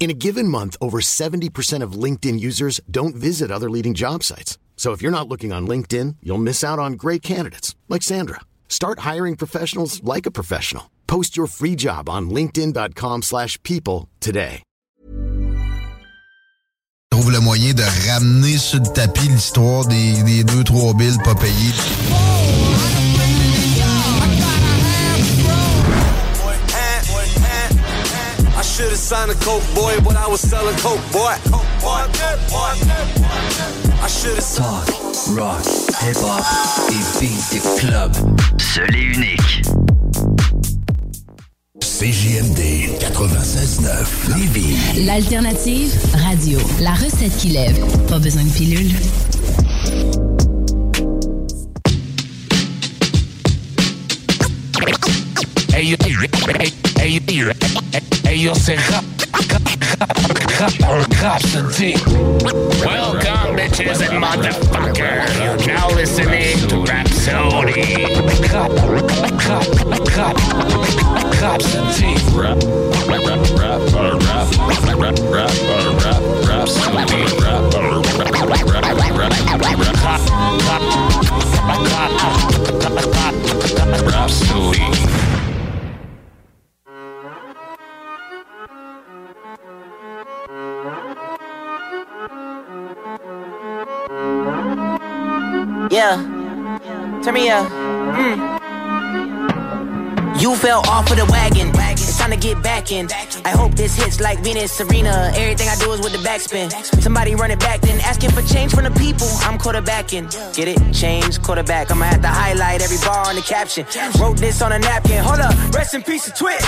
In a given month, over 70% of LinkedIn users don't visit other leading job sites. So if you're not looking on LinkedIn, you'll miss out on great candidates like Sandra. Start hiring professionals like a professional. Post your free job on linkedin.com/people today. trouve le moyen de ramener sur le tapis l'histoire des, des deux, trois billes pas payées. I should have signed a coke boy, but I was selling coke boy. I should have Talk, rock, hip-hop et beat de club. Seul et unique. CJMD 96.9 Lévis. L'alternative radio. La recette qui lève. Pas besoin de pilule. Hey, hey, hey, hey, hey, yo, c'est rap, rap, rap, rap. Welcome, bitches and motherfuckers. You're now listening to Rhapsody. Rap, rap, rap, rap. Rap, rap, rap, rap, rap, rap, rap, rap, rap. Rap, rap, rap, rhapsody. Yeah. Turn me up. Mm. You fell off of the wagon. It's time to get back in. I hope this hits like Venus, Serena. Everything I do is with the backspin. Somebody run it back, then asking for change from the people. I'm quarterbacking. Get it? Change quarterback. I'ma have to highlight every bar on the caption. Wrote this on a napkin. Hold up. Rest in peace to Twitch.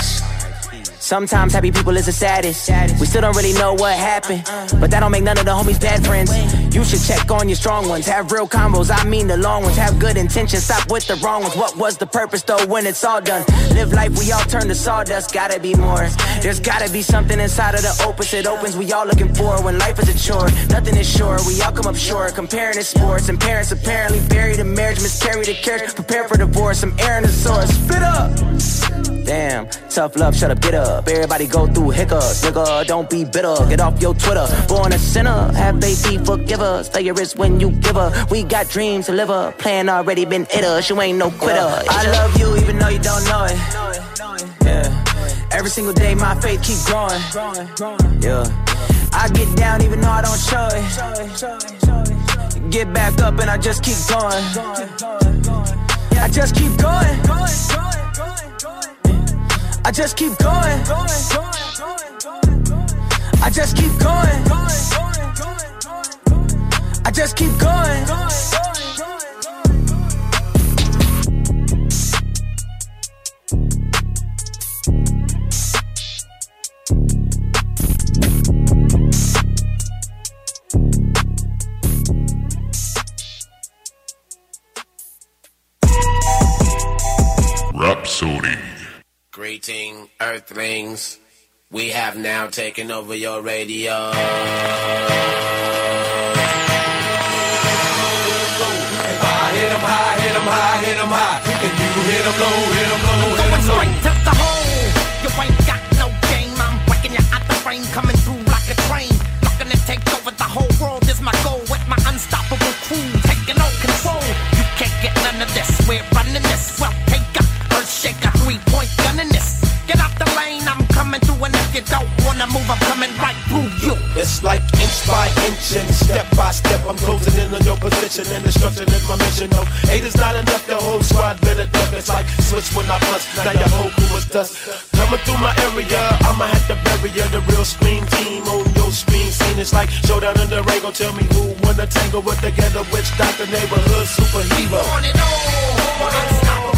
Sometimes happy people is the saddest. We still don't really know what happened, but that don't make none of the homies bad friends. You should check on your strong ones. Have real combos, I mean the long ones. Have good intentions, stop with the wrong ones. What was the purpose though when it's all done? Live life, we all turn to sawdust. Gotta be more. There's gotta be something inside of the opus. It opens, we all looking for when life is a chore. Nothing is sure, we all come up short. Comparing to sports, and parents apparently buried in marriage, miscarried a carriage, prepare for divorce. I'm airing the source. Spit up! Damn, tough love, shut up, get up. Everybody go through hiccups, nigga. Don't be bitter. Get off your Twitter. Born a sinner, have faith, be forgiver. Stay your wrist when you give her. We got dreams to live her. Plan already been us. You ain't no quitter. I love you even though you don't know it. Yeah. Every single day my faith keep growing. Yeah. I get down even though I don't show it. Get back up and I just keep going. I just keep going. I just keep going. I just keep going. I just keep going. Earthlings. We have now taken over your radio. High, high, high. You low, low, straight to the hole. You ain't got no game. I'm breaking you out the frame, coming through like a train. Looking to take over the whole world is my goal. With my unstoppable crew I'm coming right through you. It's like inch by inch and step by step. I'm closing in on your position and destruction is my mission. No, eight is not enough. The whole squad better duck. It's like switch when I bust. Now your whole crew is dust. Coming through my area, I'ma have to bury area, the real scream team on your screen scene. It's like showdown in the Rango. Tell me who wanna tangle with the ghetto witch doctor, neighborhood superhero. On and on, unstoppable,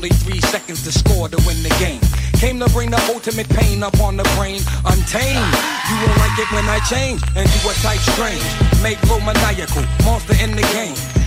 only three seconds to score to win the game. Came to bring the ultimate pain up on the brain, untamed. You won't like it when I change and do a type strange. Make low maniacal, monster in the game.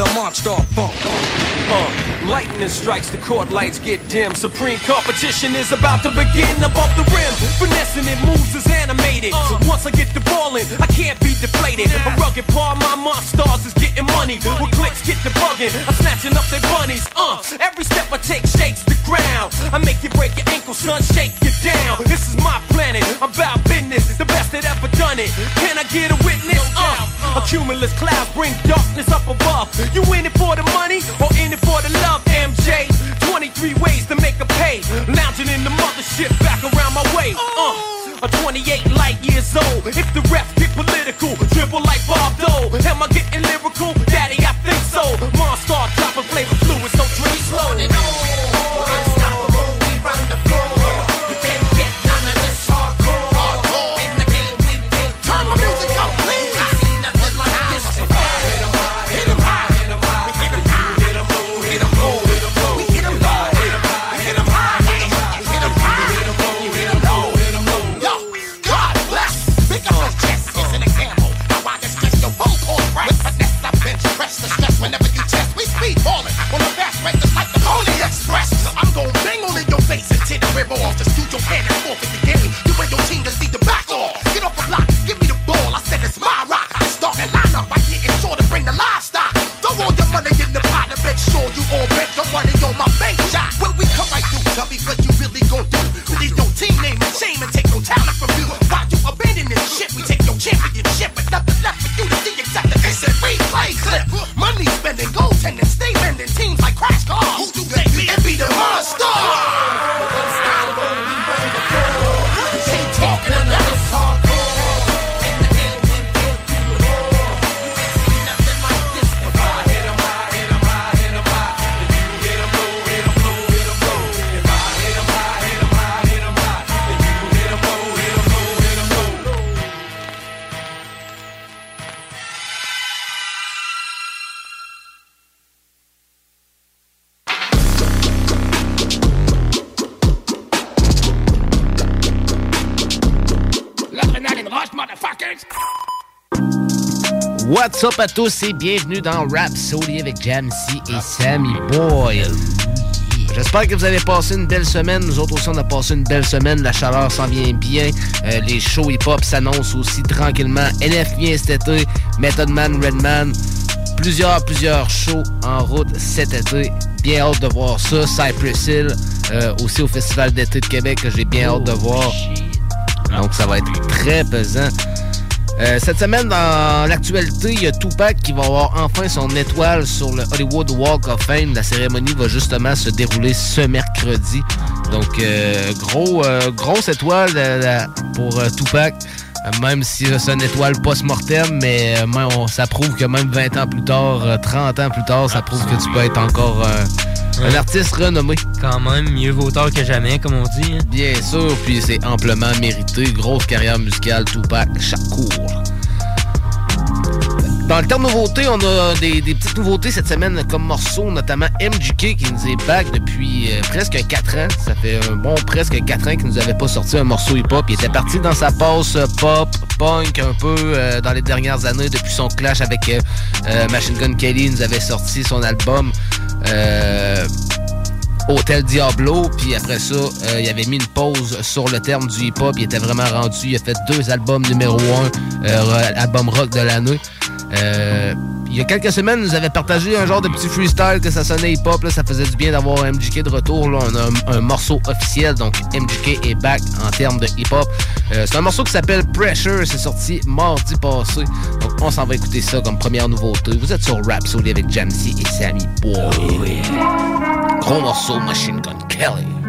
Dr. Monster Funk? Uh, lightning strikes, the court lights get dim. Supreme competition is about to begin above the rim. Finessing it moves is animated. So once I get the ball in, I can't be deflated. A rugged paw, my monsters is getting money. With clicks get the bugging, I'm snatching up their bunnies. Uh, every step I take shakes the ground. I make you break your ankle, son, shake you down. This is my planet, I'm about business. The best that ever done it. Can I get a witness? Uh, a cumulus cloud bring darkness up above. You in it for the money or in it for the love, MJ? 23 ways to make a pay. Lounging in the mothership back around my way. Uh, a 28 light years old. If the refs get political, dribble like Bob Dole. Am I getting lyrical? Daddy, I think so. Monster dropping flavor What's up à tous et bienvenue dans Rap Soli avec Jamsey et Sammy Boy. J'espère que vous avez passé une belle semaine. Nous autres aussi, on a passé une belle semaine. La chaleur s'en vient bien. Euh, les shows hip-hop s'annoncent aussi tranquillement. NF vient cet été. Method Man, Redman. Plusieurs, plusieurs shows en route cet été. Bien hâte de voir ça. Cypress Hill, euh, aussi au Festival d'été de Québec, que j'ai bien hâte de voir. Donc, ça va être très pesant. Euh, cette semaine, dans l'actualité, il y a Tupac qui va avoir enfin son étoile sur le Hollywood Walk of Fame. La cérémonie va justement se dérouler ce mercredi. Donc, euh, gros, euh, grosse étoile pour Tupac. Même si c'est une étoile post-mortem, mais ça prouve que même 20 ans plus tard, euh, 30 ans plus tard, ça prouve que tu peux être encore un artiste renommé. Quand même, mieux vaut tard que jamais, comme on dit. hein. Bien sûr, puis c'est amplement mérité. Grosse carrière musicale, Tupac Shakur. Dans le terme nouveauté, on a des, des petites nouveautés cette semaine comme morceau, notamment MGK qui nous est back depuis euh, presque 4 ans. Ça fait un bon presque 4 ans qu'il nous avait pas sorti un morceau hip-hop. Il était parti dans sa passe euh, pop, punk un peu euh, dans les dernières années depuis son clash avec euh, Machine Gun Kelly. Il nous avait sorti son album euh, Hôtel Diablo, puis après ça, euh, il avait mis une pause sur le terme du hip-hop. Il était vraiment rendu. Il a fait deux albums numéro un, euh, album rock de l'année. Il y a quelques semaines, nous avait partagé un genre de petit freestyle que ça sonnait hip-hop. Ça faisait du bien d'avoir MJK de retour. Là. On a un, un morceau officiel, donc MJK est back en termes de hip-hop. Euh, c'est un morceau qui s'appelle Pressure. C'est sorti mardi passé. Donc on s'en va écouter ça comme première nouveauté. Vous êtes sur Rhapsody avec Jamsey et Sammy Boy. Gros morceau, Machine Gun Kelly.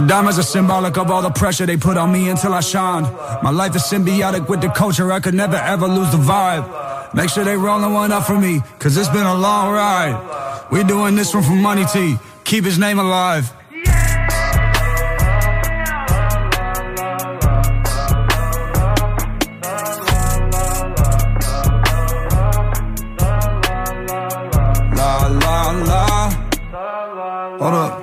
The diamonds are symbolic of all the pressure they put on me until I shine. My life is symbiotic with the culture, I could never ever lose the vibe. Make sure they rolling one up for me, cause it's been a long ride. We doing this one for Money T, keep his name alive. Hold up.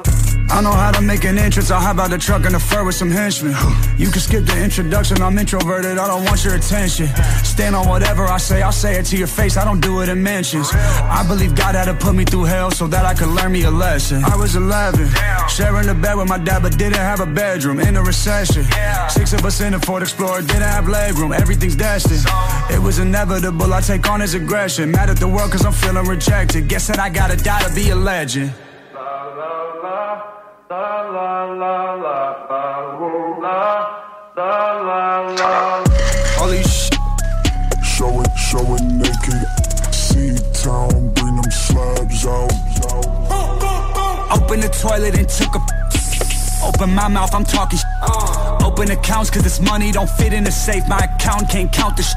Make an entrance. I'll hop out the truck in the fur with some henchmen. You can skip the introduction. I'm introverted. I don't want your attention. Stand on whatever I say. I'll say it to your face. I don't do it in mentions. I believe God had to put me through hell so that I could learn me a lesson. I was 11, sharing a bed with my dad, but didn't have a bedroom. In a recession, six of us in a Ford Explorer didn't have legroom. Everything's destined. It was inevitable. I take on his aggression. Mad at the world cause I'm feeling rejected. Guess that I gotta die to be a legend. Holy sh! Show it, show it naked. See town, bring them slabs out. Open the toilet and took a. Open my mouth, I'm talking. sh- Open accounts, cause this money don't fit in the safe. My account can't count the sh-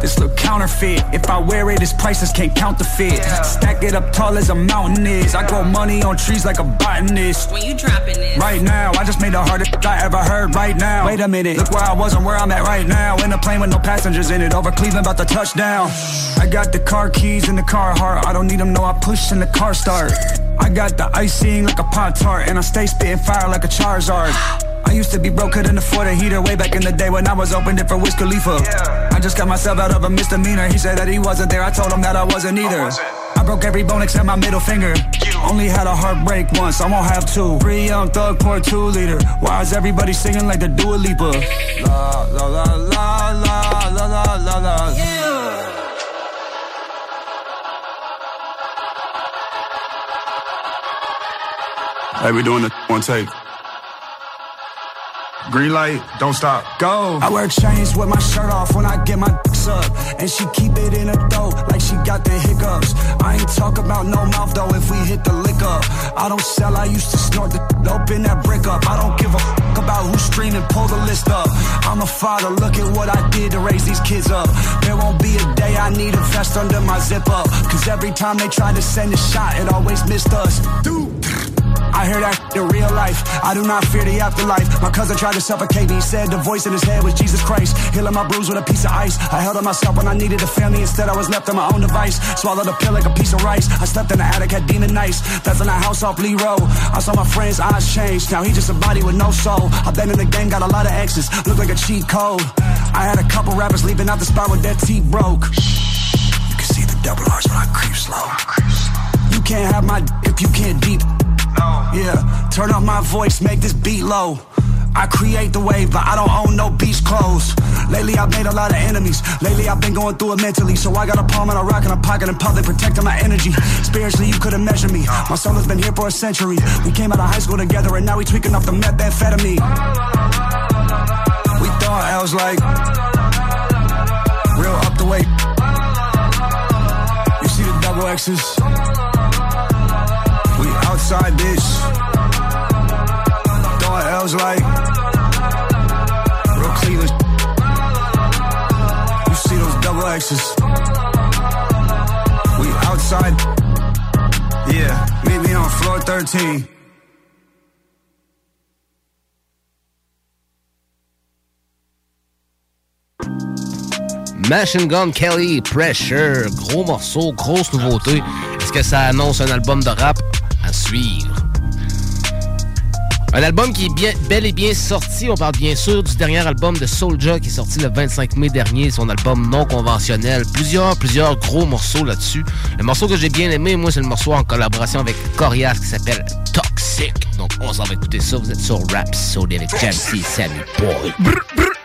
This look counterfeit. If I wear it, it's priceless, can't count the fit. Stack it up tall as a mountain is. I grow money on trees like a botanist. When you dropping this? Right now, I just made the hardest I ever heard right now. Wait a minute, look where I was and where I'm at right now. In a plane with no passengers in it, over Cleveland, about to touch down. I got the car keys in the car heart. I don't need them, no, I push and the car start. I got the icing like a Pop Tart, and I stay spitting fire like a Charizard. I used to be broke, couldn't afford a heater way back in the day when I was opened it for Wiz Khalifa. I just got myself out of a misdemeanor. He said that he wasn't there. I told him that I wasn't either. I broke every bone except my middle finger. Only had a heartbreak once, I won't have two. Three young thug, pour two liter. Why is everybody singing like the Dua Lipa? La la la la la la la la la. Hey, we doing the one take. Green light, don't stop. Go. I wear chains with my shirt off when I get my dicks up. And she keep it in her throat like she got the hiccups. I ain't talk about no mouth though if we hit the lick up. I don't sell, I used to snort the open that brick up. I don't give a fuck about who's streaming, pull the list up. I'm a father, look at what I did to raise these kids up. There won't be a day I need a vest under my zip up. Cause every time they try to send a shot, it always missed us. Dude. I hear that in real life. I do not fear the afterlife. My cousin tried to suffocate me. He said the voice in his head was Jesus Christ. Healing my bruise with a piece of ice. I held on myself when I needed a family. Instead, I was left on my own device. Swallowed a pill like a piece of rice. I slept in the attic, had demon nights. That's in the house off Lee Road. I saw my friend's eyes change. Now he just a body with no soul. I've been in the game, got a lot of exes. Look like a cheat code. I had a couple rappers leaving out the spot with their teeth broke. You can see the double R's when I creep slow. You can't have my if you can't deep. Yeah, turn up my voice, make this beat low. I create the wave, but I don't own no beach clothes. Lately, I've made a lot of enemies. Lately, I've been going through it mentally. So I got a palm and a rock in a pocket in public, protecting my energy. Spiritually, you couldn't measure me. My soul has been here for a century. We came out of high school together, and now we tweaking off the methamphetamine. We thought I was like real up the way. You see the double X's. Outside this. Throwing L's like real Cleveland. You see those double X's. We outside. Yeah, meet me on floor 13. Machine Gun Kelly, Pressure, gros morceau, grosse nouveauté. Est-ce que ça annonce un album de rap? Suivre? Un album qui est bien, bel et bien sorti. On parle bien sûr du dernier album de Soulja qui est sorti le 25 mai dernier, son album non conventionnel. Plusieurs, plusieurs gros morceaux là-dessus. Le morceau que j'ai bien aimé, moi, c'est le morceau en collaboration avec Corias qui s'appelle Toxic. Donc, on s'en va écouter ça. Vous êtes sur Rap Soul avec Jamsey Sammy Boy. Corey!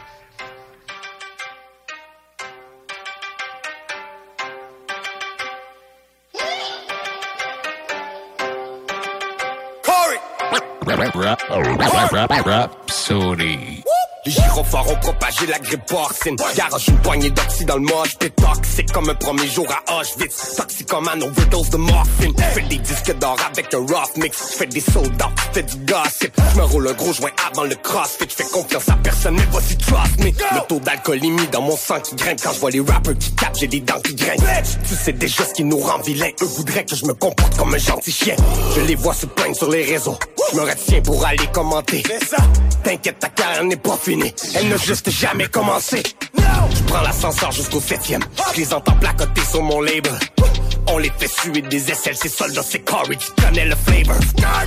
Rhapsody. Les gyrophares ont propagé la grippe porcine. Garage une poignée d'oxy dans le. T'es toxique comme un premier jour à Auschwitz. Toxicomane overdose de morphine. Fais des disques d'or avec un rough mix. Fais des soldats, fais du gossip. Je me roule un gros joint avant le crossfit. Je fais confiance à personne, mais voici trust me. Le taux d'alcoolémie dans mon sang qui grimpe quand je vois les rappers qui capent. J'ai des dents qui grincent. Tu sais déjà ce qui nous rend vilains. Eux voudraient que je me comporte comme un gentil chien. Je les vois se plaindre sur les réseaux. Je me retiens pour aller commenter. T'inquiète, ta carrière n'est pas finie. Elle n'a juste jamais commencé. Je prends l'ascenseur jusqu'au septième. Je les entends placoter sur mon label. On les fait suer des aisselles, c'est soldats, c'est Corey, tu connais le flavor.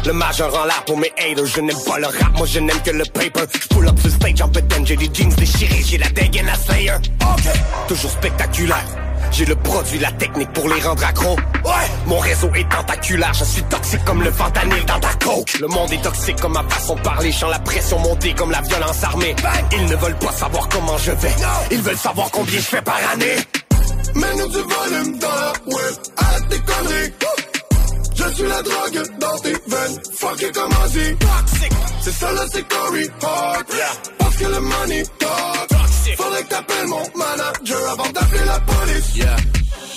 Le majeur en l'air pour mes haters, je n'aime pas le rap, moi je n'aime que le paper. Je pull up sur stage en j'ai des jeans déchirés, j'ai la dégaine à Slayer. Toujours spectaculaire. J'ai le produit, la technique pour les rendre accros. Ouais, mon réseau est tentaculaire, je suis toxique comme le fentanyl dans ta coke. Le monde est toxique comme ma façon de parler, sens la pression monter comme la violence armée. Ils ne veulent pas savoir comment je vais, ils veulent savoir combien je fais par année. Mets-nous du volume dans la web, arrête tes conneries. Je suis la drogue dans tes veines, fuck it comme Ozzy. C'est ça là, c'est Corey Hart. Parce que le money talk. Faudrait que t'appelles mon manager avant d'appeler la police. Yeah.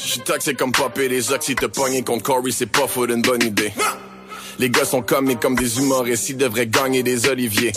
J'suis toxique comme popper des oxy te pogner contre Corey, c'est pas faute une bonne idée. Les gars sont comme comme des humoristes, ils devraient gagner des oliviers.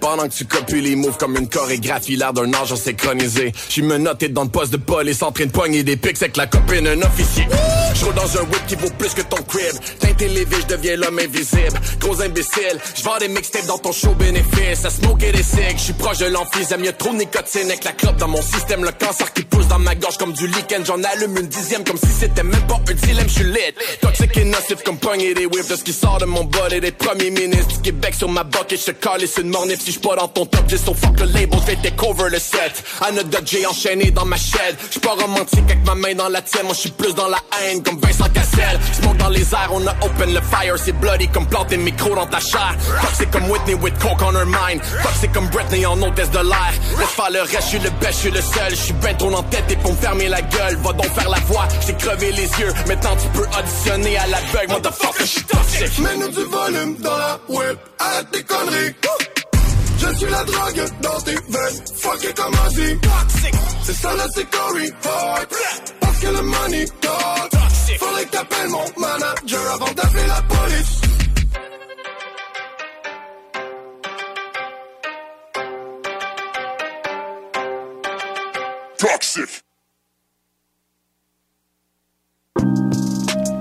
Pendant que tu copies les moves comme une chorégraphie, l'air d'un âge synchronisé. J'suis menotté dans le poste de police en train de pogner des pics avec la copine d'un officier. J'roule dans un whip qui vaut plus que ton crib. Teinté lévé, j'deviens l'homme invisible. Gros imbécile, j'vends des mixtapes dans ton show bénéfice. À smoker des cigs, j'suis proche de l'emphysème. Y'a trop de nicotine avec la clope dans mon système. Le cancer qui pousse dans ma gorge comme du lichen. J'en allume une dixième comme si c'était même pas un dilemme. J'suis lit. Toxique et nocif comme pogner des whips de ce qui sort de mon bol et des premiers ministres du Québec sur ma bucket. Je calais sur une mornif si j'suis pas dans ton top. J'ai so fuck le label, fait take cover le set. Anecdote, j'ai enchaîné dans ma chaîne. J'suis pas romantique avec ma main dans la tienne. Moi j'suis plus dans la haine comme Vincent Cassel. Smoke dans les airs, on a open le fire. C'est bloody comme planter micro dans ta chair. Toxic comme Whitney with coke on her mind. Toxic comme Britney en hôtesse de l'air. Laisse faire le reste, j'suis le best, j'suis le seul. J'suis ben trop en tête et pour me fermer la gueule. Va donc faire la voix, j'ai crevé les yeux. Maintenant tu peux auditionner à l'aveugle. Motherfucker, j'suis toxic. Mets-nous du volume dans la web, arrête tes conneries. Je suis la drogue dans tes veines, fuck it comme Ozzy. C'est ça là, c'est Corey Hart. Parce que le money talk. Faudrait que t'appelles mon manager avant d'appeler la police. Toxic.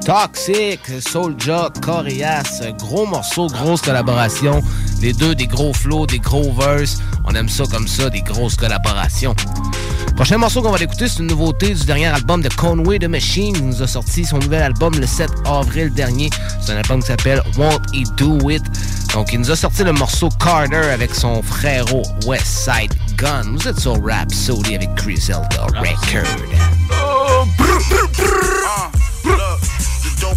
Toxic, Soulja, Corias, gros morceau, grosse collaboration. Les deux, des gros flows, des gros verses. On aime ça comme ça, des grosses collaborations. Prochain morceau qu'on va écouter, c'est une nouveauté du dernier album de Conway the Machine. Il nous a sorti son nouvel album le 7 avril dernier. C'est un album qui s'appelle Won't He Do It? Donc, il nous a sorti le morceau Carter avec son frérot West Side Gun. Vous êtes sur Rap Sody avec Chris Elder Record. The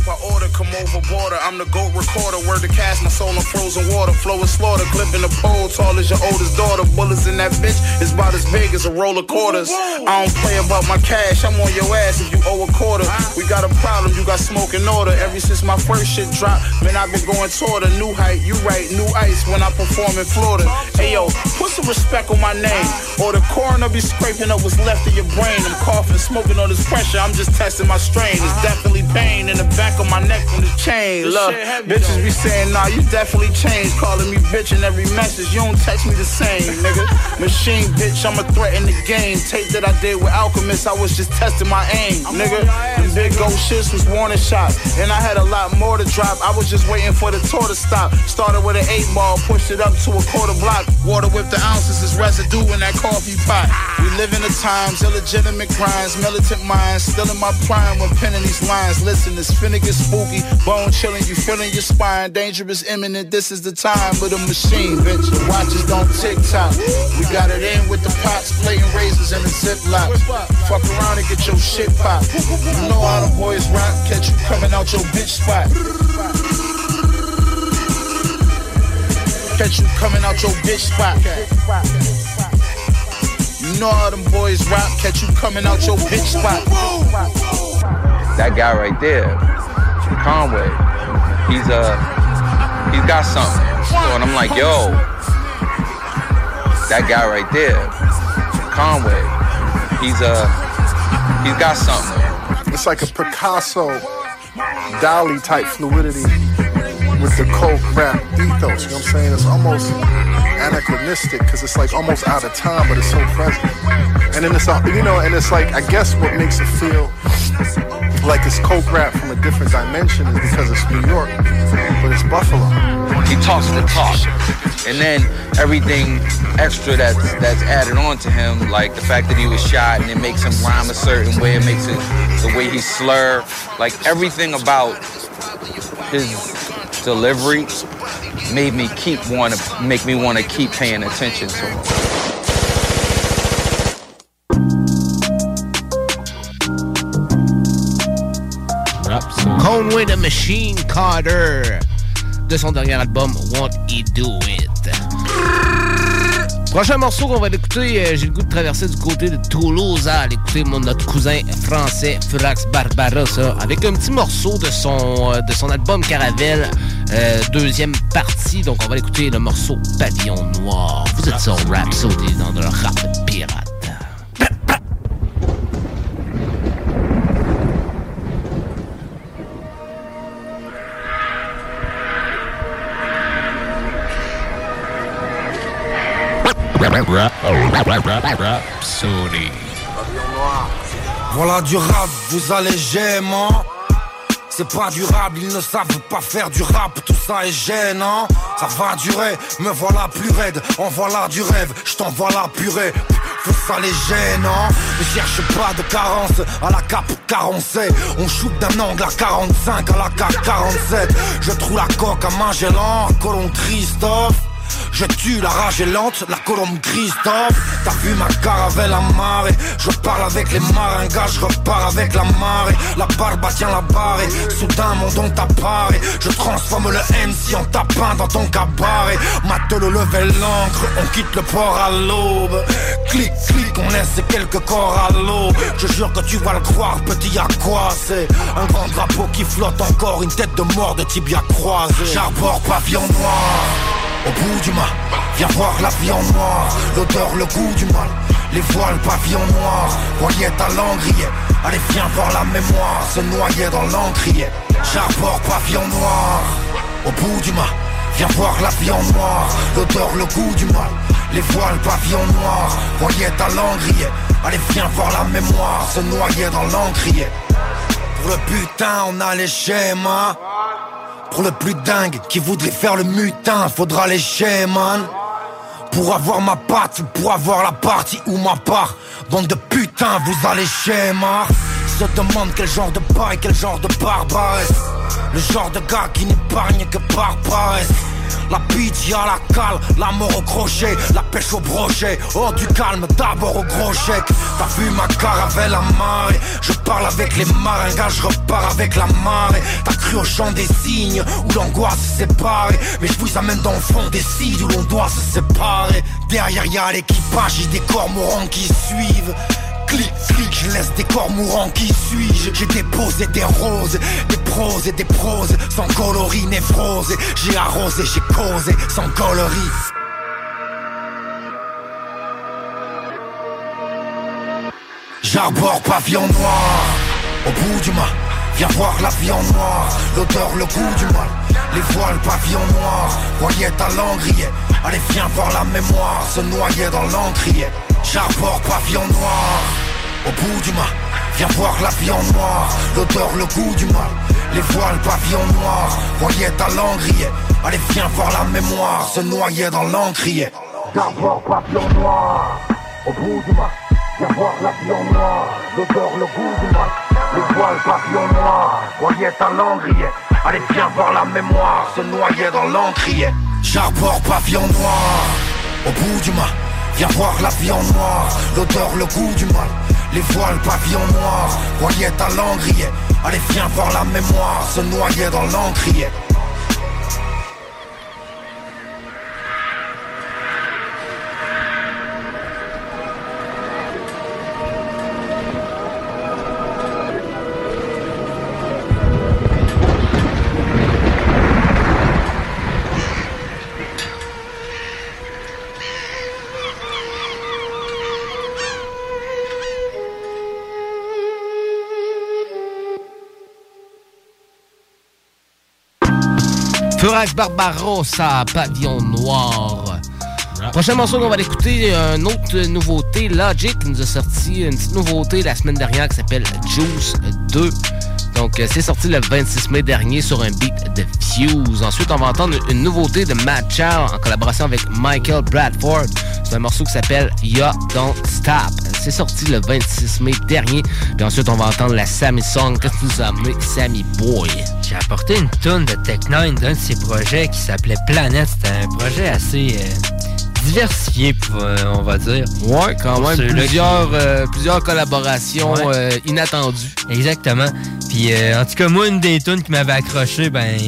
I order come over border. I'm the goat recorder. Word to cast my soul in frozen water. Flow and slaughter. Clipping the pole. Tall as your oldest daughter. Bullets in that bitch is about as big as a roll of quarters. I don't play about my cash. I'm on your ass if you owe a quarter. We got a problem. You got smoke in order. Ever since my first shit dropped, man, I've been going toward a new height. You right, new ice when I perform in Florida. Hey yo, put some respect on my name. Or the coroner be scraping up what's left of your brain. I'm coughing, smoking all this pressure. I'm just testing my strain. It's definitely pain in the back of my neck from the chain. Look, bitches be saying, nah, you definitely changed. Calling me bitch in every message. You don't text me the same, nigga. Machine bitch, I'm a threat in the game. Tape that I did with Alchemist, I was just testing my aim, nigga. Them big gold shits was warning shots. And I had a lot more to drop. I was just waiting for the tour to stop. Started with an eight ball, pushed it up to a quarter block. Water with the ounces is residue in that coffee pot. We live in the times, illegitimate crimes, militant minds. Still in my prime when penning these lines. Listen, it's finna get spooky. Bone chilling, you feeling your spine. Dangerous, imminent, this is the time of the machine, bitch. The watches don't tick tock. We got it in with the pots, plating razors in the ziploc. Fuck around and get your shit popped. You know how them boys rock, catch you coming out your bitch spot. Catch you coming out your bitch spot. You know how them boys rock, catch you coming out your bitch spot. that guy right there, Conway, he's uh he's got something. So, and I'm like, yo, that guy right there, Conway, he's uh he's got something. It's like a Picasso, Dali type fluidity with the coke rap ethos. You know what I'm saying? It's almost anachronistic because it's like almost out of time, but it's so present. And then it's all, you know, and it's like I guess what makes it feel like it's coke rap from a different dimension is because it's New York, but it's Buffalo. He talks the talk, and then everything extra that's that's added on to him, like the fact that he was shot and it makes him rhyme a certain way, it makes it the way he slur, like everything about his delivery made me keep want to make me want to keep paying attention to him. Conway the Machine Carter de son dernier album Won't He Do It. Prochain morceau qu'on va l'écouter, euh, j'ai le goût de traverser du côté de Toulouse à l'écouter mon notre cousin français Furax Barbarossa avec un petit morceau de son euh, de son album Caravelle, euh, deuxième partie. Donc on va l'écouter le morceau Pavillon Noir. Vous êtes sur Rhapsody dans le rap pirate. Voilà du rap, vous allez gênement. C'est pas durable, ils ne savent pas faire du rap, tout ça est gênant. Ça va durer, me voilà plus raide, en voilà du rêve, je t'envoie la purée. Tout ça les gênant, ne cherche pas de carence à la cap 47. On shoot d'un angle à 45 à la cap 47. Je trouve la coque à Magellan, à Colomb Christophe. Je tue la rage est lente, la colombe Christophe T'as vu ma caravelle à marée? Je parle avec les maringas, je repars avec la marée. La barbe tient la barre et soudain mon don t'apparaît. Je transforme le MC en tapin dans ton cabaret. Mate le level l'encre, on quitte le port à l'aube. Clic, clic, on laisse quelques corps à l'eau Je jure que tu vas le croire, petit à quoi c'est Un grand drapeau qui flotte encore, une tête de mort de tibia croisé J'arbore pavillon noir au bout du mât, viens voir la vie en noir, l'odeur, le goût du mal, les voiles, pavillon noir, voyette à l'angrier, allez viens voir la mémoire, se noyer dans l'encrier, j'arbore pavillon noir, au bout du mât, viens voir la vie en noir, l'odeur, le goût du mal, les voiles, pavillon noir, voyette à l'angrier, allez viens voir la mémoire, se noyer dans l'encrier, pour le putain on a les schémas, pour le plus dingue qui voudrait faire le mutin, faudra lécher, man. Pour avoir ma patte, pour avoir la partie ou ma part. Bande de putain, vous allez chez moi. Se demande quel genre de paille, quel genre de barbares. Le genre de gars qui n'épargne que par paresse. La pitié à la cale, la mort au crochet, la pêche au brochet. Oh du calme, d'abord au gros chèque. T'as vu ma caravelle à marée? Je parle avec les maringas, je repars avec la marée. T'as cru au champ des signes où l'angoisse s'est séparée. Mais je vous amène dans le fond des cides où l'on doit se séparer. Derrière y'a l'équipage, j'ai des corps qui suivent. Clic, clic, je laisse des corps mourants qui suis-je J'ai déposé des roses, des proses et des proses Sans coloris névrose J'ai arrosé, j'ai causé sans coloris. J'arbore pavillon noir Au bout du mât. Viens voir la vie en noir L'odeur, le goût du mal. Les voiles pavillon noir Voyette à l'angrier Allez viens voir la mémoire Se noyer dans l'encrier. J'arbore pavillon noir Au bout du mât Viens voir la vie en noir. L'odeur, le goût du mal Les voiles pavillon noir. Voyette à l'angrier Allez viens voir la mémoire. Se noyer dans l'encrier J'arbore pavillon noir. Au bout du mât Viens voir la vie en noir. L'odeur, le goût du mal Les voiles papillons noirs, voyait un landrier. Allez, viens voir la mémoire, se noyer dans l'encrier. J'arbore pavillon noir. Au bout du mal Viens voir la vie en noir. L'odeur, le goût du mal Les voiles pavillon noir Voyait à l'engrier Allez viens voir la mémoire Se noyer dans l'encrier Barbarossa, Pavillon Noir. Prochain morceau qu'on va l'écouter, une autre nouveauté. Logic nous a sorti une petite nouveauté la semaine dernière qui s'appelle Juice 2. Donc, euh, c'est sorti le 26 mai dernier sur un beat de Fuse. Ensuite, on va entendre une nouveauté de Mad Chow en collaboration avec Michael Bradford. C'est un morceau qui s'appelle Ya Don't Stop. C'est sorti le 26 mai dernier. Puis ensuite, on va entendre la Sammy Song. Qu'est-ce que nous a amené Sammy Boy? J'ai apporté une tonne de Tech 9 d'un de ses projets qui s'appelait Planet. C'était un projet assez euh, diversifié, euh, on va dire. Ouais, quand même. Plusieurs, euh, plusieurs collaborations Ouais. euh, inattendues. Exactement. Puis euh, en tout cas, moi, une des tunes qui m'avait accroché, ben,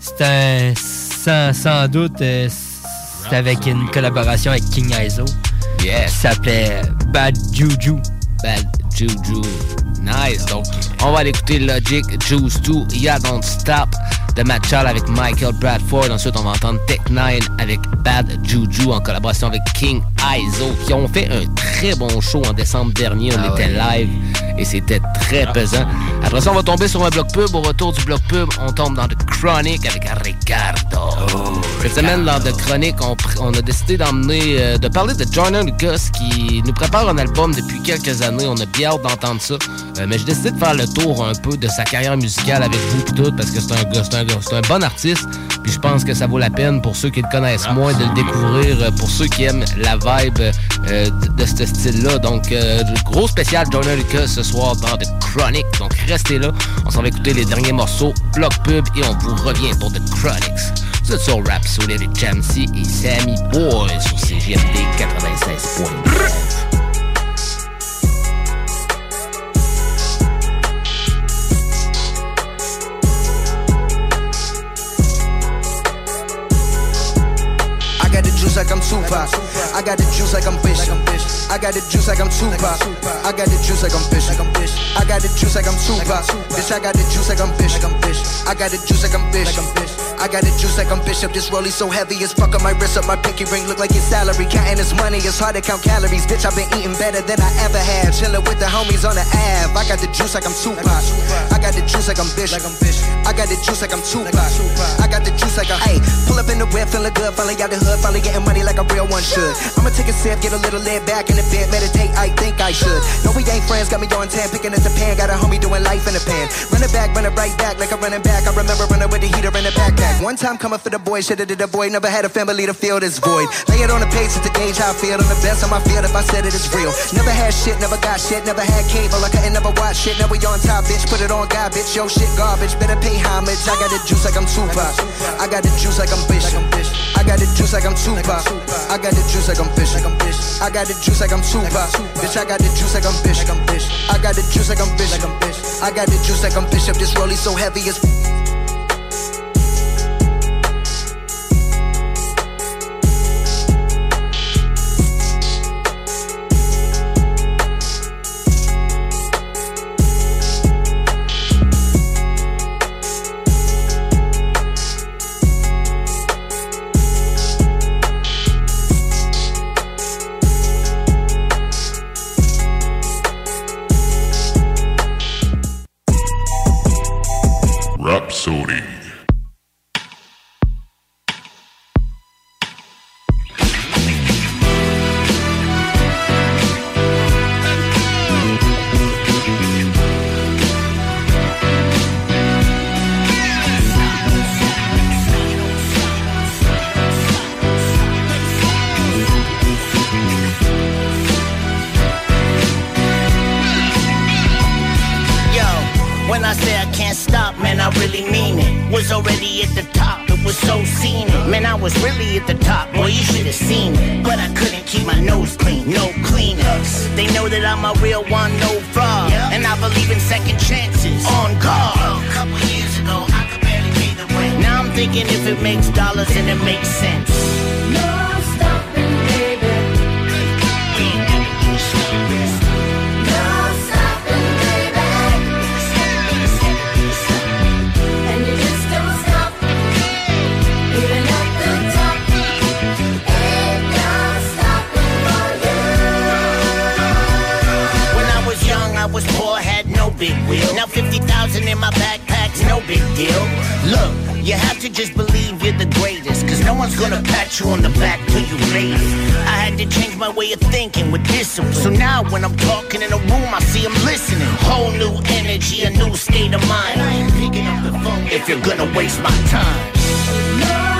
c'était sans, sans doute, c'était avec une collaboration avec King Iso. Yes. Qui s'appelait Bad Juju. Bad Juju. Nice. Donc, on va aller écouter Logic, Juice 2, Ya Don't Stop de Matt Charles avec Michael Bradford. Ensuite, on va entendre Tech 9 avec Bad Juju en collaboration avec King Iso qui ont fait un très bon show en décembre dernier. On Ah était live et c'était très pesant. Après ça, on va tomber sur un bloc pub. Au retour du bloc pub, on tombe dans The Chronic avec Ricardo. Cette semaine, dans The Chronic, on, a décidé d'emmener, euh, de parler de Jordan Lucas qui nous prépare un album depuis quelques années. On a bien hâte d'entendre ça. Euh, mais j'ai décidé de faire le tour un peu de sa carrière musicale avec vous tout parce que c'est un gars, c'est un c'est un bon artiste. Puis je pense que ça vaut la peine pour ceux qui le connaissent moins de le découvrir, euh, pour ceux qui aiment la vibe euh, de, ce style-là. Donc, euh, gros spécial Jordan Lucas ce soir dans The Chronic. Donc, restez là. On s'en va écouter les derniers morceaux, bloc pub et on vous revient pour The Chronics. Vous êtes sur Rap Soul avec Jamsey et Sammy Boy sur CGMD 96.9. like I'm Tupac. I got the juice like I'm Bishop. I got the juice like I'm Tupac. I got the juice like I'm Bishop. I got the juice like I'm Tupac. Bitch, I got the juice like I'm Bishop. I got the juice like I'm Bishop. I got the juice like I'm Bishop. This rollie so heavy as fuck on my wrist up. My pinky ring look like his salary. Counting his money, it's hard to count calories. Bitch, I've been eating better than I ever had. Chilling with the homies on the Ave. I got the juice like I'm Tupac. I got the juice like I'm Bishop. I got the juice like I'm Tupac. I got the juice like I'm. Hey, pull up in the whip, feeling good. Finally out the hood, finally getting money like a real one should. I'ma take a sip, get a little laid back in the meditate. I think I should. No, we ain't friends, got me on 10, picking at the pan. Got a homie doing life in the pan. Running back, running right back, like I'm running back. I remember running with the heater in the backpack. One time coming for the boy, shit did the boy. Never had a family to fill this void. Lay it on the page to gauge how I feel. On the best of my field, if I said it's real. Never had shit, never got shit, never had cable. Like I couldn't never watch shit. Now we on top, bitch. Put it on God, bitch. Yo, shit garbage. Better pay homage. I got the juice like I'm Tupac. I got the juice like I'm Bishop. I got the juice like I'm Tupac. I got the juice like I'm Bishop. I got the juice like I'm Tupac. Bitch, I got the juice like I'm Bishop. I got the juice like I'm Bishop. I got the juice like I'm Bishop. This rollie so heavy as. They know that I'm a real one, no fraud. And I believe in second chances, oh, on guard. A couple years ago, I could barely pay the rent. Now I'm thinking if it makes dollars, and it makes sense. Big wheel. Now 50,000 in my backpack's no big deal. Look, you have to just believe you're the greatest. Cause no one's gonna pat you on the back till you made it. I had to change my way of thinking with discipline. So now when I'm talking in a room, I see them listening. Whole new energy, a new state of mind. I ain't picking up the phone if you're gonna waste my time. Don't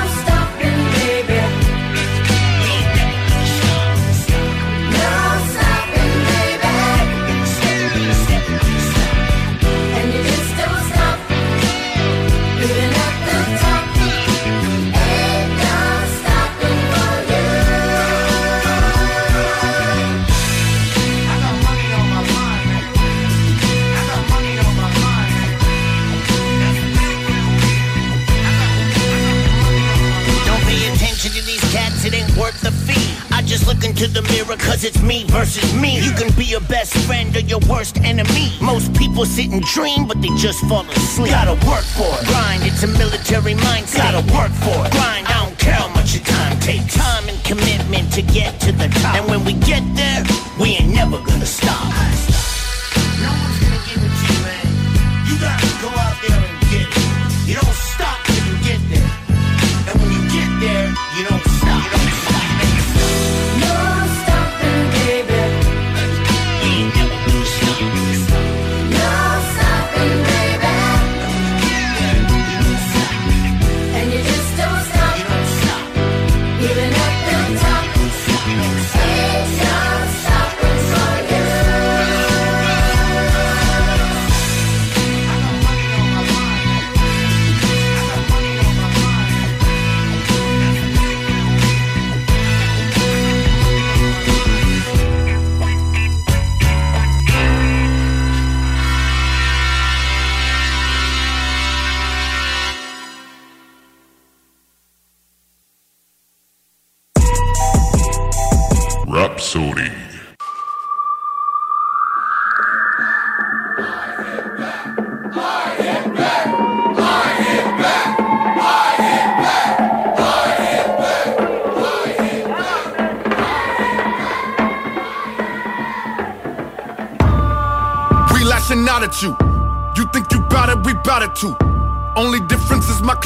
into the mirror cause it's me versus me. You can be your best friend or your worst enemy. Most people sit and dream, but they just fall asleep. Gotta work for it. Grind, it's a military mindset. Gotta work for it. Grind, I don't care how much your time takes. Time and commitment to get to the top. And when we get there, we ain't never gonna stop. No one's gonna give it to you, man. You gotta go out there and get it. You don't stop till you get there. And when you get there,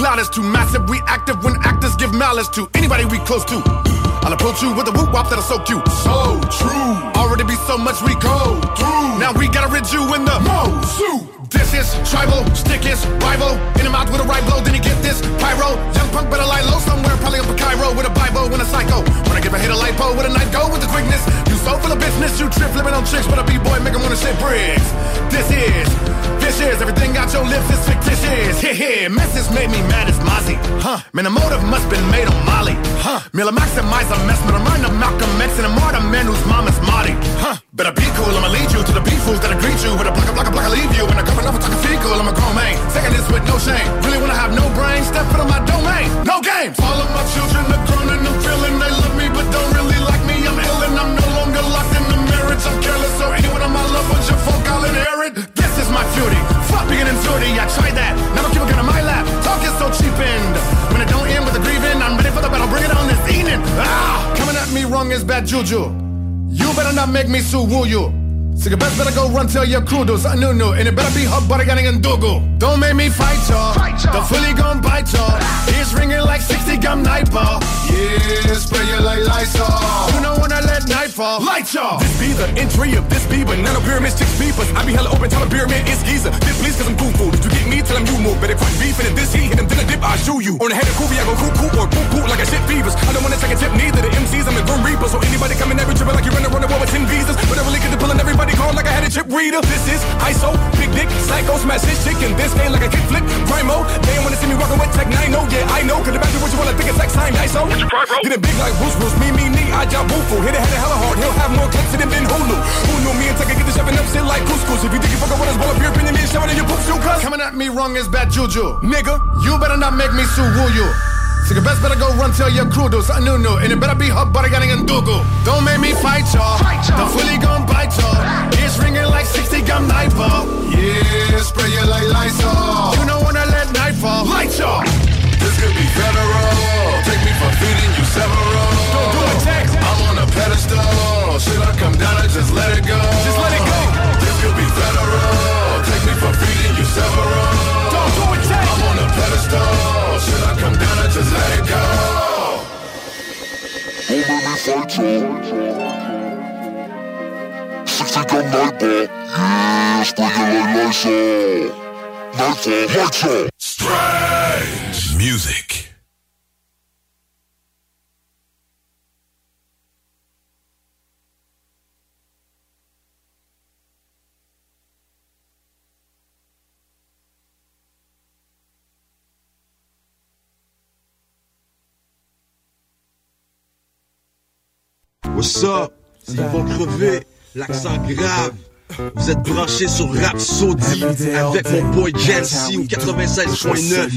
cloud is too massive. We active when actors give malice to anybody we close to. I'll approach you with a whoop wop that'll soak you. So true. Already be so much we go through. Now we gotta rid you in the mo This is tribal, stick is rival. In the mouth with a right blow, then you get this pyro. Young punk better lie low somewhere, probably up in Cairo with a Bible and a psycho. I give a hit a lipo with a knife, go with the quickness. So full of business, you trip flipping on tricks, but a b-boy make 'em wanna shit bricks. This is, this is everything out your lips is fictitious. Heh heh, messes made me mad as Mozzie. Huh, man, the motive must been made on Molly. Huh, Miller maximize a mess, but I'm up Malcolm X and more the man whose mama's Marty. Huh, better be cool, I'ma lead you to the beef fools that'll greet you with a block, a block, a block, I leave you. And a couple of talking fecal, I'm a grown man. Second this with no shame. Really wanna have no brain, step on my domain. No games. All of my children are grown Duty, I tried that. Don't keep a gun in my lap. Talk is so cheapened. When it don't end with a grieving, I'm ready for the battle. Bring it on this evening. Ah, coming at me wrong is bad juju. You better not make me sue woo you. So you best better go run tell your crew do something new new And it better be hot butter getting in dogo Don't make me fight y'all The fully gon' bite y'all Ears ringing like 60 gum night ball Yeah, spray you like Lysol You know when I let night fall Light y'all This be the entry of this be, but none of pyramids, chicks beepers. I be hella open, tell a pyramid is geezer. This please, cause I'm cool food. Did you get me? Tell him you move. Better quit beefing. If this heat hit him, then a dip, I shoot you. On the head of Kobe, I go cuckoo or poo poo like a shit fevers. I don't wanna take a tip, neither the MCs, I'm a grim reaper. So anybody coming every triple like you're in a run war with 10 visas. But I really get to pulling everybody call like I had a chip reader. This is ISO, big dick, psycho, smash this chick in this game like a kickflip. Grimo, they ain't wanna see me walking with Tech 9 oh yeah, I know. Cause the back what you wanna think it's like sign ISO. Get it big like Bruce Bruce, me, me, me, I job Bufu. Hit it, hit it hella hard, he'll have more clips than been Hulu. Who knew me and Tech get the shoving up shit like couscous. If you think you fucking with us, well, up your opinion, me and shoving in your poop shoe, cuz. Coming at me wrong is bad juju. Nigga, you better not make me sue woo you. So you best better go run tell your crew do something new new And it better be hot butter getting in Google Don't make me fight y'all The fully gon' bite y'all Ears ah. ringing like 60 gun night ball Yeah, spray you like Lysol You don't wanna let night fall Light y'all This could be federal. Take me for feeding you several. Don't do it, Tex. I'm on a pedestal. Should I come down or just let it go? Just let it go. This could be federal. Take me for feeding you several. Fight y'all. 60 gun nightball. Yeah, spray you like Lysol. Nightfall, out. Uh, Strange music. What's up? C'est Yvon Crevé, l'accent grave. Vous êtes branchés sur Rap Saudi avec mon boy Jancy au 96.9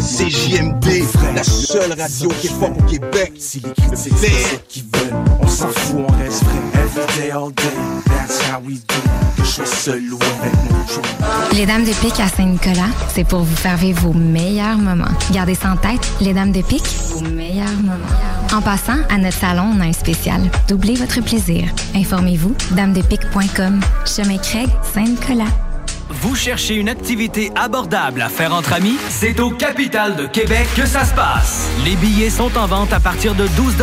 CJMD, la seule radio qui est forte au Québec. Si les critiques c'est ce qu'ils veulent, on s'en fout, on reste vrai. Every day, all day, that's how we do. Que je sois seul ou avec mon joint. Les Dames de Pique à Saint-Nicolas, c'est pour vous faire vivre vos meilleurs moments. Gardez ça en tête, les Dames de Pique, vos meilleurs moments. En passant, à notre salon, on a un spécial. Doublez votre plaisir. Informez-vous, damedepique.com. Chemin Craig, Saint-Nicolas. Vous cherchez une activité abordable à faire entre amis? C'est au Capital de Québec que ça se passe. Les billets sont en vente à partir de 12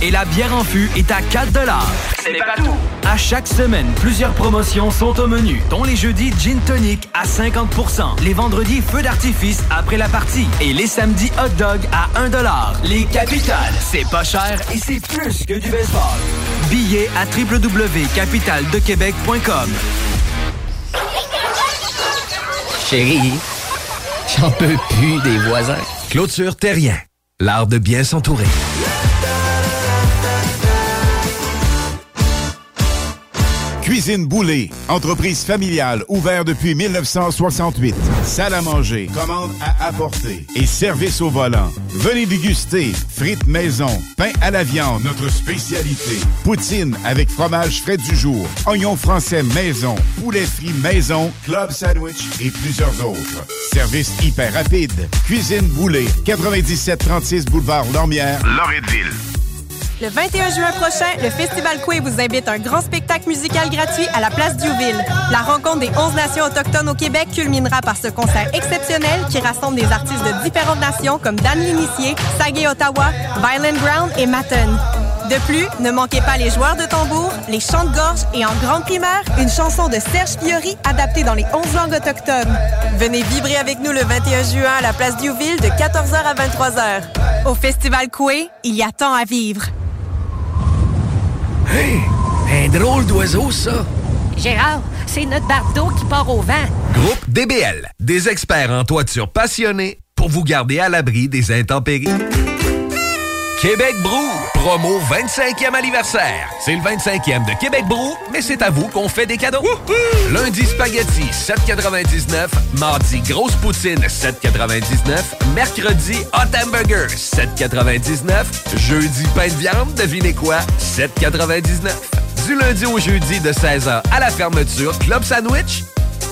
et la bière en fût est à 4 C'est pas tout! À chaque semaine, plusieurs promotions sont au menu, dont les jeudis Gin Tonic à 50% les vendredis Feu d'artifice après la partie et les samedis Hot Dog à 1 Les Capitales, c'est pas cher et c'est plus que du baseball. Billets à www.capitaldequebec.com. Chérie, j'en peux plus des voisins. Clôture Terrien, l'art de bien s'entourer. Cuisine Boulée, entreprise familiale ouverte depuis 1968. Salle à manger, commande à apporter et service au volant. Venez déguster frites maison, pain à la viande, notre spécialité. Poutine avec fromage frais du jour, oignons français maison, poulet frit maison, club sandwich et plusieurs autres. Service hyper rapide. Cuisine Boulée, 9736 boulevard Lormière, Loretteville. Le 21 juin prochain, le Festival Coué vous invite à un grand spectacle musical gratuit à la place Diouville. La rencontre des 11 nations autochtones au Québec culminera par ce concert exceptionnel qui rassemble des artistes de différentes nations comme Dan L'Initié, Sagé Ottawa, Violent Ground et Matten. De plus, ne manquez pas les joueurs de tambour, les chants de gorge et en grande primeur, une chanson de Serge Fiori adaptée dans les 11 langues autochtones. Venez vibrer avec nous le 21 juin à la place Diouville de 14h à 23h. Au Festival Coué, il y a tant à vivre. Hey, un drôle d'oiseau, ça. Gérard, c'est notre bardeau qui part au vent. Groupe DBL, des experts en toiture passionnés pour vous garder à l'abri des intempéries. Québec Brou, promo 25e anniversaire. C'est le 25e de Québec Brou, mais c'est à vous qu'on fait des cadeaux. Lundi spaghetti 7,99. Mardi grosse poutine 7,99. Mercredi hot hamburger 7,99. Jeudi pain de viande, devinez quoi 7,99. Du lundi au jeudi de 16h à la fermeture, club sandwich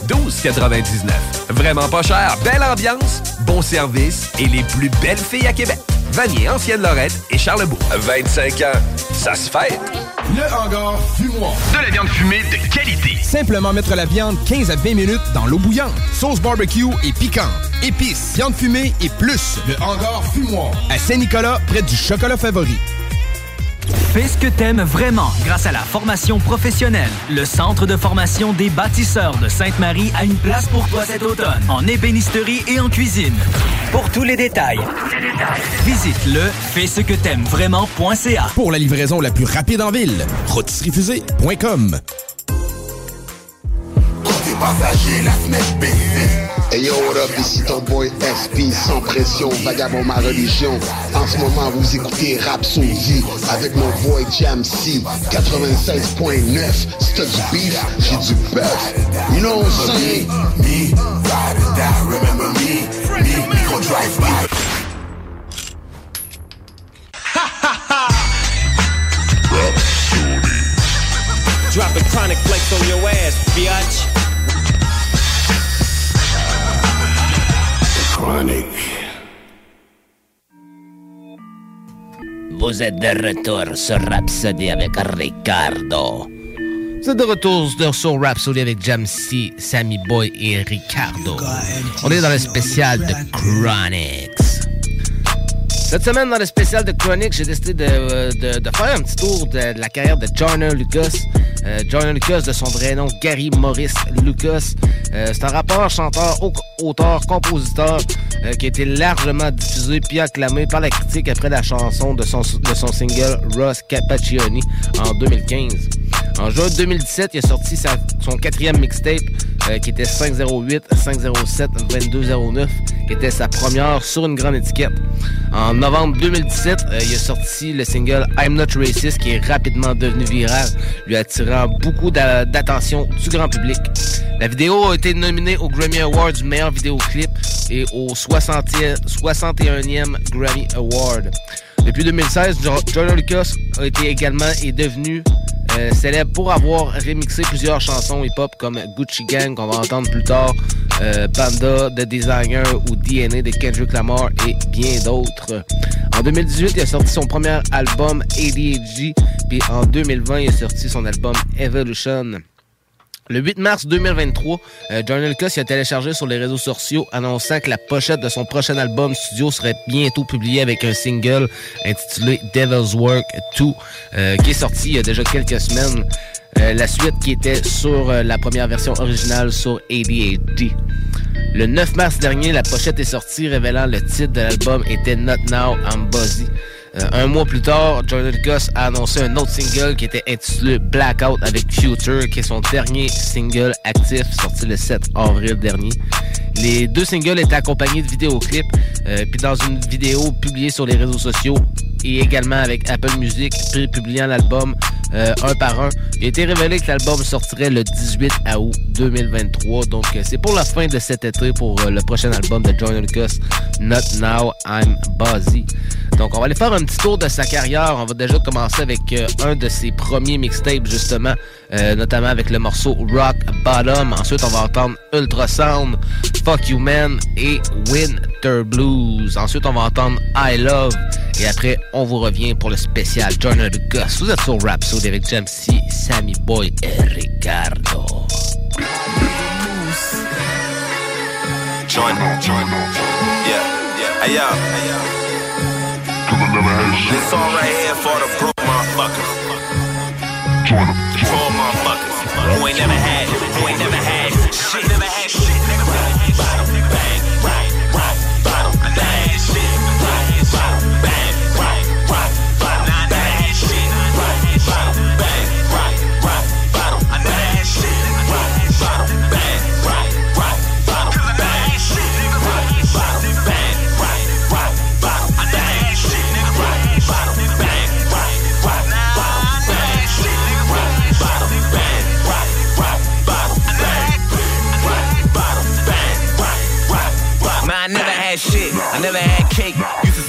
12,99. Vraiment pas cher, belle ambiance, bon service et les plus belles filles à Québec. Vanier, Ancienne Lorette et Charlebourg. 25 ans, ça se fait. Le hangar fumoir. De la viande fumée de qualité. Simplement mettre la viande 15 à 20 minutes dans l'eau bouillante. Sauce barbecue et piquante. Épices, viande fumée et plus. Le hangar fumoir. À Saint-Nicolas, près du chocolat favori. Fais ce que t'aimes vraiment grâce à la formation professionnelle. Le Centre de formation des bâtisseurs de Sainte-Marie a une place pour toi cet automne, en ébénisterie et en cuisine. Pour tous les détails, visite le fais ce que t'aimes vraiment.ca. Pour la livraison la plus rapide en ville, rôtisseriefusée.com. passager, la fenêtre baissée. Hey yo, what up, ici ton boy FP, sans pression, vagabond ma religion. En ce moment, vous écoutez Rhapsody avec mon boy Jam C, 96.9. C'est du beef, j'ai du bœuf. You know what I'm saying? Me, ride or die, remember me. Me, we gon' drive by. Dropping chronic flakes on your ass, biatch. Chronic. Vous êtes de retour sur Rhapsody avec Ricardo. Vous êtes de retour sur Rhapsody avec Jamsey, Sammy Boy et Ricardo. On est dans le spécial de Chronics. Cette semaine, dans le spécial de Chronics, j'ai décidé de, euh, de- faire un petit tour de, la carrière de Joyner Lucas. Euh, Joyner Lucas, de son vrai nom, Gary Maurice Lucas. Euh, c'est un rappeur, chanteur, au- auteur, compositeur euh, qui a été largement diffusé puis acclamé par la critique après la chanson de son, de son single Ross Capaccioni en 2015. En juin 2017, il a sorti son quatrième mixtape euh, qui était 508 507 2209 qui était sa première sur une grande étiquette. En novembre 2017, euh, il a sorti le single I'm Not Racist qui est rapidement devenu viral, lui attirant beaucoup d'a- d'attention du grand public. La vidéo a été nominée au Grammy Award du meilleur vidéoclip et au 60e 61e Grammy Award. Depuis 2016, Jo- Joyner Lucas a été également et devenu euh, célèbre pour avoir remixé plusieurs chansons hip-hop comme Gucci Gang qu'on va entendre plus tard, euh, Panda de Designer ou DNA de Kendrick Lamar et bien d'autres. En 2018, il a sorti son premier album ADHD, puis en 2020, il a sorti son album Evolution. Le 8 mars 2023, euh, il a téléchargé sur les réseaux sociaux annonçant que la pochette de son prochain album studio serait bientôt publiée avec un single intitulé Devil's Work 2 euh, qui est sorti il y a déjà quelques semaines. Euh, la suite qui était sur euh, la première version originale sur ADHD. Le 9 mars dernier, la pochette est sortie révélant le titre de l'album était Not Now, I'm Buzzy. Euh, un mois plus tard, Jordan Lucas a annoncé un autre single qui était intitulé Blackout avec Future, qui est son dernier single actif, sorti le 7 avril dernier. Les deux singles étaient accompagnés de vidéoclips, euh, puis dans une vidéo publiée sur les réseaux sociaux et également avec Apple Music, puis publiant l'album euh, un par un. Il a été révélé que l'album sortirait le 18 août 2023, donc euh, c'est pour la fin de cet été pour euh, le prochain album de Jordan Lucas, Not Now, I'm Buzzy. Donc, on va aller faire un petit tour de sa carrière. On va déjà commencer avec un de ses premiers mixtapes, justement, euh, notamment avec le morceau Rock Bottom. Ensuite, on va entendre Ultrasound, Fuck You Man et Winter Blues. Ensuite, on va entendre I Love. Et après, on vous revient pour le spécial Journal de Gus. Vous êtes sur Rhapsody avec James C, Sammy Boy et Ricardo. Join, join, yeah, yeah, hey yo, hey yo. This song right here for the broke motherfuckers. Poor motherfuckers who ain't never had, who ain't never had shit, never had shit, never had bottom,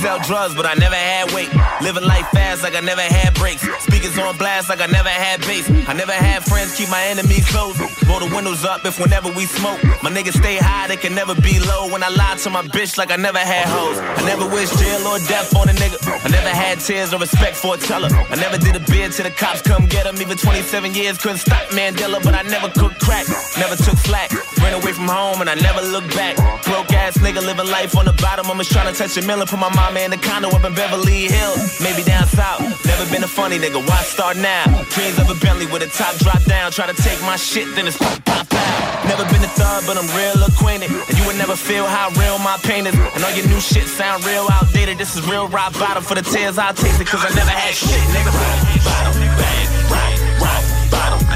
sell drugs, but I never had weight. Living life fast like I never had breaks. Speakers on blast like I never had bass. I never had friends keep my enemies close. Roll the windows up if whenever we smoke. My niggas stay high, they can never be low. When I lie to my bitch like I never had hoes. I never wish jail or death on a nigga. I never had tears or respect for a teller. I never did a bid till the cops come get him. Even 27 years couldn't stop Mandela, but I never cooked crack. Never took slack. Ran away from home and I never looked back. Broke ass nigga living life on the bottom. I'm just trying to touch a million. Put my mama in the condo up in Beverly Hills. Maybe down south. Never been a funny nigga. Why start now? Dreams of a Bentley with a top drop down. Try to take my shit, then it's pop, pop, pop. Never been a thug, but I'm real acquainted. And you would never feel how real my pain is. And all your new shit sound real outdated. This is real rock bottom for the tears I'll taste it. Cause I never had shit, nigga. Right, bottom, bang, shit, right, bottom,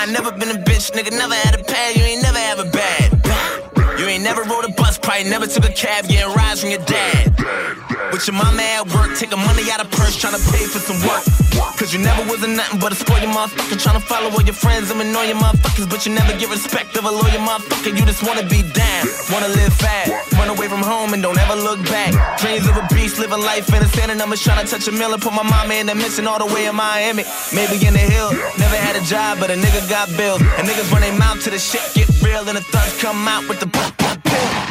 Nah, I never been a bitch, nigga, never had a pad, you ain't never have a bad. You ain't never rode a bus, probably never took a cab, getting rides from your dad. With your mama at work, taking money out of purse, trying to pay for some work. Cause you never was a nothing but a spoil your motherfucker, trying to follow all your friends and annoy your motherfuckers, but you never get respect of a loyal motherfucker. You just wanna be down, wanna live fast, run away from home and don't ever look back. Dreams of a beast, living life in a sand, and I'm trying to touch a mill and put my mama in the mission all the way in Miami. Maybe in the hill, never had a job, but a nigga got bills. And niggas run their mouth to the shit get real, and the thugs come out with the.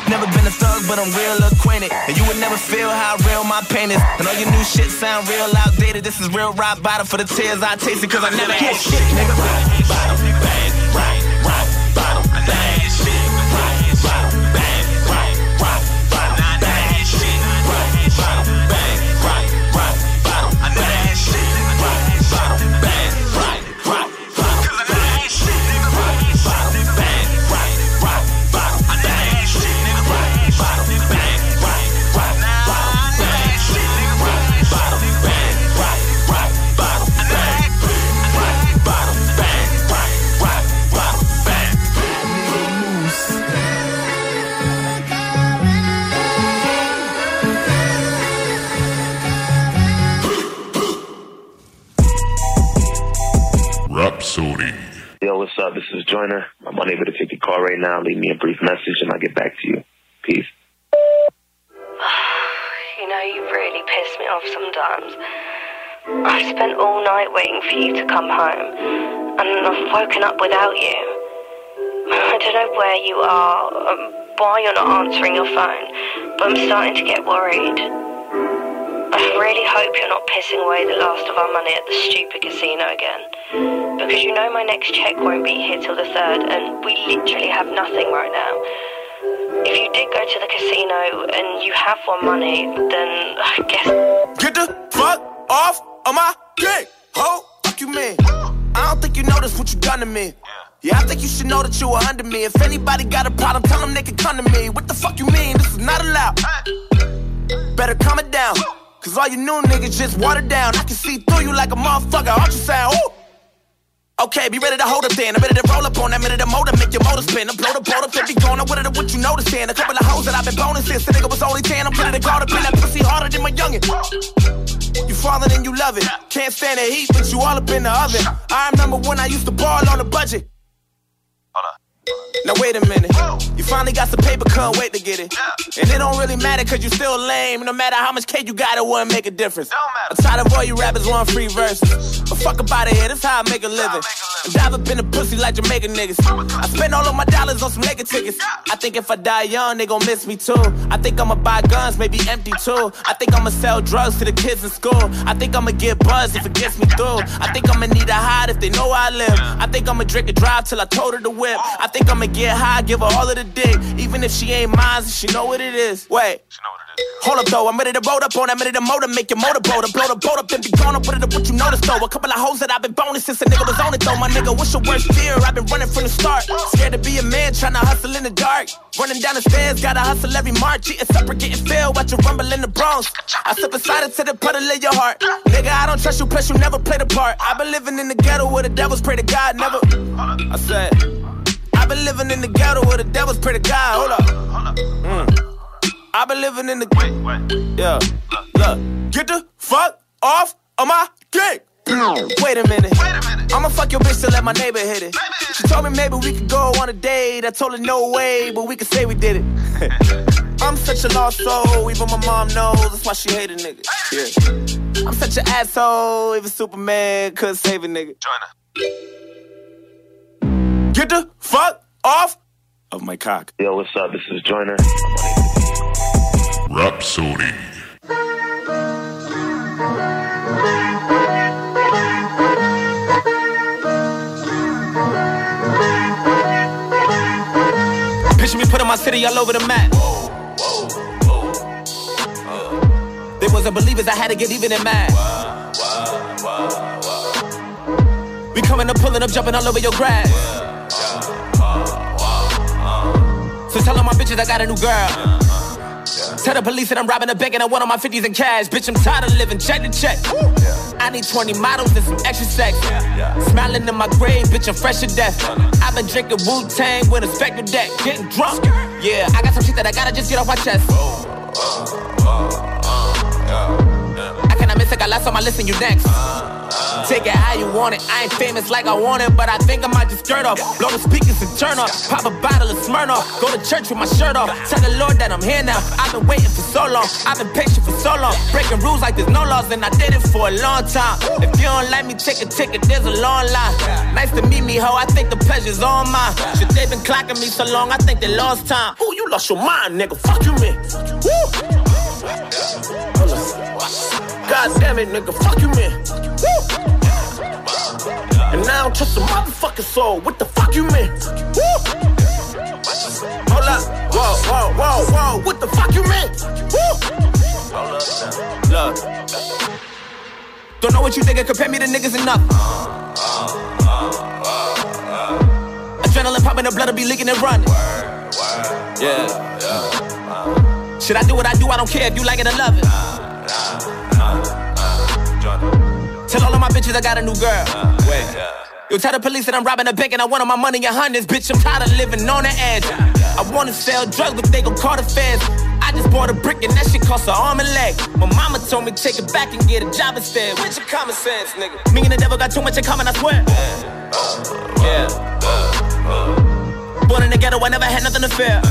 Never been a thug, but I'm real acquainted. And you would never feel how real my pain is. And all your new shit sound real outdated. This is real rock bottom for the tears I tasted, cause I never had shit, nigga. Bottom, Rapsodie. Yo, what's up? This is Joyner. I'm unable to take your call right now. Leave me a brief message and I'll get back to you. Peace. You know, you really piss me off sometimes. I've spent all night waiting for you to come home, and I've woken up without you. I don't know where you are, um, why you're not answering your phone, but I'm starting to get worried. I really hope you're not pissing away the last of our money at the stupid casino again. Because you know my next check won't be here till the third, and we literally have nothing right now. If you did go to the casino and you have one money, then I guess. Get the fuck off of my dick, ho! Fuck you, man. I don't think you notice what you done to me. Yeah, I think you should know that you were under me. If anybody got a problem, tell them they can come to me. What the fuck you mean? This is not allowed. Better calm it down. Cause all you new niggas just watered down. I can see through you like a motherfucker. Saying, ooh? Okay, be ready to hold up then. I'm ready to roll up on that minute the motor, make your motor spin. I'm blow the boat up and be gone. I'm what you noticing. A couple of hoes that I've been boning since the nigga was only 10. I'm ready to call up in that pussy harder than my youngin'. You falling and you love it. Can't stand the heat, but you all up in the oven. I remember when I used to ball on a budget. Now wait a minute. You finally got some paper, can't wait to get it. And it don't really matter cause you still lame. No matter how much cake you got, it wouldn't make a difference. I'm tired of all you rappers want free verses. But fuck about it here, this how I make a living. And dive up in the pussy like Jamaican niggas. I spend all of my dollars on some nigga tickets. I think if I die young, they gon' miss me too. I think I'ma buy guns, maybe empty too. I think I'ma sell drugs to the kids in school. I think I'ma get buzzed if it gets me through. I think I'ma need a hide if they know I live. I think I'ma drink and drive till I told her to whip. I think I'ma get high, give her all of the dick. Even if she ain't mine, she know what it is. Wait. Hold up though, I'm ready to roll up on I'm ready to motor, make your motor boat, blow the boat up and be gone up with it, what you notice though. A couple of hoes that I've been boning since a nigga was on it though. My nigga, what's your worst fear? I've been running from the start. Scared to be a man, trying to hustle in the dark. Running down the stairs, gotta hustle every march. Eating supper, getting filled, watch you rumble in the Bronx. I slip aside into the puddle of your heart. Nigga, I don't trust you, plus you never played a part. I've been living in the ghetto where the devils pray to God, never. I said, I've been living in the ghetto where the devils pray to God. Hold up. Mm. I've been living in the. Wait, wait. Yeah. Look. Get the fuck off of my dick. Wait a minute. I'ma fuck your bitch to let my neighbor hit it. She told me maybe we could go on a date. I told her no way, but we could say we did it. I'm such a lost soul, even my mom knows. That's why she hate a nigga. Yeah. I'm such an asshole, even Superman couldn't save a nigga. Get the fuck off of my cock. Yo, what's up? This is Joyner. Rapsodie. Picture me putting my city all over the map. They wasn't believers, I had to get even in mad. We coming up, pulling up, jumping all over your grass. Tell all my bitches I got a new girl. Tell the police that I'm robbing a bank and I want all my 50s in cash. Bitch, I'm tired of living check to check. I need 20 models and some extra sex. Smiling in my grave, bitch, I'm fresh to death. I've been drinking Wu Tang with a spectral deck, getting drunk. Yeah, I got some shit that I gotta just get off my chest. Cannot miss uh, uh, uh, it, got last on my list and you next. Take it how you want it. I ain't famous like I want it, but I think I might just skirt off. Blow the speakers and turn off. Pop a bottle of Smirnoff. Go to church with my shirt off. Tell the Lord that I'm here now. I've been waiting for so long. I've been patient for so long. Breaking rules like there's no laws, and I did it for a long time. If you don't like me, take a ticket. There's a long line. Nice to meet me, ho. I think the pleasure's all mine. Shit, they been clocking me so long. I think they lost time. Ooh, you lost your mind, nigga. Fuck you, man. Woo. God damn it, nigga. Fuck you, man. And now I don't trust a motherfucking soul. What the fuck you mean? Hold up. Whoa, whoa, whoa, whoa. What the fuck you mean? Look. Don't know what you nigga compare me to niggas enough. Adrenaline popping, the blood will be leaking and running. Yeah. Should I do what I do? I don't care if you like it or love it. Tell all of my bitches I got a new girl. Wait. Yo, tell the police that I'm robbing a bank and I want all my money in hundreds. Bitch, I'm tired of living on the edge. I wanna sell drugs, but they gon' call the feds. I just bought a brick and that shit cost an arm and leg. My mama told me take it back and get a job instead. Where's your common sense, nigga? Me and the devil got too much in common, I swear. Yeah. Born in the ghetto, I never had nothing to fear.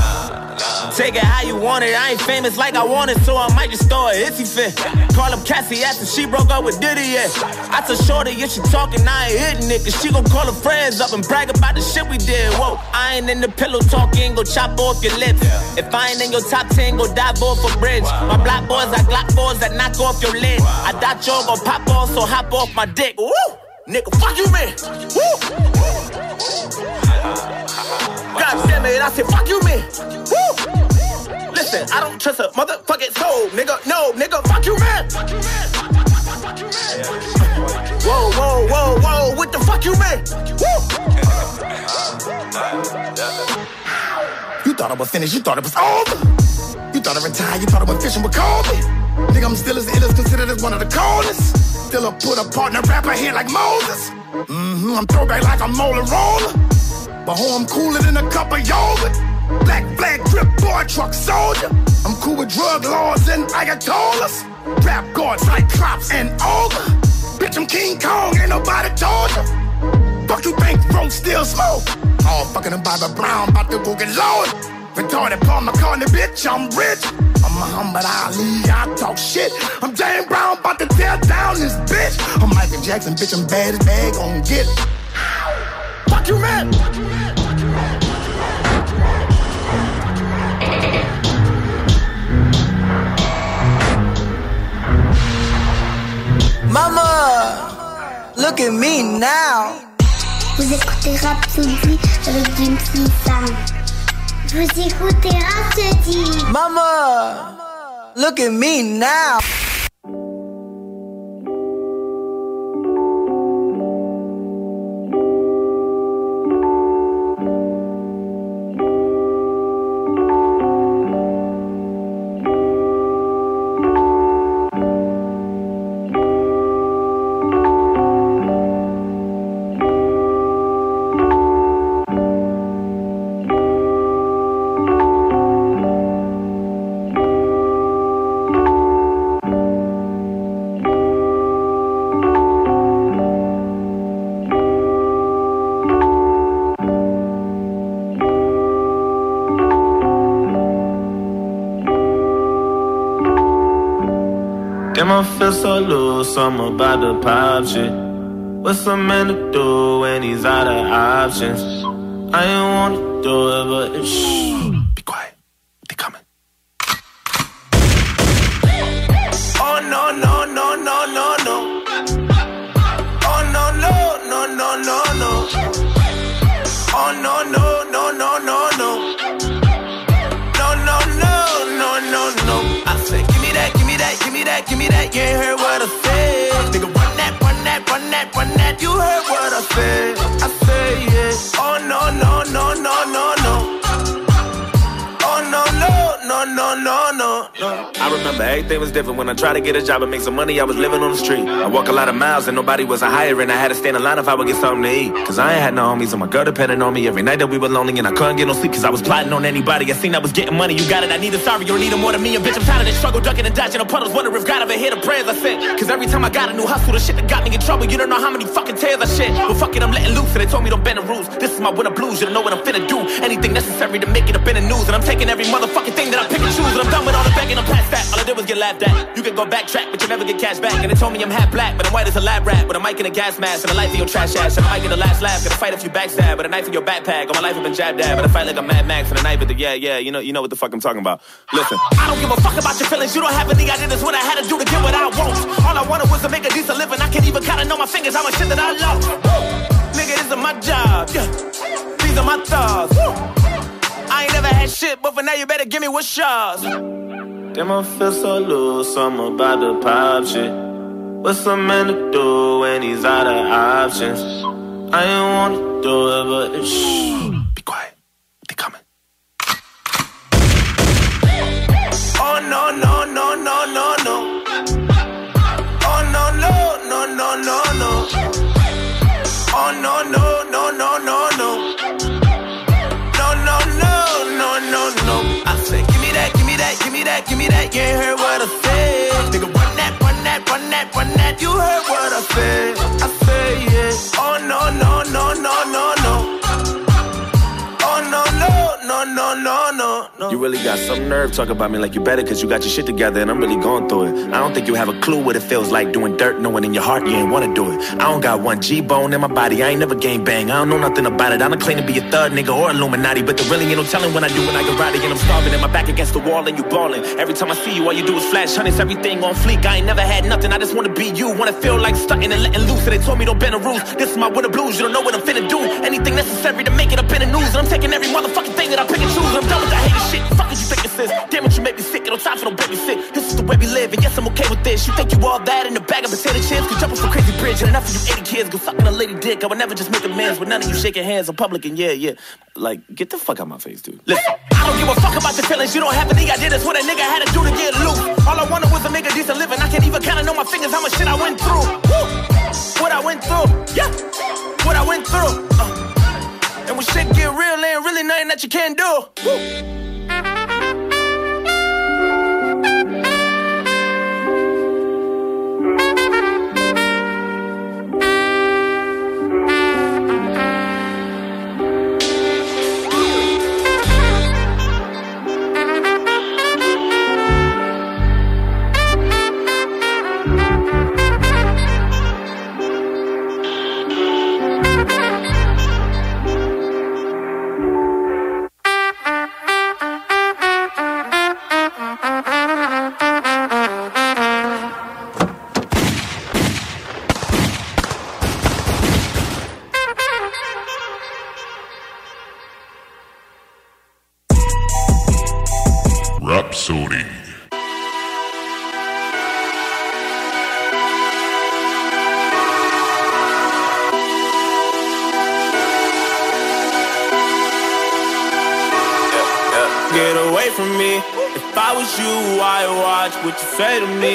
Take it how you want it. I ain't famous like I want it, so I might just throw a hissy fit. Call up Cassie after she broke up with Diddy, yeah. I told Shorty if she talking, I ain't hitting it. Cause she gon' call her friends up and brag about the shit we did. Whoa, I ain't in the pillow talking, go chop off your lips. If I ain't in your top 10, go dive off a bridge. My black boys are Glock boys that knock off your lid. I doubt y'all gon' pop off, so hop off my dick. Woo! Nigga, fuck you, man. Woo! God damn it, I said, fuck you, man. Woo! Listen, I don't trust a motherfucking soul, nigga. No, nigga, fuck you, man. Whoa, whoa, whoa, whoa, what the fuck you, man? Woo! You thought I was finished, you thought it was over. You thought I retired, you thought I went fishing with Kobe. Nigga, I'm still as ill as considered as one of the coldest. Still a put a partner rapper here like Moses. Mm-hmm, I'm throwback like Mola Roller. But ho, I'm cooler than a cup of yogurt. Black flag drip boy truck soldier. I'm cool with drug laws and Ayatollahs. Rap guards like Cyclops and Ogre. Bitch, I'm King Kong, ain't nobody told you. Fuck you think bro still smoke? All fucking about the Brown, about to go get loaded. Retarded Paul McCartney, bitch, I'm rich. I'm Muhammad Ali, I talk shit. I'm James Brown, about to tear down this bitch. I'm Michael Jackson, bitch, I'm bad as bad, gon' get it. Fuck you, man. Fuck you. Mama, look at me now. Vous écoutez Rapsodie avec une petite Sam. Vous écoutez Rapsodie. Mama, look at me now. I feel so loose, I'm about to pop shit. What's a man to do when he's out of options? I ain't wanna do it, but shh. Everything was different when I tried to get a job and make some money. I was living on the street. I walk a lot of miles and nobody was a hiring. I had to stand in line if I would get something to eat. Cause I ain't had no homies and my girl depending on me every night that we were lonely and I couldn't get no sleep cause I was plotting on anybody. I seen I was getting money. You got it. I need a sorry. You need it more than me. And bitch, I'm tired of this struggle, ducking and dodging the puddles. Wonder if God ever hear the prayers I sent. Cause every time I got a new hustle, the shit that got me in trouble. You don't know how many fucking tears I shed. But fuck it, I'm letting loose. And they told me don't bend the rules. This is my winter blues. You don't know what I'm finna do. Anything necessary to make it up in the news. And I'm taking every motherfucking thing that I pick and choose. And I'm done with all the begging. I'm past that. All I did was get laughed at. You can go backtrack, but you never get cash back. And they told me I'm half black, but I'm white as a lab rat. With a mic and a gas mask and a life in your trash ass. And I might get the last laugh. Gonna fight if you backstab. With a knife in your backpack. All my life I've been jabbed at. But I fight like a Mad Max and a knife at the yeah, yeah. You know, you know what the fuck I'm talking about. Listen. I don't give a fuck about your feelings. You don't have any idea. That's what I had to do to get what I want. All I wanted was to make a decent living. I can't even kinda know my fingers how much shit that I love. Nigga, this is my job. Yeah. These are my thoughts. I ain't never had shit, but for now you better give me what's yours. Damn, I feel so loose, I'm about to pop shit. What's a man to do when he's out of options? I ain't wanna do it, but shh, ain't heard what I said. Nigga, run that, run that, run that, run that. You heard what I said. I really got some nerve talking about me like you better cause you got your shit together and I'm really going through it. I don't think you have a clue what it feels like doing dirt, knowing in your heart you ain't wanna do it. I don't got one G bone in my body, I ain't never game bang. I don't know nothing about it. I don't claim to be a third nigga or Illuminati, but there really ain't no telling when I do when I get rowdy and I'm starving and my back against the wall and you ballin'. Every time I see you, all you do is flash hundreds, everything on fleek. I ain't never had nothing, I just wanna be you. Wanna feel like stunting and letting loose. And they told me don't bend the rules. This is my winter blues, you don't know what I'm finna do. Anything necessary to make it up in the news. And I'm taking every motherfucking thing that I pick and choose. I'm done with that hating shit. Fuck you think this is. Damn it, you make me sick. Ain't no time for no babysit. This is the way we live, and yes, I'm okay with this. You think you all that in a bag of potato chips? Could jump off a crazy bridge, and enough of you 80 kids go sucking a lady dick. I would never just make amends with none of you shaking hands in public, and yeah, yeah. Like, get the fuck out my face, dude. Listen, I don't give a fuck about your feelings. You don't have any idea. That's what a nigga had to do to get loose. All I wanted was to make a decent living. I can't even count on my fingers how much shit I went through. Woo! What I went through, yeah. What I went through. Uh. And when shit get real, ain't really nothing that you can't do. Woo! Say to me.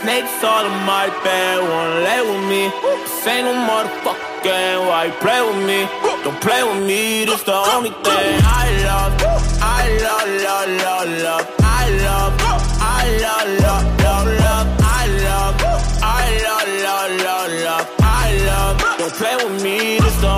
Snakes all in my bed, wanna lay with me. This no motherfucking game, why you play with me? Don't play with me, this the only thing I love. I love, love, love, love. I love, I love, love, love, love. I love, I love, love, love, love. I love. Don't play with me, this the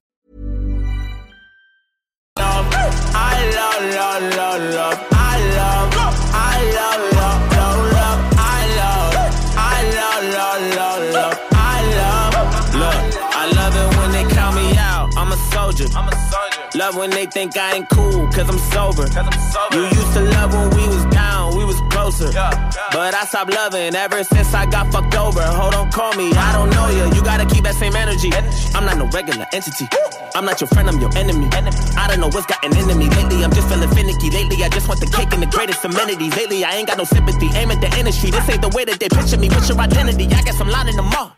I love, love, love, love. I love, I love, love, love, love. I love, I love, love, love, love. I love, I love it when they me out. I'm a soldier. I'm a soldier. Love when they think I ain't cool, cause I'm sober. Cause I'm sober. You used to love when we was down, we was closer. But I stopped loving ever since I got fucked over. Hold on, call me, I don't know you. You gotta keep that same energy. I'm not no regular entity. I'm not your friend, I'm your enemy. I don't know what's gotten into me. Lately, I'm just feeling finicky. Lately, I just want the cake and the greatest amenities. Lately, I ain't got no sympathy. Aim at the industry. This ain't the way that they picture me. What's your identity? I guess I'm lining them up.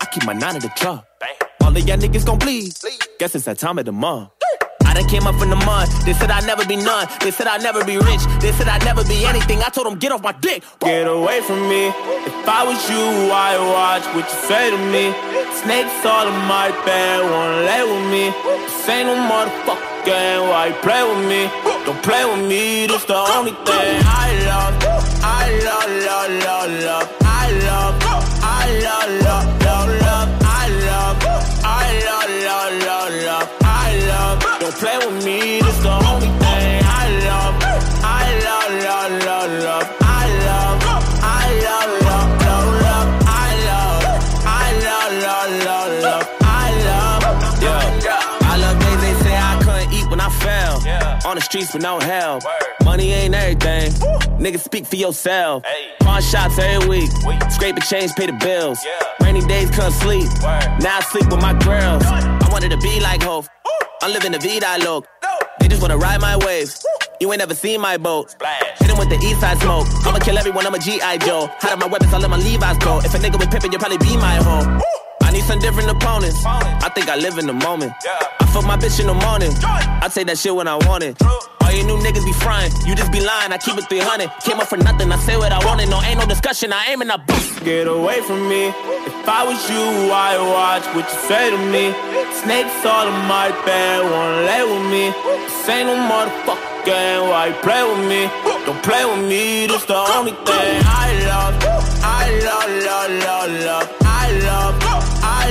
I keep my nine at the club. All of y'all niggas gon' bleed. Guess it's that time of the month. I done came up from the mud. They said I'd never be none. They said I'd never be rich. They said I'd never be anything. I told them, get off my dick. Get away from me. If I was you, I would watch what you say to me. Snakes all in my bed, wanna lay with me. This ain't no motherfucker game. Why you play with me? Don't play with me. This the only thing I love. I love, love, love, love. I love. I love, love, love, love. I love. I love, love, love, love. Don't play with me. This the only thing I love. I love, love, love, love. I love. I love, love, love, love. I love. I love, love, love, love. I love. Yeah. I love days they say I couldn't eat when I fell. On the streets with no help. Money ain't everything. Niggas speak for yourself. Pawn shots every week. Scrape a change, pay the bills. Rainy days couldn't sleep. Now I sleep with my girls. I wanted to be like Hope. I'm living the vida look. They just wanna ride my wave. You ain't never seen my boat. Hit 'em with the east side smoke. I'ma kill everyone, I'm a G.I. Joe. Hide my weapons, I let my Levi's go. If a nigga with pimpin', you'll probably be my hoe. I need some different opponents. I think I live in the moment. I fuck my bitch in the morning. I say that shit when I want it. All you new niggas be frying, you just be lying. I keep it 300. Came up for nothing, I say what I wanted. No, ain't no discussion, I aim and I boost. Get away from me. If I was you, I watch what you say to me. Snakes all in my bed, wanna lay with me. This ain't no motherfucker game, why you play with me? Don't play with me, this the only thing I love. I love, love, love, love. I love,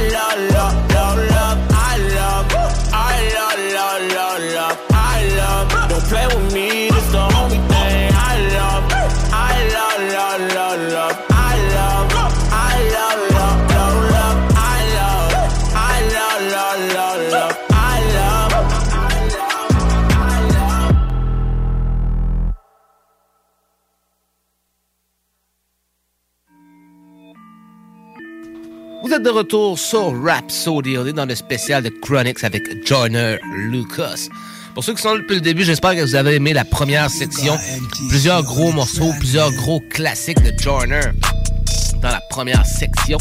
love, love, love, love. I love, I love, love, love, love. I love, don't play with Vous êtes de retour sur Rhapsody. On est dans le spécial de Chronix avec Joyner Lucas. Pour ceux qui sont là depuis le début, j'espère que vous avez aimé la première section. Plusieurs gros morceaux, plusieurs gros classiques de Joyner dans la première section.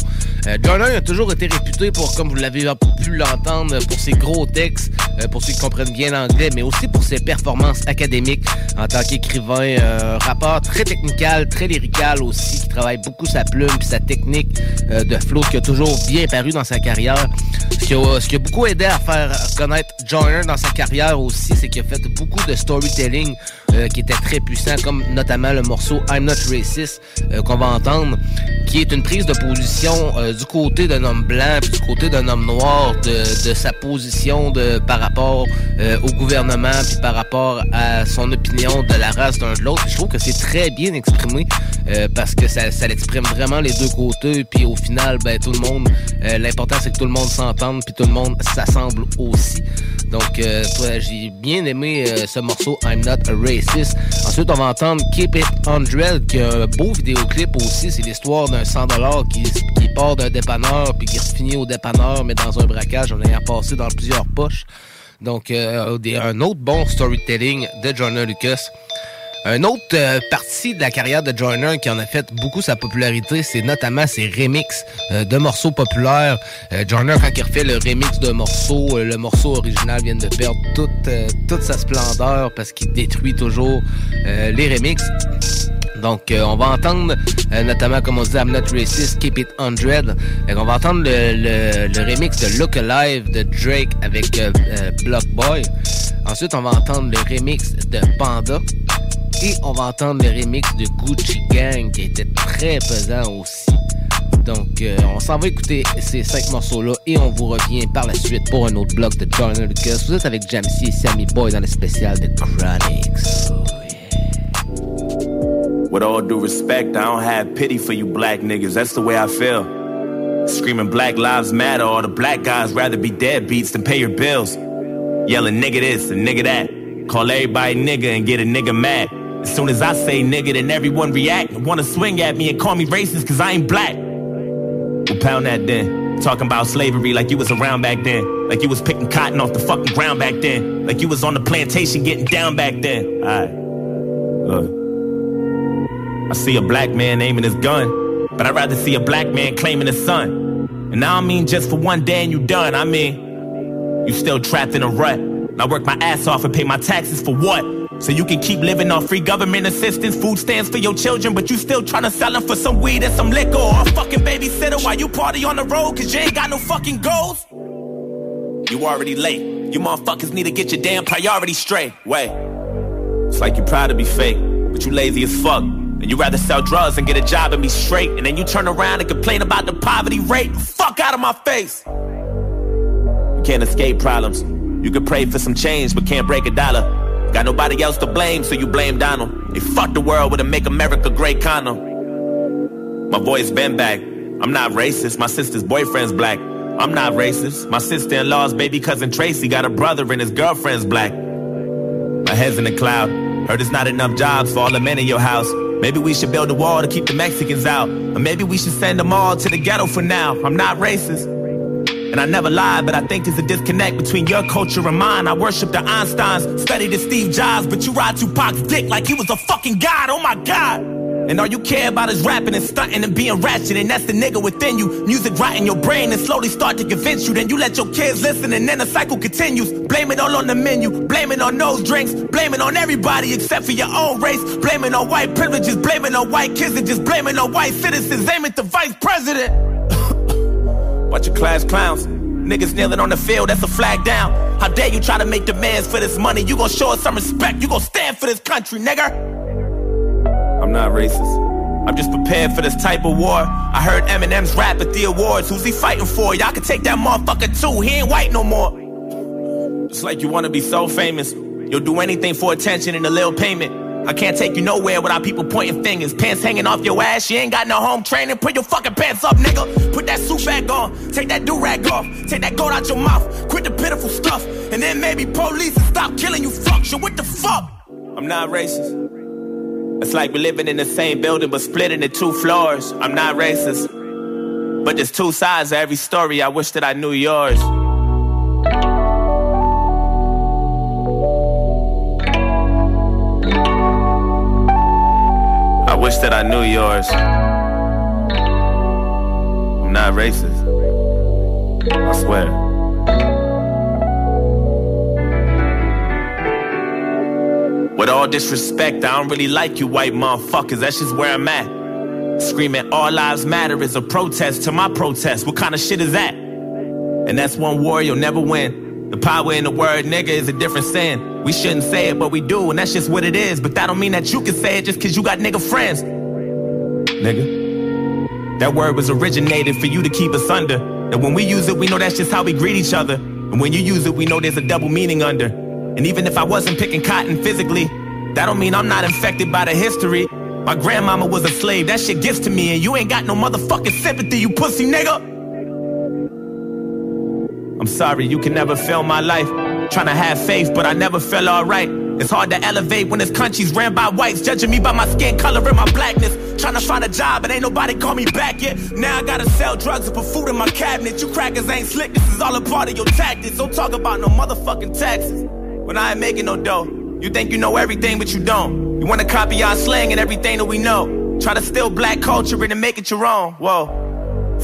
Euh, Joyner a toujours été réputé pour, comme vous l'avez pu l'entendre, pour ses gros textes, euh, pour ceux qui comprennent bien l'anglais, mais aussi pour ses performances académiques en tant qu'écrivain, euh, rappeur très technical, très lyrical aussi, qui travaille beaucoup sa plume puis sa technique euh, de flow qui a toujours bien paru dans sa carrière. Ce qui a, beaucoup aidé à faire connaître Joyner dans sa carrière aussi, c'est qu'il a fait beaucoup de storytelling qui était très puissant, comme notamment le morceau I'm Not Racist qu'on va entendre, qui est une prise de position euh, du côté d'un homme blanc puis du côté d'un homme noir de, sa position par rapport euh, au gouvernement puis par rapport à son opinion de la race d'un de l'autre. Je trouve que c'est très bien exprimé euh, parce que ça, l'exprime vraiment les deux côtés puis au final ben tout le monde l'important c'est que tout le monde s'entende puis tout le monde s'assemble aussi. Donc j'ai bien aimé ce morceau I'm Not a Racist. Ensuite, on va entendre Keep It 100 qui a un beau vidéoclip aussi. C'est l'histoire d'un 100 qui, qui part d'un dépanneur puis qui finit au dépanneur mais dans un braquage en ayant passé dans plusieurs poches. Donc, euh, un autre bon storytelling de Joyner Lucas. Un autre euh, partie de la carrière de Joyner qui en a fait beaucoup sa popularité, c'est notamment ses remixes euh, de morceaux populaires. Euh, quand il refait le remix d'un morceau, euh, le morceau original vient de perdre toute, toute sa splendeur parce qu'il détruit toujours les remixes. Donc, euh, on va entendre, euh, notamment, comme on dit, I'm Not Racist, Keep It 100. Fait on va entendre le, remix de Look Alive de Drake avec euh, Block Boy. Ensuite, on va entendre le remix de Panda. Et on va entendre le remix de Gucci Gang, qui était très pesant aussi. Donc, on s'en va écouter ces cinq morceaux-là et on vous revient par la suite pour un autre bloc de Turner Lucas. Vous êtes avec Jamsey et Sammy Boy dans le spécial de Chronics. With all due respect, I don't have pity for you black niggas. That's the way I feel. Screaming Black Lives Matter, all the black guys rather be deadbeats than pay your bills. Yelling nigga this and nigga that. Call everybody nigga and get a nigga mad. As soon as I say nigga, then everyone react and wanna swing at me and call me racist cause I ain't black. Well, pound that then. Talking about slavery like you was around back then. Like you was picking cotton off the fucking ground back then. Like you was on the plantation getting down back then. Alright. Look. I see a black man aiming his gun, but I'd rather see a black man claiming his son. And I don't mean just for one day and you done. I mean, you still trapped in a rut. And I work my ass off and pay my taxes for what? So you can keep living on free government assistance, food stamps for your children, but you still trying to sell them for some weed and some liquor or a fucking babysitter while you party on the road cause you ain't got no fucking goals? You already late. You motherfuckers need to get your damn priorities straight. Wait. It's like you're proud to be fake, but you lazy as fuck. And you rather sell drugs and get a job and be straight. And then you turn around and complain about the poverty rate. Fuck out of my face. You can't escape problems. You can pray for some change, but can't break a dollar. Got nobody else to blame, so you blame Donald. They fucked the world with a make America great condom. My voice been back. I'm not racist. My sister's boyfriend's black. I'm not racist. My sister-in-law's baby cousin Tracy got a brother and his girlfriend's black. My head's in the cloud. Heard there's not enough jobs for all the men in your house. Maybe we should build a wall to keep the Mexicans out. Or maybe we should send them all to the ghetto for now. I'm not racist. And I never lied, but I think there's a disconnect between your culture and mine. I worship the Einsteins, study the Steve Jobs, but you ride Tupac's dick like he was a fucking god. Oh my god. And all you care about is rapping and stunting and being ratchet, and that's the nigga within you. Music rot in your brain and slowly start to convince you. Then you let your kids listen, and then the cycle continues. Blame it all on the menu, blame it on those drinks, blame it on everybody except for your own race. Blame it on white privileges, blame it on white kids, and just blame it on white citizens. Aim at the vice president. Bunch of class clowns. Niggas kneeling on the field, that's a flag down. How dare you try to make demands for this money? You gon' show us some respect. You gon' stand for this country, nigga. I'm not racist. I'm just prepared for this type of war. I heard Eminem's rap at the awards. Who's he fighting for? Y'all can take that motherfucker too. He ain't white no more. It's like you wanna be so famous. You'll do anything for attention and a little payment. I can't take you nowhere without people pointing fingers. Pants hanging off your ass. You ain't got no home training. Put your fucking pants up, nigga. Put that suit back on. Take that do rag off. Take that gold out your mouth. Quit the pitiful stuff. And then maybe police and stop killing you fucks. You what the fuck? I'm not racist. It's like we're living in the same building but split into two floors. I'm not racist. But there's two sides to every story. I wish that I knew yours. I wish that I knew yours. I'm not racist. I swear. With all disrespect, I don't really like you white motherfuckers. That's just where I'm at. Screaming all lives matter is a protest to my protest. What kind of shit is that? And that's one war you'll never win. The power in the word nigga is a different sin. We shouldn't say it, but we do, and that's just what it is. But that don't mean that you can say it just cause you got nigga friends. Nigga. That word was originated for you to keep us under. And when we use it, we know that's just how we greet each other. And when you use it, we know there's a double meaning under. And even if I wasn't picking cotton physically, that don't mean I'm not infected by the history. My grandmama was a slave, that shit gets to me, and you ain't got no motherfucking sympathy, you pussy nigga. I'm sorry, you can never feel my life. Trying to have faith, but I never feel alright. It's hard to elevate when this country's ran by whites, judging me by my skin color and my blackness. Trying to find a job, but ain't nobody call me back yet. Now I gotta sell drugs and put food in my cabinet. You crackers ain't slick, this is all a part of your tactics. Don't talk about no motherfucking taxes when I ain't making no dough. You think you know everything, but you don't. You wanna copy our slang and everything that we know. Try to steal black culture and make it your own. Whoa.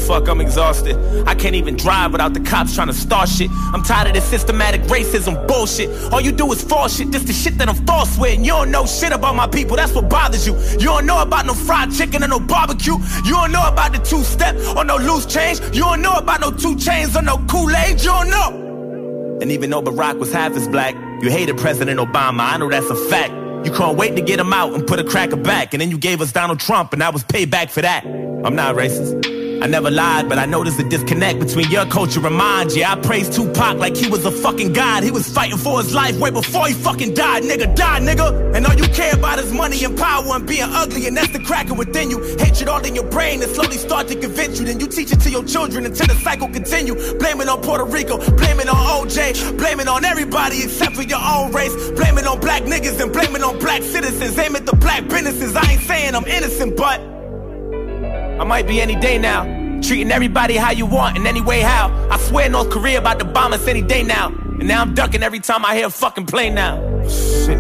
Fuck, I'm exhausted. I can't even drive without the cops trying to start shit. I'm tired of this systematic racism bullshit. All you do is false shit, This the shit that I'm false with. And you don't know shit about my people, that's what bothers you. You don't know about no fried chicken or no barbecue. You don't know about the two step or no loose change. You don't know about no two chains or no Kool-Aid. You don't know. And even though Barack was half as black, you hated President Obama. I know that's a fact. You can't wait to get him out and put a cracker back. And then you gave us Donald Trump, and I was payback for that. I'm not racist. I never lied, but I noticed the disconnect between your culture and mine. Yeah, I praised Tupac like he was a fucking god. He was fighting for his life way before he fucking died. Nigga, die, nigga. And all you care about is money and power and being ugly, and that's the cracker within you. Hatred all in your brain and slowly start to convince you. Then you teach it to your children until the cycle continue. Blame it on Puerto Rico, blame it on OJ, blame it on everybody except for your own race. Blame it on black niggas and blame it on black citizens. Aim at the black businesses. I ain't saying I'm innocent, but. I might be any day now. Treating everybody how you want in any way how. I swear North Korea about to bomb us any day now. And now I'm ducking every time I hear a fucking plane now. Shit.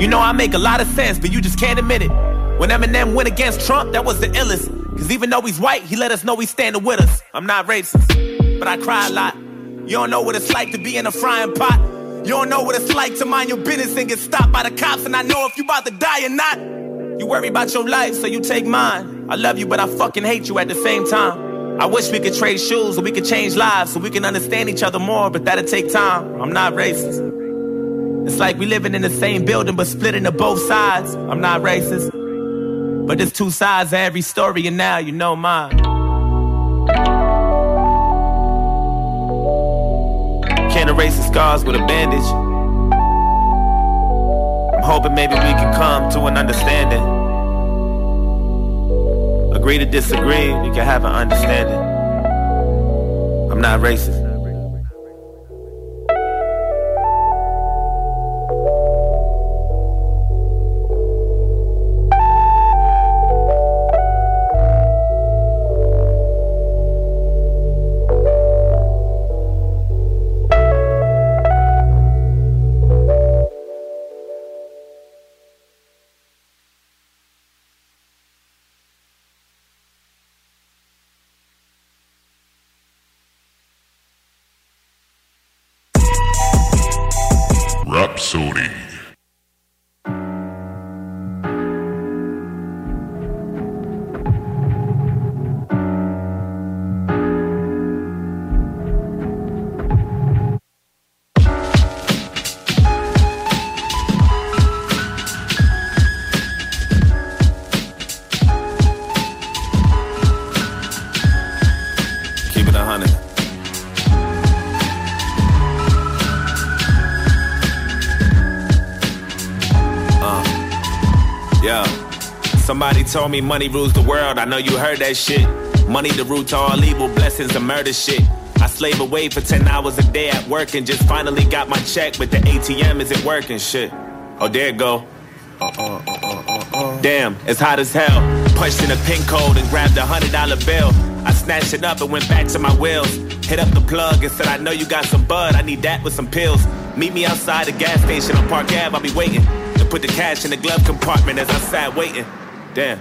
You know I make a lot of sense, but you just can't admit it. When Eminem went against Trump, that was the illest. Cause even though he's white, he let us know he's standing with us. I'm not racist, but I cry a lot. You don't know what it's like to be in a frying pot. You don't know what it's like to mind your business and get stopped by the cops. And I know if you about to die or not. You worry about your life, so you take mine. I love you, but I fucking hate you at the same time. I wish we could trade shoes so we could change lives so we can understand each other more, but that'll take time. I'm not racist. It's like we living in the same building but split into both sides. I'm not racist. But there's two sides to every story, and now you know mine. Can't erase the scars with a bandage. I'm hoping maybe we can come to an understanding. Agree to disagree, we can have an understanding. I'm not racist. Told me money rules the world. I know you heard that shit. Money the root to all evil, blessings and murder shit. I slave away for 10 hours a day at work and just finally got my check, but the ATM isn't working shit. Oh, there it go. Damn, it's hot as hell. Punched in a pin code and grabbed a hundred dollar bill. I snatched it up and went back to my wheels. Hit up the plug and said, I know you got some bud. I need that with some pills. Meet me outside the gas station on Park Ave. I'll be waiting. To put the cash in the glove compartment as I sat waiting. Damn.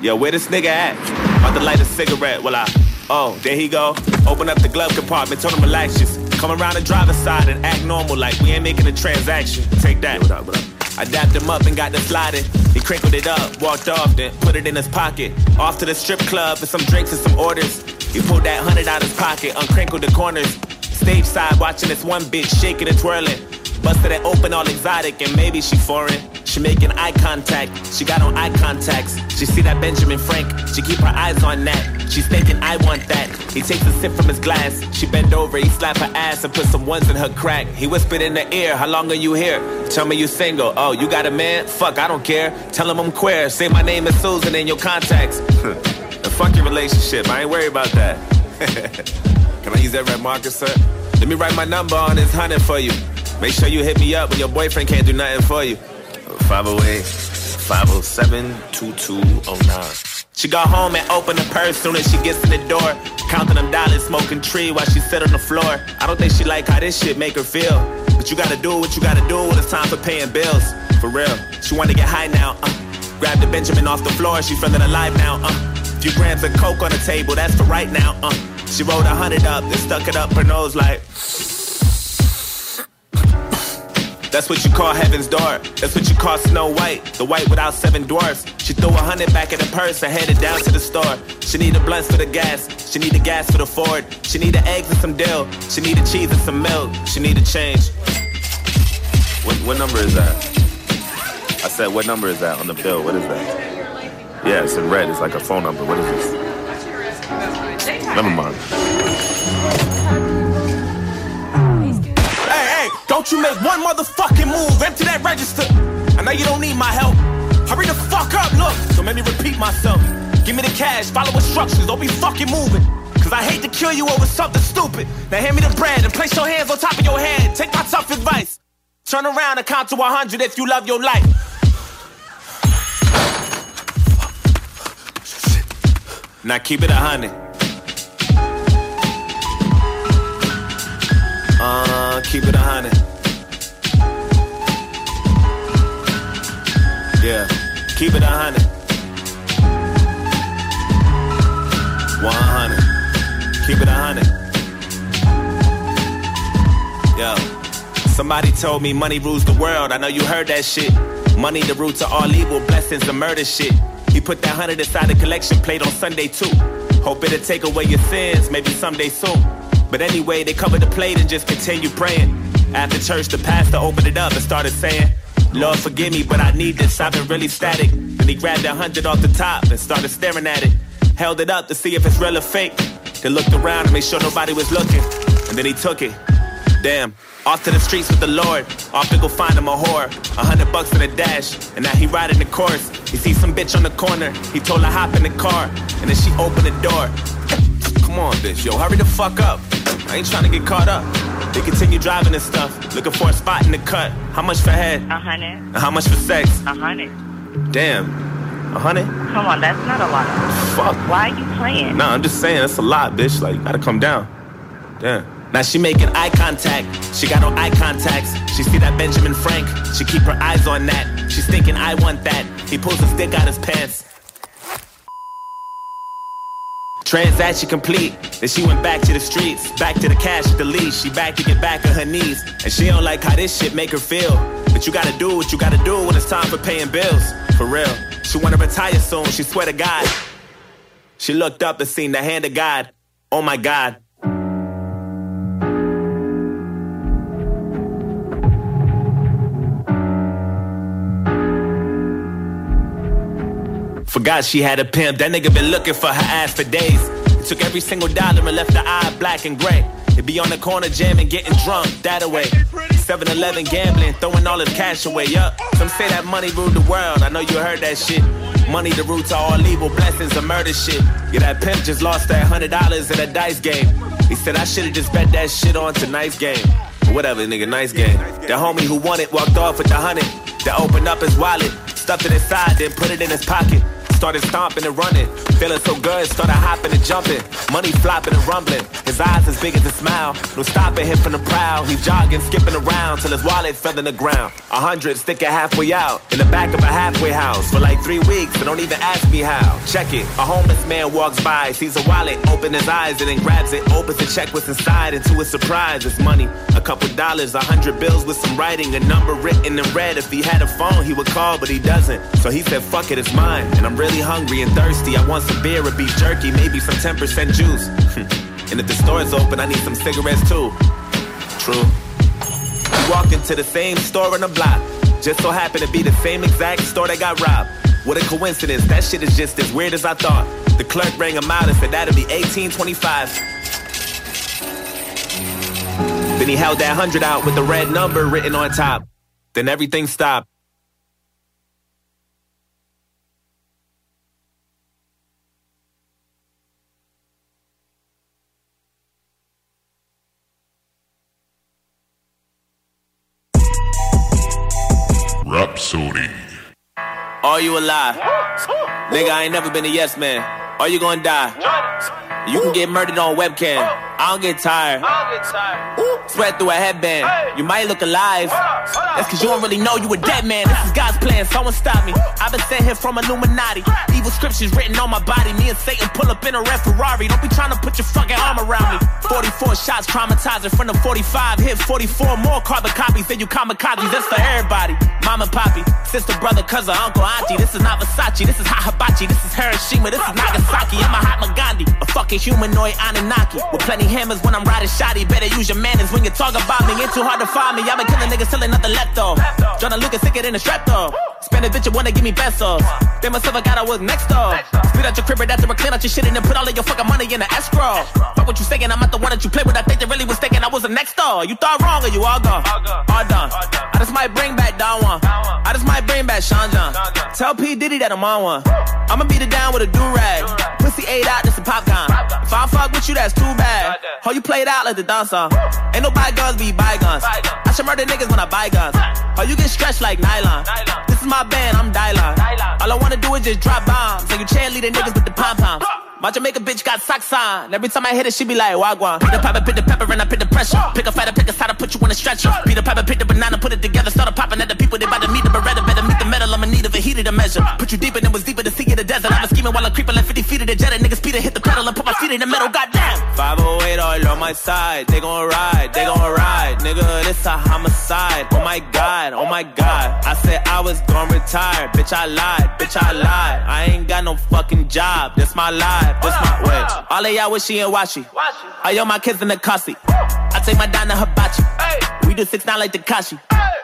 Yo, where this nigga at? About to light a cigarette. Well, I. Oh, there he go. Open up the glove compartment. Told him relax just. Come around the driver's side and act normal like we ain't making a transaction. Take that. What up, what up? I dapped him up and got the sliding. He crinkled it up, walked off, then put it in his pocket. Off to the strip club for some drinks and some orders. He pulled that hundred out his pocket, uncrinkled the corners. Stage side watching this one bitch shaking and twirling. Busted it open all exotic and maybe she foreign. She making eye contact, she got on eye contacts. She see that Benjamin Frank, she keep her eyes on that. She's thinking I want that. He takes a sip from his glass. She bend over, he slap her ass and put some ones in her crack. He whispered in her ear, how long are you here? Tell me you single. Oh, you got a man? Fuck, I don't care. Tell him I'm queer. Say my name is Susan in your contacts. and fuck your relationship, I ain't worried about that. Can I use that red marker, sir? Let me write my number on this hundred for you. Make sure you hit me up when your boyfriend can't do nothing for you. 508 507 2209. She got home and opened the purse soon as she gets in the door. Counting them dollars, smoking tree while she sit on the floor. I don't think she like how this shit make her feel. But you gotta do what you gotta do when it's time for paying bills. For real. She wanna get high now. Uh. Grab the Benjamin off the floor, she feeling alive now. Uh. Few grams of coke on the table, that's for right now. Uh. She rolled a hundred up, then stuck it up her nose like. That's what you call heaven's door. That's what you call Snow White, the white without seven dwarfs. She threw a hundred back in the purse and headed down to the store. She need a blunts for the gas. She need the gas for the Ford. She need the eggs and some dill. She need the cheese and some milk. She need a change. What, what number is that? I said, what number is that on the bill? What is that? Yeah, it's in red. It's like a phone number. What is this? Never mind. Don't you make one motherfucking move. Empty that register. I know you don't need my help. Hurry the fuck up, look. Don't make me repeat myself. Give me the cash, follow instructions, don't be fucking moving. Cause I hate to kill you over something stupid. Now hand me the bread and place your hands on top of your head. Take my tough advice. Turn around and count to 100 if you love your life. Now keep it 100. I'll keep it a hundred. Yeah, keep it a hundred. One hundred, keep it a hundred. Yo, somebody told me money rules the world. I know you heard that shit. Money the root to all evil, blessings and murder shit. He put that hundred inside the collection plate on Sunday too. Hope it'll take away your sins, maybe someday soon. But anyway, they covered the plate and just continued praying. After church, the pastor opened it up and started saying, Lord, forgive me, but I need this. I've been really static. Then he grabbed a hundred off the top and started staring at it. Held it up to see if it's real or fake. Then looked around to make sure nobody was looking. And then he took it. Damn. Off to the streets with the Lord. Off to go find him a whore. A hundred bucks in a dash. And now he riding the course. He sees some bitch on the corner. He told her hop in the car. And then she opened the door. Come on, bitch. Yo, hurry the fuck up. I ain't trying to get caught up. They continue driving and stuff. Looking for a spot in the cut. How much for head? A hundred. And how much for sex? A hundred. Damn. A hundred? Come on, that's not a lot. Fuck. Why are you playing? Nah, I'm just saying, that's a lot, bitch. Like, you gotta come down. Damn. Now she making eye contact. She got on eye contacts. She see that Benjamin Frank. She keep her eyes on that. She's thinking, I want that. He pulls his dick out his pants. Transaction complete. Then she went back to the streets, back to the cash at the leash. She back to get back on her knees, and she don't like how this shit make her feel. But you gotta do what you gotta do when it's time for paying bills. For real. She wanna retire soon. She swear to God. She looked up and seen the hand of God. Oh my God. Forgot she had a pimp. That nigga been looking for her ass for days. Took every single dollar and left the eye black and gray. He be on the corner jamming, getting drunk, that away. 7-Eleven gambling, throwing all his cash away. Yup. Some say that money ruled the world. I know you heard that shit. Money the root to all evil, blessings and murder shit. Yeah, that pimp just lost that hundred dollars in a dice game. He said I should've just bet that shit on tonight's game. But whatever, nigga, nice game. The homie who won it walked off with the hundred. That opened up his wallet, stuffed it inside, then put it in his pocket. Started stomping and running, feeling so good, started hopping and jumping. Money flopping and rumbling, his eyes as big as a smile. No stopping him from the prowl. He's jogging, skipping around till his wallet fell in the ground. A hundred sticking halfway out in the back of a halfway house for like three weeks, but don't even ask me how. Check it. A homeless man walks by, sees a wallet, open his eyes, and then grabs it, opens to check what's inside, and to his surprise, it's money. A couple dollars, a hundred bills with some writing, a number written in red. If he had a phone, he would call, but he doesn't. So he said, fuck it, it's mine. And I'm really hungry and thirsty. I want some beer or beef jerky, maybe some 10% juice. and if the store's open, I need some cigarettes too. True. We walked into the same store on the block. Just so happened to be the same exact store that got robbed. What a coincidence, that shit is just as weird as I thought. The clerk rang him out and said that'd be 1825. Then he held that hundred out with the red number written on top. Then everything stopped. Alive? Nigga, I ain't never been a yes man. Are you gonna die? You can get murdered on webcam. I don't get tired. Sweat through a headband. You might look alive. That's cause you don't really know you a dead man. This is God's plan. Someone stop me. I've been sent here from Illuminati. Evil scriptures written on my body. Me and Satan pull up in a red Ferrari. Don't be trying to put your fucking arm around me. 44 shots traumatizing from the 45. Hit 44 more carbon copies than you kamikazes. That's for everybody. Mama, poppy, sister, brother, cousin, uncle, auntie. This is not Versace. This is hot hibachi. This is Hiroshima. This is Nagasaki. I'm a hot Gandhi. A fucking humanoid Anunnaki. With plenty hammers when I'm riding shoddy. Better use your manners when you talk about me. Ain't too hard to find me. I've been killing niggas, selling nothing left though. Joyner Lucas sicker than a strep though. Spend a bitch, you wanna give me pesos. Then myself, I gotta work next door. Spit out your crib, right after I clean out your shit and then put all of your fucking money in the escrow. Fuck what you saying, I'm not the one that you play with. I think they really was thinking I was the next door. You thought wrong or you all gone? All done. I just might bring back Don Juan. I just might bring back Sean John. Tell P. Diddy that I'm on one. I'ma beat it down with a do-rag. Pussy ate out, just a popcorn. If I fuck with you, that's too bad. How you played out like the dancer. Ain't no bygones be bygones. I should murder niggas when I buy guns. How you get stretched like nylon. This is my band, I'm Dylon. All I wanna do is just drop bombs. And you cheerleading niggas with the pom-poms. My Jamaica bitch got socks on. Every time I hit it, she be like, Wagwan. The pepper, pick the pepper, and I pick the pressure. Pick a fighter, pick a side, put you on a stretcher. Pick the pepper, pick the banana, put it together, start a popping at the people. They about to meet the beretta, better meet the metal. I'm in need of a heater to measure. Put you deeper than was deeper to see in the desert. I was scheming while I'm creeping like 50 feet of the jet. Niggas Peter hit the pedal and put my feet in the metal. Goddamn. 508 all on my side. They gon' ride, they gon' ride. Nigga, this a homicide. Oh my god, oh my god. I said I was gon' retire. Bitch, I lied, bitch, I lied. I ain't got no fucking job. That's my life, this my way. All of y'all wishy and washy. All y'all my kids in the car seat. I take my dime to hibachi. We do six nine like Tekashi.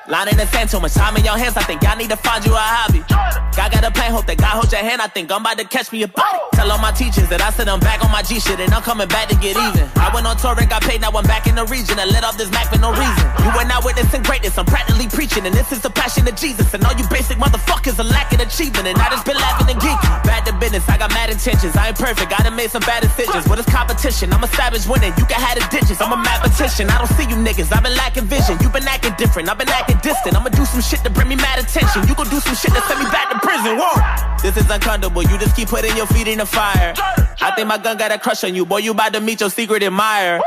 Line in the sand, too much time in your hands. I think y'all need to find you a hobby. God got a plan, hope that God hold your hand. I think I'm about to catch me a body. Tell all my teachers that I said I'm back on my G shit and I'm coming back to get even. I went on tour and got paid, now I'm back in the region. I let off this Mac for no reason. You were not witnessing greatness, I'm practically preaching. And this is the passion of Jesus. And all you basic motherfuckers are lacking achievement. And I just been laughing and geeking. Bad to business, I got mad intentions. I ain't perfect, I done made some bad decisions. What is competition? I'm a savage winning. You can have the ditches. I'm a mathematician. I don't see you niggas. I've been lacking vision. You've been acting different. I've been acting distant. I'ma do some shit to bring me mad attention. You gon' do some shit that send me back to prison. Whoa. This is uncomfortable. You just keep putting your feet in the fire. I think my gun got a crush on you. Boy, you about to meet your secret admirer.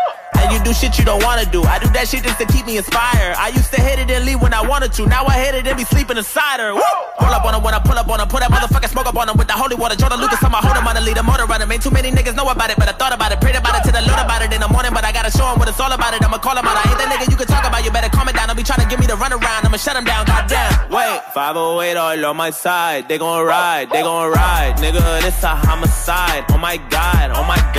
And you do shit you don't wanna do. I do that shit just to keep me inspired. I used to hit it and leave when I wanted to. Now I hit it and be sleeping inside her. Woo! Pull up on her when I pull up on her. Put that motherfucking smoke up on her with the holy water. Joyner Lucas on my hold him on the lead. A motor runner. Ain't too many niggas know about it, but I thought about it. Prayed about it till I learned about it in the morning. But I gotta show him what it's all about it. I'ma call him out. I ain't that nigga you can talk about. You better calm it down. Don't be trying to give me the run around. I'ma shut him down. Goddamn. Wait, 508 all on my side. They gon' ride. They gon' ride. Nigga, this a homicide. Oh my god. Oh my god.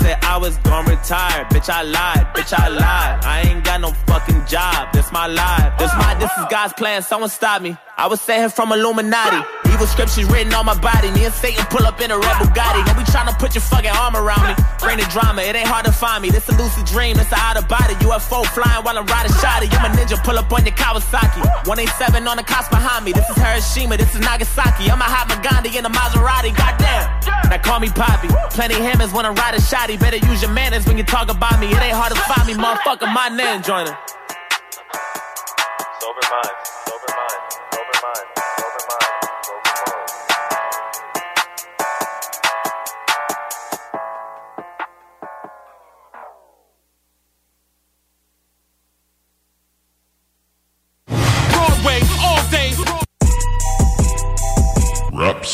Said I was gon' retire. Bitch, I lied. Bitch, I lied. I ain't got no fucking job. This my life. This my, this is God's plan. Someone stop me. I was here from Illuminati. Evil scriptures written on my body. And Satan pull up in a red Bugatti. Be trying to put your fucking arm around me. Bring the drama. It ain't hard to find me. This a lucid dream. It's a out of body. UFO flying while I'm riding shoddy. I'm a ninja. Pull up on your Kawasaki. 187 on the cops behind me. This is Hiroshima. This is Nagasaki. I'm a hot Gandhi in a Maserati. Goddamn. Now call me Poppy. Plenty hammers when I'm riding shoddy. Better use your manners when you talk about me. It ain't hard to find me, motherfucker. My name Joyner. Sober mind.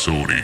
Rapsodie.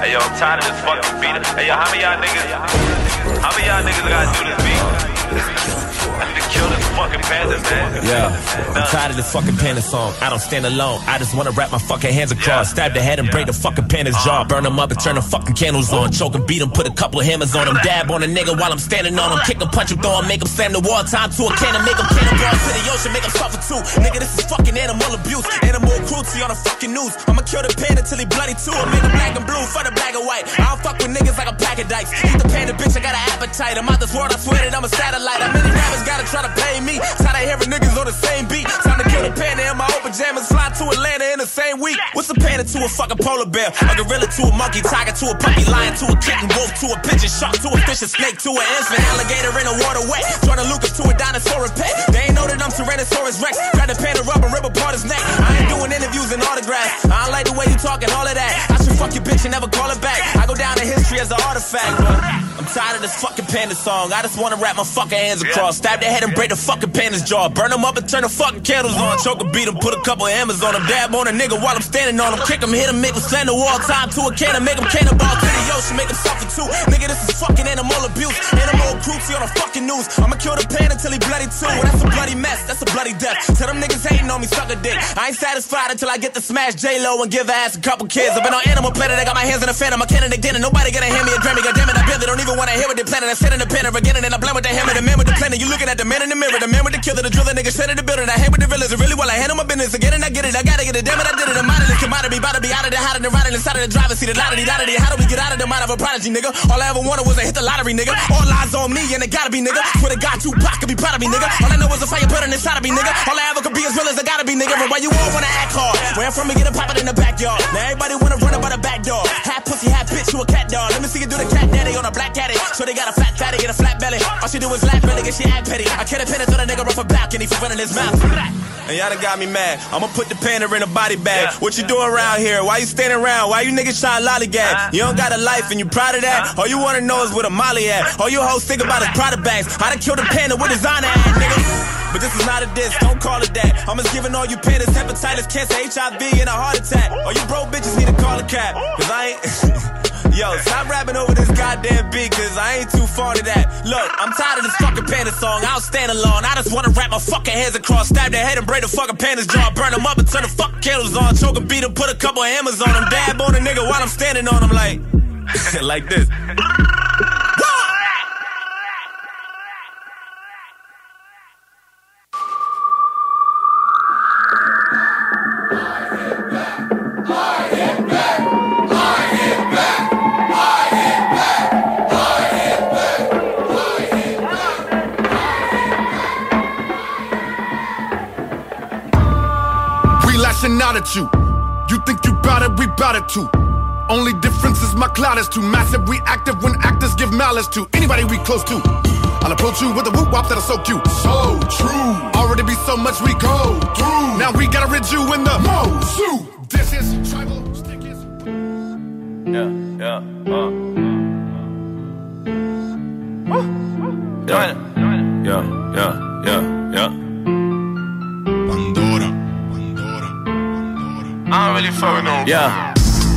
Hey yo, I'm tired of this fucking beat. Hey yo, how many y'all niggas? How many y'all niggas gotta do this beat? I need to kill this fucking panther, man. Yeah, I'm tired of this fucking panda song. I don't stand alone. I just wanna wrap my fucking hands across, stab the head and break the fucking panda's jaw, uh-huh. burn them up and turn the uh-huh. fucking candles on, choke and beat him, put a couple of hammers on him, dab on a nigga while I'm standing on him, kick him, punch him, throw him, make him slam the wall, time to a cannon, make him cannonball to the ocean, make him suffer too. Nigga, this is fucking animal abuse, animal cruelty on the fucking news. I'ma kill the panda till he bloody too, and make him black and blue for the black and white. I don't fuck with niggas like a pack of dice. Eat the panda, bitch, I got an appetite. I'm out this world, I swear that I'm a satellite. I'm in the rappers gotta try to pay me? Tired of hearing niggas on the same beat. Time to kill the panda in my old pajamas, fly to Atlanta in the same week. What's a panda to a fucking polar bear, a gorilla to a monkey, tiger to a puppy, lion to a kitten, wolf to a pigeon, shark to a fish, a snake to an infant, alligator in a waterway, Joyner Lucas to a dinosaur pet. They ain't know that I'm Tyrannosaurus Rex. Grab the panda rubber, rip apart his neck. I ain't doing interviews and autographs. I don't like the way you talking, all of that. I should fuck your bitch and never call her back. I go down in history as an artifact, but I'm tired of this fucking panda song. I just wanna wrap my fucking hands across, stab their head and break the fucking panda's jaw, burn them up and turn the fucking candles on, choke a beat 'em, put a couple hammers on them, dab on a nigga while I'm standing on him, kick him, hit him, make him slam the wall, time to a cannon, make him cannonball to the ocean, make him suffer too. Nigga, this is fucking animal abuse, animal cruelty on the fucking news. I'ma kill the panda till he bloody too. That's a bloody mess, that's a bloody death. Tell them niggas hating on me, suck a dick. I ain't satisfied until I get to smash J Lo and give ass a couple kids. I've been on Animal Planet, I got my hands in the fan, I'm a candidate dinner. Nobody gonna hand me a Grammy, goddamn it, I barely don't even wanna hear what they planning. I sit in the pen again and I blend with the hammer, the man with the planet. You looking at the man in the mirror, the man with the killer, the driller, nigga straight in the building. I hang with the villains, and really while I handle my business. Again and I get it, I gotta get it, damn it, I did it. I'm out of this commodity, about to be out of the hot and riding inside of the driver's seat, the lottery, lottery. How do we get out of the mind of a prodigy, nigga? All I ever wanted was to hit the lottery, nigga. All eyes on me, and it gotta be, nigga. Swear to God, Tupac could be proud of me, nigga. All I know is a fire burning inside of me, nigga. All I ever could be as real as I gotta be, nigga. But why you all wanna act hard? Where I'm from, we get a pop it in the backyard. Now everybody wanna run about the back door. Hat pussy, hat bitch, you a cat dog. Let me see you do the cat daddy on a black caddy. So they got a fat fatty, get a flat belly. All she do is laugh, get she act. I can't pin it to the nigga off a balcony for running his mouth. And y'all done got me mad. I'ma put the panda in a body bag. What you doing around here? Why you standing around? Why you niggas trying to lollygag? You don't got a life and you proud of that? All you wanna know is where the molly at. All you hoes think about is Prada bags. I done killed a panda with designer at, nigga. But this is not a diss, don't call it that. I'm just giving all you pandas hepatitis, cancer, HIV, and a heart attack. All you broke bitches need to call a cab. Cause I ain't. Yo, stop rapping over this goddamn beat, cause I ain't too fond of that. Look, I'm tired of this fucking panda song. I'll stand alone. I just wanna wrap my fucking hands across, stab their head and break the fucking panda's jaw, burn them up and turn the fucking candles on, choke and beat them, put a couple hammers on them, dab on a nigga while I'm standing on them like, like this. At you. You think you bout it, we bout it too. Only difference is my cloud is too massive. We active when actors give malice to anybody we close to. I'll approach you with a whoop wop that'll soak you. So true. Already be so much we go through. Now we gotta rid you in the mo zoo. This is tribal. Yeah, yeah, uh. Yeah, yeah, yeah, yeah, yeah. I don't really fuck with no. Yeah.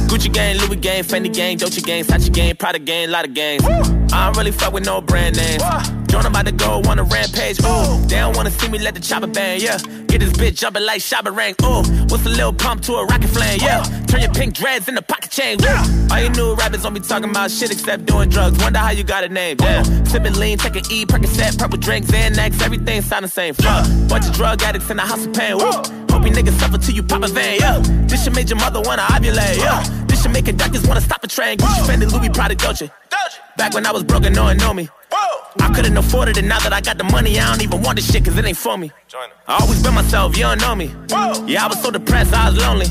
Gucci gang, Louis gang, Fendi gang, Dolce gang, Sachi gang, Prada gang, lot of gangs. I don't really fuck with no brand names. Join about to go on a rampage. Ooh, they don't wanna see me let the chopper bang. Yeah, get this bitch jumping like Shabba Rank. Ooh, what's a little pump to a rocket flame? Yeah, turn your pink dreads into pocket chain. Woo. All you new rappers don't be talking about shit except doing drugs. Wonder how you got a name. Damn, sipping lean, taking E, Percocet, purple drinks, Xanax, everything sound the same. Fuck, bunch of drug addicts in the house of pain. Woo. Hope you niggas suffer till you pop a vein, yeah. This should make your mother wanna ovulate, yeah. This should make conductors wanna stop a train. Gucci, Fendi, Louis, Prada, Dolce. Back when I was broken, no one know me. I couldn't afford it, and now that I got the money, I don't even want this shit, cause it ain't for me. I always been myself, you don't know me. Yeah, I was so depressed, I was lonely.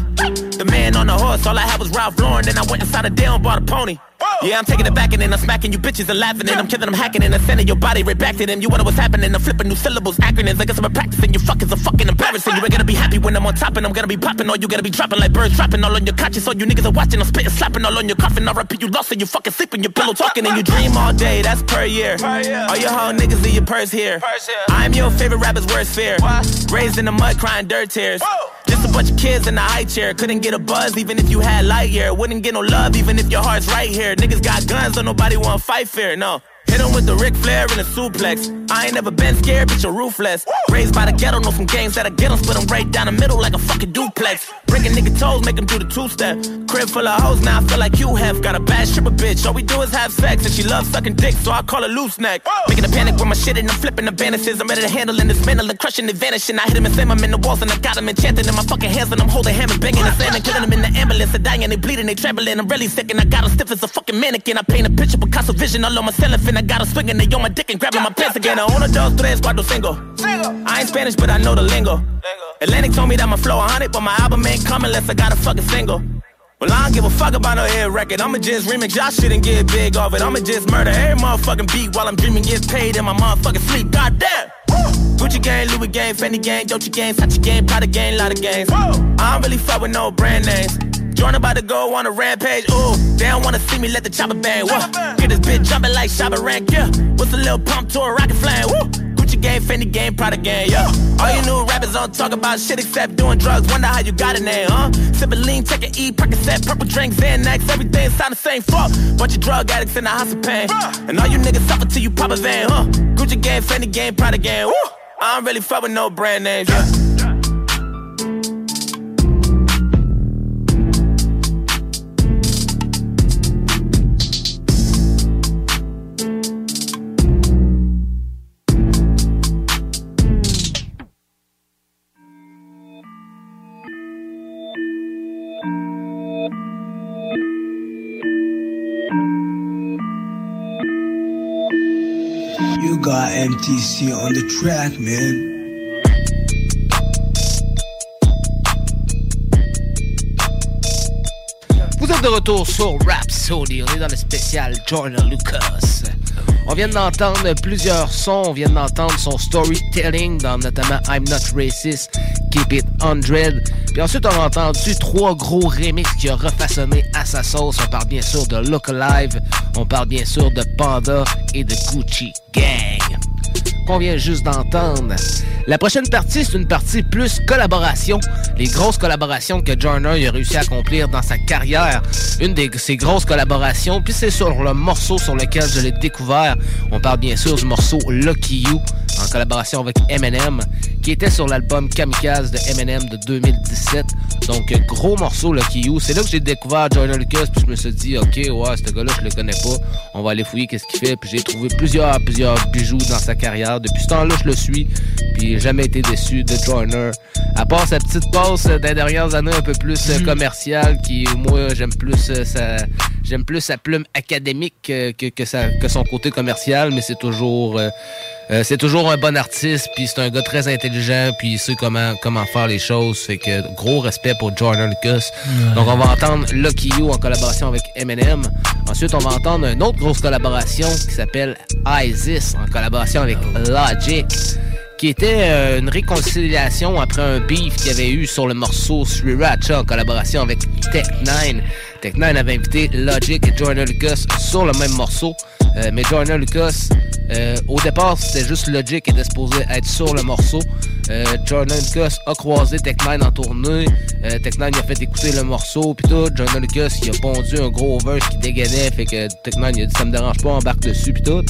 The man on the horse, all I had was Ralph Lauren, then I went inside a deal and bought a pony. Yeah, I'm taking it back and then I'm smacking you bitches and laughing and I'm killing them, hacking and I'm sending your body right back to them. You wonder what's happening? I'm flipping new syllables, acronyms. I guess I'm practicing. You fuckers are fucking embarrassing. You ain't gonna be happy when I'm on top and I'm gonna be popping. Or you gonna be dropping like birds dropping all on your conscience. All you niggas are watching, I'm spitting, slapping all on your coffin. I repeat, you lost and you fucking sleeping your pillow talking and you dream all day. That's per year. All your whole niggas in your purse here. I'm your favorite rapper's worst fear. Raised in the mud, crying dirt tears. Just a bunch of kids in a high chair. Couldn't get a buzz even if you had light year. Wouldn't get no love even if your heart's right here. Niggas got guns, so nobody wanna fight fair. No. Hit him with the Ric Flair and a suplex. I ain't never been scared, bitch, you're ruthless. Raised by the ghetto, know some games that I get 'em, split right down the middle like a fucking duplex. Breaking nigga toes, make 'em do the two step. Crib full of hoes, now I feel like you have. Got a bad stripper bitch, all we do is have sex, and she loves sucking dick, so I call her loose neck. Making a panic with my shit and I'm flipping the bandages. I'm ready to handle and dismantle and crushing and vanishing. I hit him and slam him in the walls and I got him enchanted in my fucking hands and I'm holding hammers, banging and killing him in the ambulance. They're dying, they bleeding, they trembling. I'm really sick and I got him stiff as a fucking mannequin. I paint a picture, Picasso vision all on my cellophane. I got him swinging, they on my dick and grabbing my pants again. I own a dos, tres, cuatro, cinco. I ain't Spanish, but I know the lingo. Atlantic told me that my flow 100, but my album ain't coming unless I got a fucking single. Well, I don't give a fuck about no hit record. I'ma just remix y'all shit and get big off it. I'ma just murder every motherfucking beat while I'm dreaming, get paid in my motherfucking sleep. God damn. Gucci gang, Louis gang, Fendi gang, Dolce gang, Sachi gang, Prada gang, lot of gangs. I don't really fuck with no brand names. Join about to go on a rampage. Ooh, they don't wanna see me let the chopper bang. Whoa. Get this bitch jumping like Shabba Rank, yeah. What's a little pump to a rocket flame? Woo. Gang, Fendi game, Prada game, yeah. All you new rappers don't talk about shit except doing drugs. Wonder how you got a name, huh? Sippin' lean, take an E, Percocet, purple drinks, Xanax, everything sound the same. Fuck, bunch of drug addicts in the pain. And all you niggas suffer till you pop a van, huh? Gucci game, Fendi game, Prada game, woo. I don't really fuck with no brand names, yeah. Vous êtes de retour sur Rhapsody. On est dans le spécial Jordan Lucas. On vient d'entendre plusieurs sons. On vient d'entendre son storytelling dans notamment I'm Not Racist, Keep It 100. Puis ensuite, on a entendu trois gros remixes qu'il a refaçonnés à sa sauce. On parle bien sûr de Look Alive, on parle bien sûr de Panda et de Gucci Gang qu'on vient juste d'entendre. La prochaine partie, c'est une partie plus collaboration. Les grosses collaborations que Joyner a réussi à accomplir dans sa carrière. Une de ces grosses collaborations, puis c'est sur le morceau sur lequel je l'ai découvert. On parle bien sûr du morceau Lucky You, en collaboration avec Eminem, qui était sur l'album Kamikaze de Eminem de 2017. Donc, gros morceau Lucky You. C'est là que j'ai découvert Joyner Lucas, puis je me suis dit, ok, ouais, ce gars-là, je le connais pas. On va aller fouiller qu'est-ce qu'il fait. Puis j'ai trouvé plusieurs, plusieurs bijoux dans sa carrière. Depuis ce temps-là, je le suis. Puis jamais été déçu de Joyner. À part sa petite passe des dernières années un peu plus euh, commerciale, qui moi j'aime plus euh, sa j'aime plus sa plume académique que, que, que sa- que son côté commercial, mais c'est toujours euh, euh, c'est toujours un bon artiste, puis c'est un gars très intelligent, puis il sait comment comment faire les choses. Fait que gros respect pour Jordan Lucas. Donc on va entendre Lucky You en collaboration avec Eminem. Ensuite on va entendre une autre grosse collaboration qui s'appelle ISIS en collaboration avec Logic qui était euh, une réconciliation après un beef qu'il y avait eu sur le morceau Sriracha en collaboration avec Tech9. Tech9 avait invité Logic et Jordan Lucas sur le même morceau, euh, mais Jordan Lucas, euh, au départ, c'était juste Logic qui était supposé être sur le morceau. Euh, Jordan Lucas a croisé Tech9 en tournée. Euh, Tech9 il a fait écouter le morceau, puis tout. Jordan Lucas il a pondu un gros verse qui dégainait, fait que Tech9 il a dit ça me dérange pas, embarque dessus, puis tout.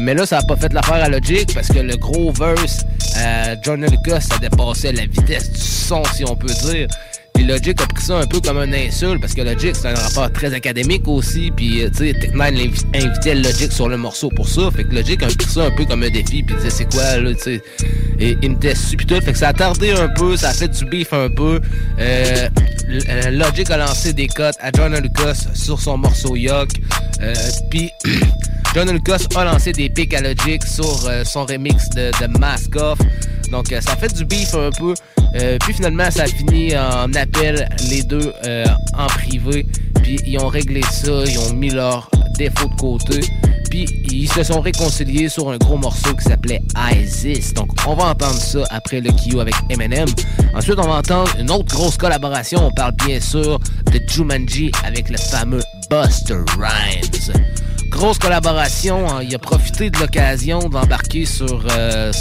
Mais là, ça a pas fait l'affaire à Logic parce que le gros verse, euh, Jordan Lucas, ça dépassait la vitesse du son, si on peut dire. Puis Logic a pris ça un peu comme un insulte parce que Logic, c'est un rapport très académique aussi. Puis, euh, tu sais, Tech9 l'invi- invitait Logic sur le morceau pour ça. Fait que Logic a pris ça un peu comme un défi. Puis disait, c'est quoi, là, tu sais? Et il me testait puis tout. Fait que ça a tardé un peu, ça a fait du beef un peu. Euh, Logic a lancé des cotes à Jordan Lucas sur son morceau Yuck. Puis John Lucas a lancé des pics à Logic sur euh, son remix de, Mask Off. Donc euh, ça fait du beef un peu. Euh, puis finalement ça a fini en appel les deux en privé. Puis ils ont réglé ça, ils ont mis leurs défauts de côté. Puis ils se sont réconciliés sur un gros morceau qui s'appelait ISIS. Donc on va entendre ça après le Kyo avec Eminem. Ensuite on va entendre une autre grosse collaboration. On parle bien sûr de Jumanji avec le fameux Buster Rhymes grosse collaboration. hein. Il a profité de l'occasion d'embarquer sur euh,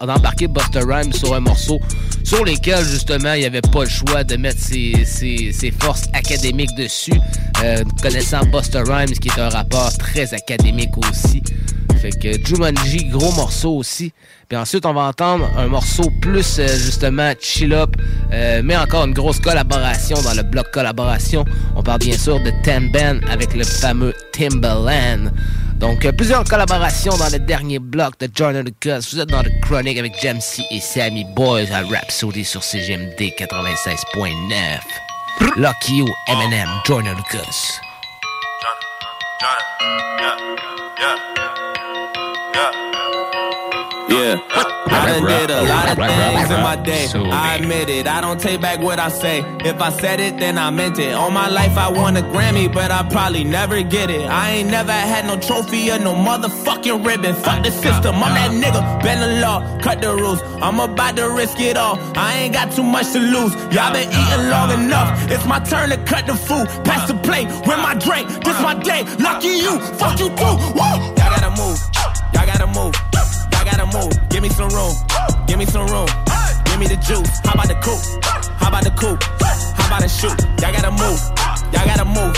d'embarquer Buster Rhymes sur un morceau sur lesquels justement il n'y avait pas le choix de mettre ses forces académiques dessus. Euh, connaissant Buster Rhymes qui est un rappeur très académique aussi. Fait que Jumanji, gros morceau aussi. Puis ensuite, on va entendre un morceau plus euh, justement chill up, euh, mais encore une grosse collaboration dans le bloc collaboration. On parle bien sûr de Ten Ben avec le fameux Timbaland. Donc, euh, plusieurs collaborations dans le dernier bloc de Jordan Lucas. Vous êtes dans le Chronic avec Jamsey et Sammy Boys à Rhapsody sur CGMD 96.9. Lucky You, Eminem, Jordan Lucas. Yeah. I done did a lot of things in my day. I admit it. I don't take back what I say. If I said it, then I meant it. All my life I won a Grammy, but I probably never get it. I ain't never had no trophy or no motherfucking ribbon. Fuck the system. I'm that nigga. Bend the law, cut the rules. I'm about to risk it all. I ain't got too much to lose. Y'all been eating long enough. It's my turn to cut the food. Pass the plate. Win my drink. This my day. Lucky you. Fuck you too. Woo! Y'all gotta move. Y'all gotta move. Gotta move. Give me some room. Give me some room. Give me the juice. How about the coupe? How about the coupe? How about the shoot? Y'all gotta move. Y'all gotta move.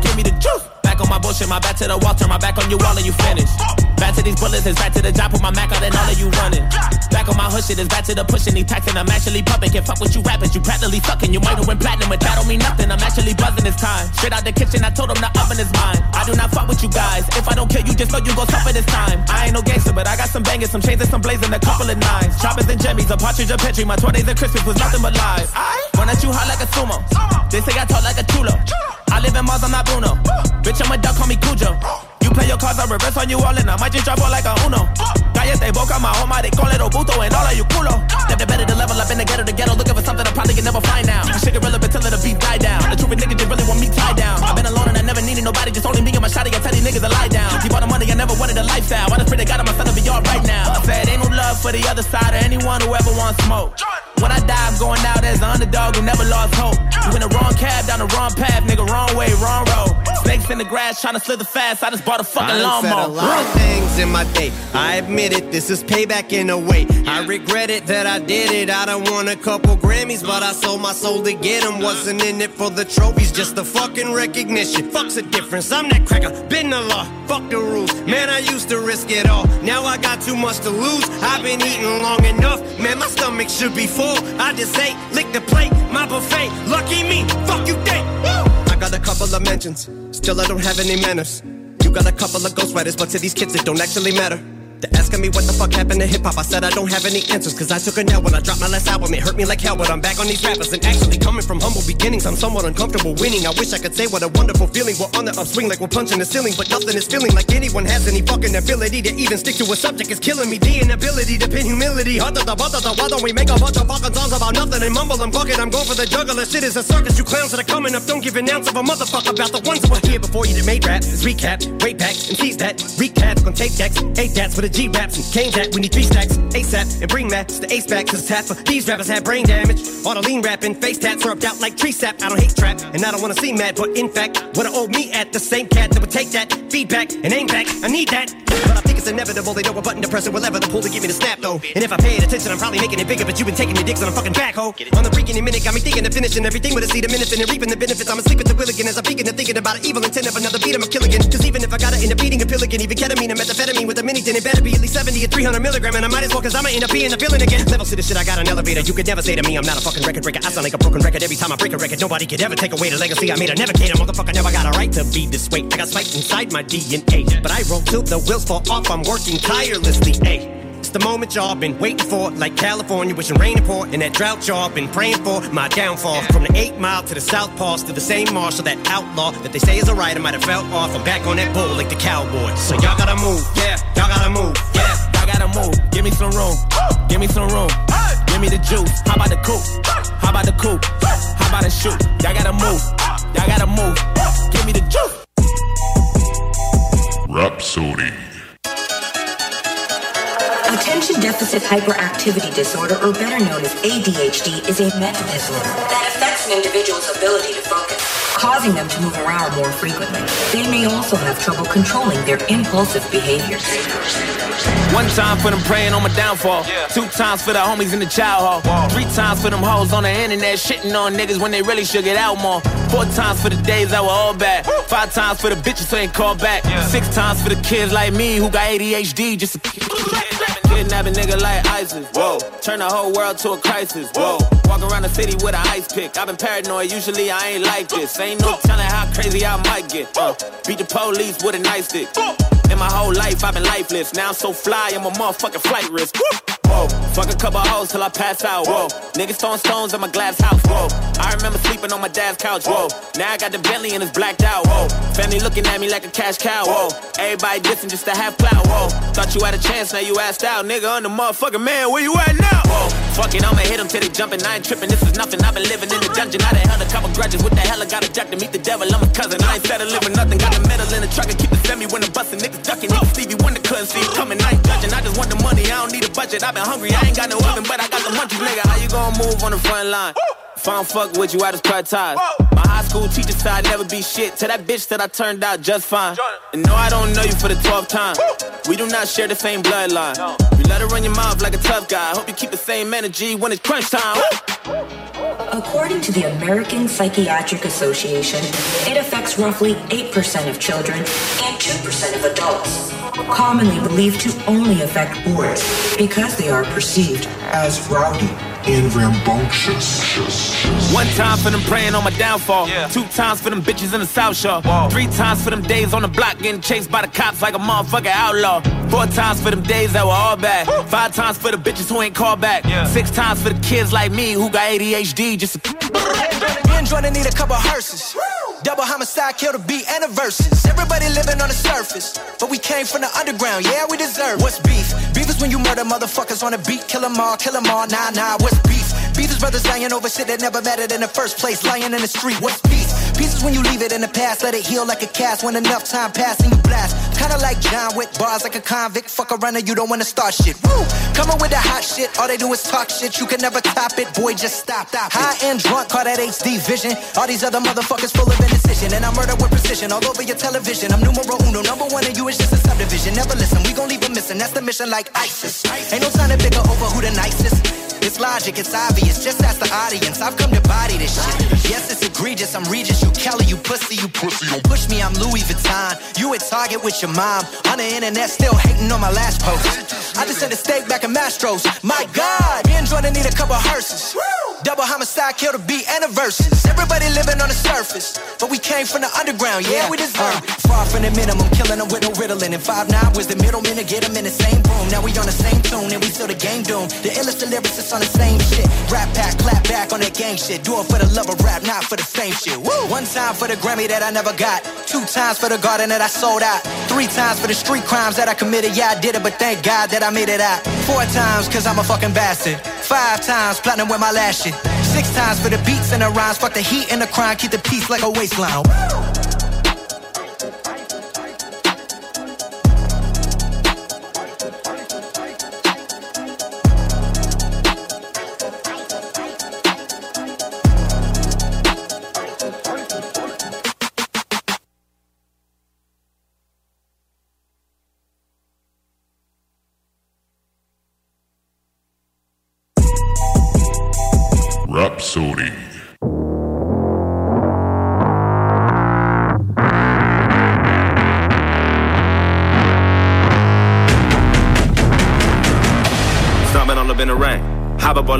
Give me the juice. Back on my bullshit, my back to the wall, turn my back on you, all of you finished. Back to these bullets, it's back to the job, put my Mac out and all of you running. Back on my hood shit, it's back to the pushing, these taxing, I'm actually pumping. Can't fuck with you rappers, you practically sucking. You might have went platinum, but that don't mean nothing. I'm actually buzzing this time. Straight out the kitchen, I told them the oven is mine. I do not fuck with you guys. If I don't kill you, just know you gon' suffer this time. I ain't no gangster, but I got some bangers, some chains and some blazing, a couple of nines. Choppers and jimmies, a partridge, a petri. My 20s and Christmas was nothing but lies. Run at you hot like a sumo. They say I talk like a chulo. I live in Mars, I'm not Bruno. Bitch, I'm a duck, call me Cujo. You play your cards, I reverse on you all, and I might just drop all like a Uno. Cállate boca, my home, they call it Obuto, and all of you culo. Never better to level up in the ghetto, the ghetto, looking for something I probably can never find now. This shit irrelevant till the beat die down. The truth niggas just really want me tied down. I've been alone and I never needed nobody, just only me and my shotty. I tell these niggas to lie down. Keep all the money, I never wanted a lifestyle. I just pray to God, I'm be all right now. I said, ain't no love for the other side or anyone who ever wants smoke. When I die, I'm going out as an underdog who never lost hope. You in the wrong cab, down the wrong path, nigga, wrong way, wrong road. Snakes in the grass, trying to slither fast. I just bought a fucking I done said a lot of things in my day. I admit it, this is payback in a way. I regret it that I did it. I done won a couple Grammys, but I sold my soul to get them. Wasn't in it for the trophies, just the fucking recognition. Fuck's the difference. I'm that cracker, been the law. Fuck the rules. Man, I used to risk it all. Now I got too much to lose. I've been eating long enough. Man, my stomach should be full. I just ate, lick the plate, my buffet. Lucky me, fuck you think. I got a couple of mentions, still I don't have any manners. You got a couple of ghostwriters, but to these kids it don't actually matter. They're asking me what the fuck happened to hip hop. I said I don't have any answers, cause I took a nap when I dropped my last album. It hurt me like hell, but I'm back on these rappers. And actually, coming from humble beginnings, I'm somewhat uncomfortable winning. I wish I could say what a wonderful feeling. We're on the upswing like we're punching the ceiling, but nothing is feeling like anyone has any fucking ability to even stick to a subject. is killing me. The inability to pin humility. Why don't we make a bunch of fucking songs about nothing and mumble and bucket? I'm going for the juggler. Shit is a circus. You clowns that are coming up. Don't give an ounce of a motherfucker about the ones that were here before you that made rap. It's recap, way back, and seize that. Recap, gonna take decks, eight dats with a G raps and came that. We need three stacks, ASAP, and bring Max the ace back. Cause half of these rappers had brain damage. All the lean rapping, face tats syrupped out like tree sap. I don't hate trap, and I don't wanna see mad, but in fact, what I owe me at the same cat that would take that feedback and aim back. I need that. But I think it's inevitable. They know a button to press it whatever ever the pull to give me the snap though. And if I paid attention, I'm probably making it bigger. But you've been taking your dicks on a fucking backhoe. On the freaking minute, got me thinking of finishing everything with a seed of minutes and reaping the benefits. I'm asleep at the wheel again as I'm peeking and thinking about an evil intent of another beat. I'm a killigan. Cause even if I gotta end up beating a pill again, even ketamine and methamphetamine with a mini, then it better be at least 70 or 300 milligram. And I might as well, cause I'ma end up being the villain again. Levels to the shit, I got an elevator. You could never say to me, I'm not a fucking record breaker. I sound like a broken record every time I break a record. Nobody could ever take away the legacy I made. I never cater, motherfucker. Never got a right to be this way. I got spikes inside my DNA. But I roll till the wheels fall off. I'm working tirelessly. Ayy. It's the moment y'all been waiting for, like California, wishing rain and pour, and that drought y'all been praying for. My downfall from the eight mile to the south pass to the same marshal, that outlaw that they say is a rider might have fell off. I'm back on that bull like the cowboy. So y'all gotta move, yeah, y'all gotta move, yeah. I gotta move. Give me some room. Give me some room. Give me the juice. How about the coupe? How about the coupe? How about the shoot? Y'all gotta move. Y'all gotta move. Give me the juice. Rapsodie. Attention deficit hyperactivity disorder, or better known as ADHD, is a mental disorder that affects an individual's ability to focus, causing them to move around more frequently. They may also have trouble controlling their impulsive behaviors. One time for them praying on my downfall. Two times for the homies in the child hall. Three times for them hoes on the internet shitting on niggas when they really should get out more. Four times for the days that were all bad. Five times for the bitches who ain't called back. Six times for the kids like me who got ADHD just to kidnap a nigga like ISIS. Whoa, turn the whole world to a crisis. Whoa, walk around the city with an ice pick. I've been paranoid. Usually I ain't like this. Ain't no telling how crazy I might get. Uh, beat the police with a nice stick. In my whole life, I've been lifeless. Now I'm so fly, I'm a motherfucking flight risk. Whoa, fuck a couple hoes till I pass out. Whoa, niggas throwing stones at my glass house. Whoa, I remember sleeping on my dad's couch. Whoa, now I got the Bentley and it's blacked out. Whoa, family looking at me like a cash cow. Whoa, everybody dissing just to have clout. Whoa, thought you had a chance, now you asked out. Nigga, I'm the motherfucking man, where you at now? Whoa, fuck it, I'ma hit them till they jumping. I ain't tripping, this is nothing. I've been living in the dungeon. I done held a couple grudges. What the hell? I got a jack to meet the devil. I'm a cousin. I ain't settling for nothing. Got the metal in the truck and keep the semi when I'm busting. Niggas ducking. Niggas Stevie Wonder couldn't see it coming. I ain't judging. I just want the money. I don't need a budget. I've been hungry. I ain't got no oven, but I got the munchies, nigga. How you gonna move on the front line? If I don't fuck with you, I just cut ties. My high school teacher said I'd never be shit. To that bitch that I turned out just fine. And no, I don't know you for the 12th time. We do not share the same bloodline. You let her run your mouth like a tough guy. Hope you keep the same energy when it's crunch time. According to the American Psychiatric Association, it affects roughly 8% of children and 2% of adults, commonly believed to only affect boys because they are perceived as rowdy and rambunctious. One time for them praying on my downfall. Two times for them bitches in the South Shore. Three times for them days on the block getting chased by the cops like a motherfucking outlaw. Four times for them days that were all bad. Five times for the bitches who ain't called back. Six times for the kids like me who got ADHD just to Me and Joyner need a couple hearses. Double homicide, kill the beat and the verses. Everybody living on the surface, but we came from the underground. Yeah, we deserve. What's beef? Beef is when you murder motherfuckers on the beat, kill 'em all, kill 'em all. Nah, nah. What's beef? Beef is brothers lying over shit that never mattered in the first place. Lying in the street. What's peace? Peace is when you leave it in the past, let it heal like a cast. When enough time passes, and you blast. Kinda like John with bars like a convict. Fuck a runner, you don't wanna start shit. Woo! Coming with the hot shit, all they do is talk shit. You can never top it, boy. Just stop, stop. High and drunk, call that HD vision. All these other motherfuckers full of indecision, and I murder with precision all over your television. I'm numero uno, number one, and you is just a subdivision. Never listen, we gon' leave 'em missing. That's the mission, like ISIS. Ain't no sign of bigger over who the nicest. It's logic, it's obvious. Just ask the audience. I've come to body this shit. Yes, it's egregious. I'm Regis, you Kelly, you pussy, you pussy. Don't push me, I'm Louis Vuitton. You at Target with your mom. On the internet, still hating on my last post. I just sent a steak back in Mastro's. My God, me and Joyner need a couple hearses. Double homicide, kill the beat and the verses. Everybody living on the surface, but we came from the underground. Yeah, we deserve. it. Far from the minimum, killing them with no riddling. And five nine was the middleman to get them in the same room. Now we on the same tune and we still the game doomed. The illest of lyricists on the same shit. Rap pack, clap back on that gang shit. Do it for the love of rap, not for the fame shit. Woo! One time for the Grammy that I never got. Two times for the garden that I sold out. Three times for the street crimes that I committed. Yeah, I did it, but thank God that I made it out. Four times, cause I'm a fucking bastard. Five times, platinum with my last shit. Six times for the beats and the rhymes. Fuck the heat and the crime. Keep the peace like a waistline. Rapsodie.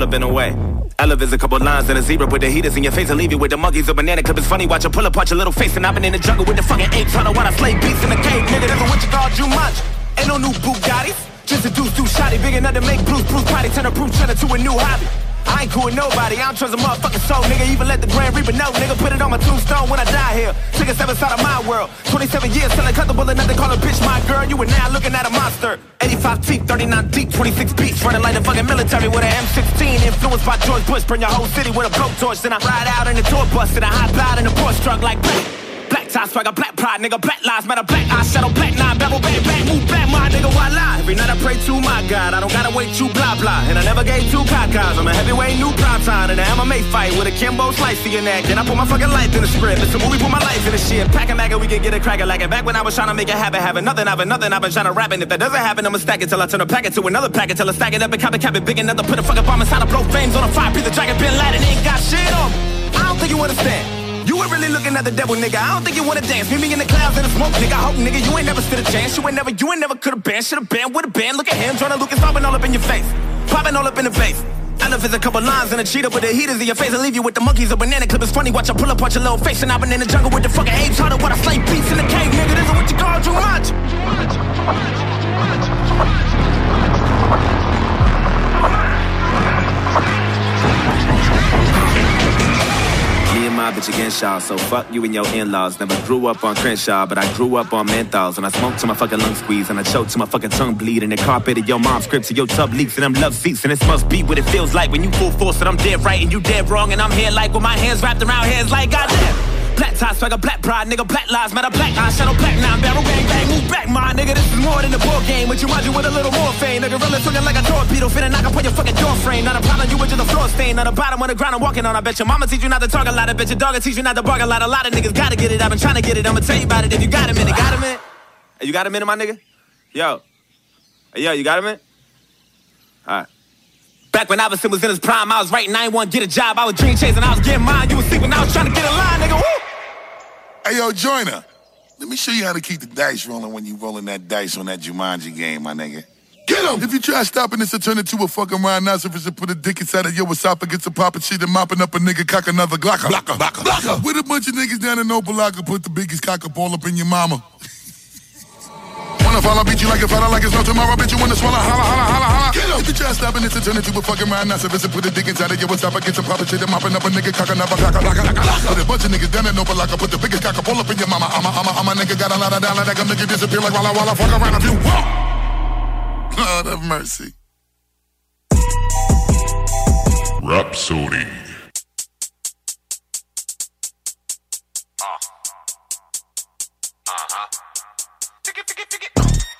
Hop up all up in the way. Elevates a couple lines and a zebra with the heaters in your face and leave you with the monkeys. A banana clip is funny. Watch you pull apart your little face. And I've been in the jungle with the fucking apes. Trying to wanna slay beasts in the cave. Nigga, this is what you call Jumanji. Ain't no new Bugattis. Just a deuce, deuce shotty. Big enough to make Bruce, Bruce Potty. Turn a Bruce Jenner to a new hobby. I ain't cool with nobody. I don't trust a motherfucking soul, nigga. Even let the Grand Reaper know, nigga. Put it on my tombstone when I die here. Take a step inside of my world. 27 years, selling comfortable enough to call a bitch my girl. You are now looking at a monster. 85 teeth, 39 deep, 26 beats. Running like the fucking military with an M16. Influenced by George Bush. Burn your whole city with a blowtorch. Then I ride out in the tour bus. Then I hop out in the Porsche truck like black. Black tie swagger, black pride, nigga, black lives matter, black eye shadow, black nine, bevel, bang, bang, move back, my nigga, why lie? Every night I pray to my God, I don't gotta wait you, blah, blah. And I never gave two cocos, I'm a heavyweight new prime time, and I'm a MMA fight with a Kimbo slice to your neck. And I put my fucking life in the script, it's a movie, put my life in the shit. Pack a mag and we can get it crackin' like it. Back when I was trying to make it happen, having nothing, having nothing, I've been trying to rap, and if that doesn't happen, I'ma stack it till I turn a packet to another packet, till I stack it up and cap it, cap it big enough to put a fucking bomb inside, I blow flames on a fire, piece of dragon, Bin Laden, ain't got shit on. I don't think you understand. You ain't really looking at the devil, nigga. I don't think you wanna dance. Meet me in the clouds and the smoke, nigga. I hope, nigga, you ain't never stood a chance. You ain't never, you ain't never could've been. Should've been, would've been. Look at him, to Lucas popping all up in your face. Popping all up in the face. Elephants, a couple lines and a cheetah with the heaters in your face and leave you with the monkeys. A banana clip is funny. Watch I pull up, watch your little face. And I've been in the jungle with the fucking apes. Harder what I slay beats in the cave, nigga. This is what you call too much. Henshaw. So fuck you and your in-laws. Never grew up on Crenshaw, but I grew up on menthols. And I smoked to my fucking lungs squeeze, and I choked to my fucking tongue bleed. And the carpet of your mom's scripts and your tub leaks, and them love seats. And this must be what it feels like when you full force and I'm dead right and you dead wrong. And I'm here like with my hands wrapped around hands like goddamn. Black tie, swagger, black pride, nigga, black lives matter, black eye, shadow, black nine, barrel, bang, bang, move back, my nigga, this is more than a board game, but you mind you with a little more fame, nigga, really swinging like a torpedo, finna knock up on your fucking door frame, not a problem, you with just a floor stain, not a bottom on the ground I'm walking on, I bet your mama teach you not to talk a lot, I bet your dog will teach you not to bark a lot, a lot of niggas gotta get it, I've been trying to get it, I'ma tell you about it if you got a minute, got a minute? You got a minute, my nigga? Yo. Hey, yo, you got a minute? Alright. Back when Iverson was in his prime, I was writing 9-1, get a job, I was dream chasing, I was getting mine, you was sleeping, I was trying to get a line, nigga, woo! Hey, yo, Joyner. Let me show you how to keep the dice rolling when you rolling that dice on that Jumanji game, my nigga. Get him! If you try stopping this, to turn into a fucking rhinoceros and put a dick inside of your esophagus and popping shit and mopping up a nigga cock another glocker. Blocker, blocker, blocker. With a bunch of niggas down in Opa-locka, put the biggest cock up all up in your mama. Wanna follow, beat you like a fella, like it's no tomorrow, bitch. You wanna swallow, holla, holla, holla, holla. Get up. If you try stopping this, to turn into a fucking rhinoceros and put a dick inside of your esophagus and popping shit and mopping up a nigga cock another glocker, blocker, blocker. With a bunch of niggas down in Opa-locka, put the biggest cock up all up in your mama. I'm a, I'm a, I'm a nigga got a lot of dollar that can make you disappear like Walla Walla. Fuck around if you want. Lord have mercy. Rapsodie.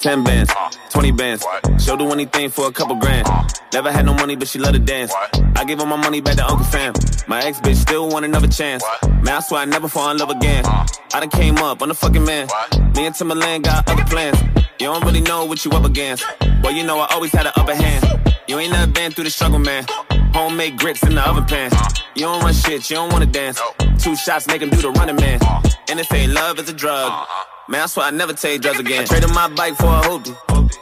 Ten bands, twenty bands. She'll do anything for a couple grand. Never had no money, but she love to dance. I give all my money back to Uncle Sam. My ex bitch still want another chance. Man, I swear I never fall in love again. I done came up, I'm the fucking man. Me and Timbaland got other plans. You don't really know what you up against. Well, you know I always had an upper hand. You ain't never been through the struggle, man. Homemade grits in the oven pan. You don't run shit, you don't wanna dance. Two shots make him do the running man. And if ain't love, it's a drug. Man, I swear I never take drugs again. Traded my bike for a hoopty.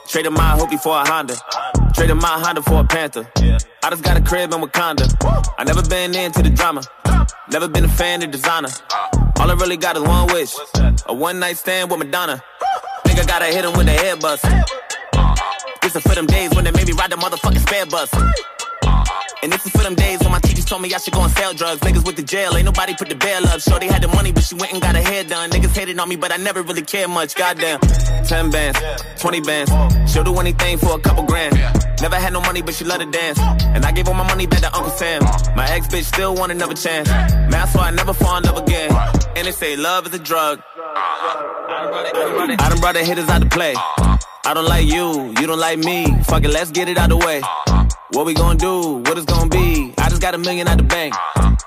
Traded my hoopty for a Honda. Traded my Honda for a Panther. I just got a crib in Wakanda. I never been into the drama. Never been a fan of designer. All I really got is one wish. A one night stand with Madonna. Nigga gotta hit him with the head bust. This is for them days when they made me ride the motherfucking spare bus. And this is for them days when my teachers told me I should go and sell drugs. Niggas with the jail, ain't nobody put the bail up. Sure, they had the money, but she went and got her hair done. Niggas hated on me, but I never really cared much. Goddamn. 10 bands, 20 bands. She'll do anything for a couple grand. Never had no money, but she love to dance. And I gave all my money back to Uncle Sam. My ex bitch still want another chance. Man, I swear I never fall in love again. And they say love is a drug. I done brought the hitters out to play. I don't like you, you don't like me. Fuck it, let's get it out of the way. What we gonna do? What it's gonna be? I just got a million out the bank.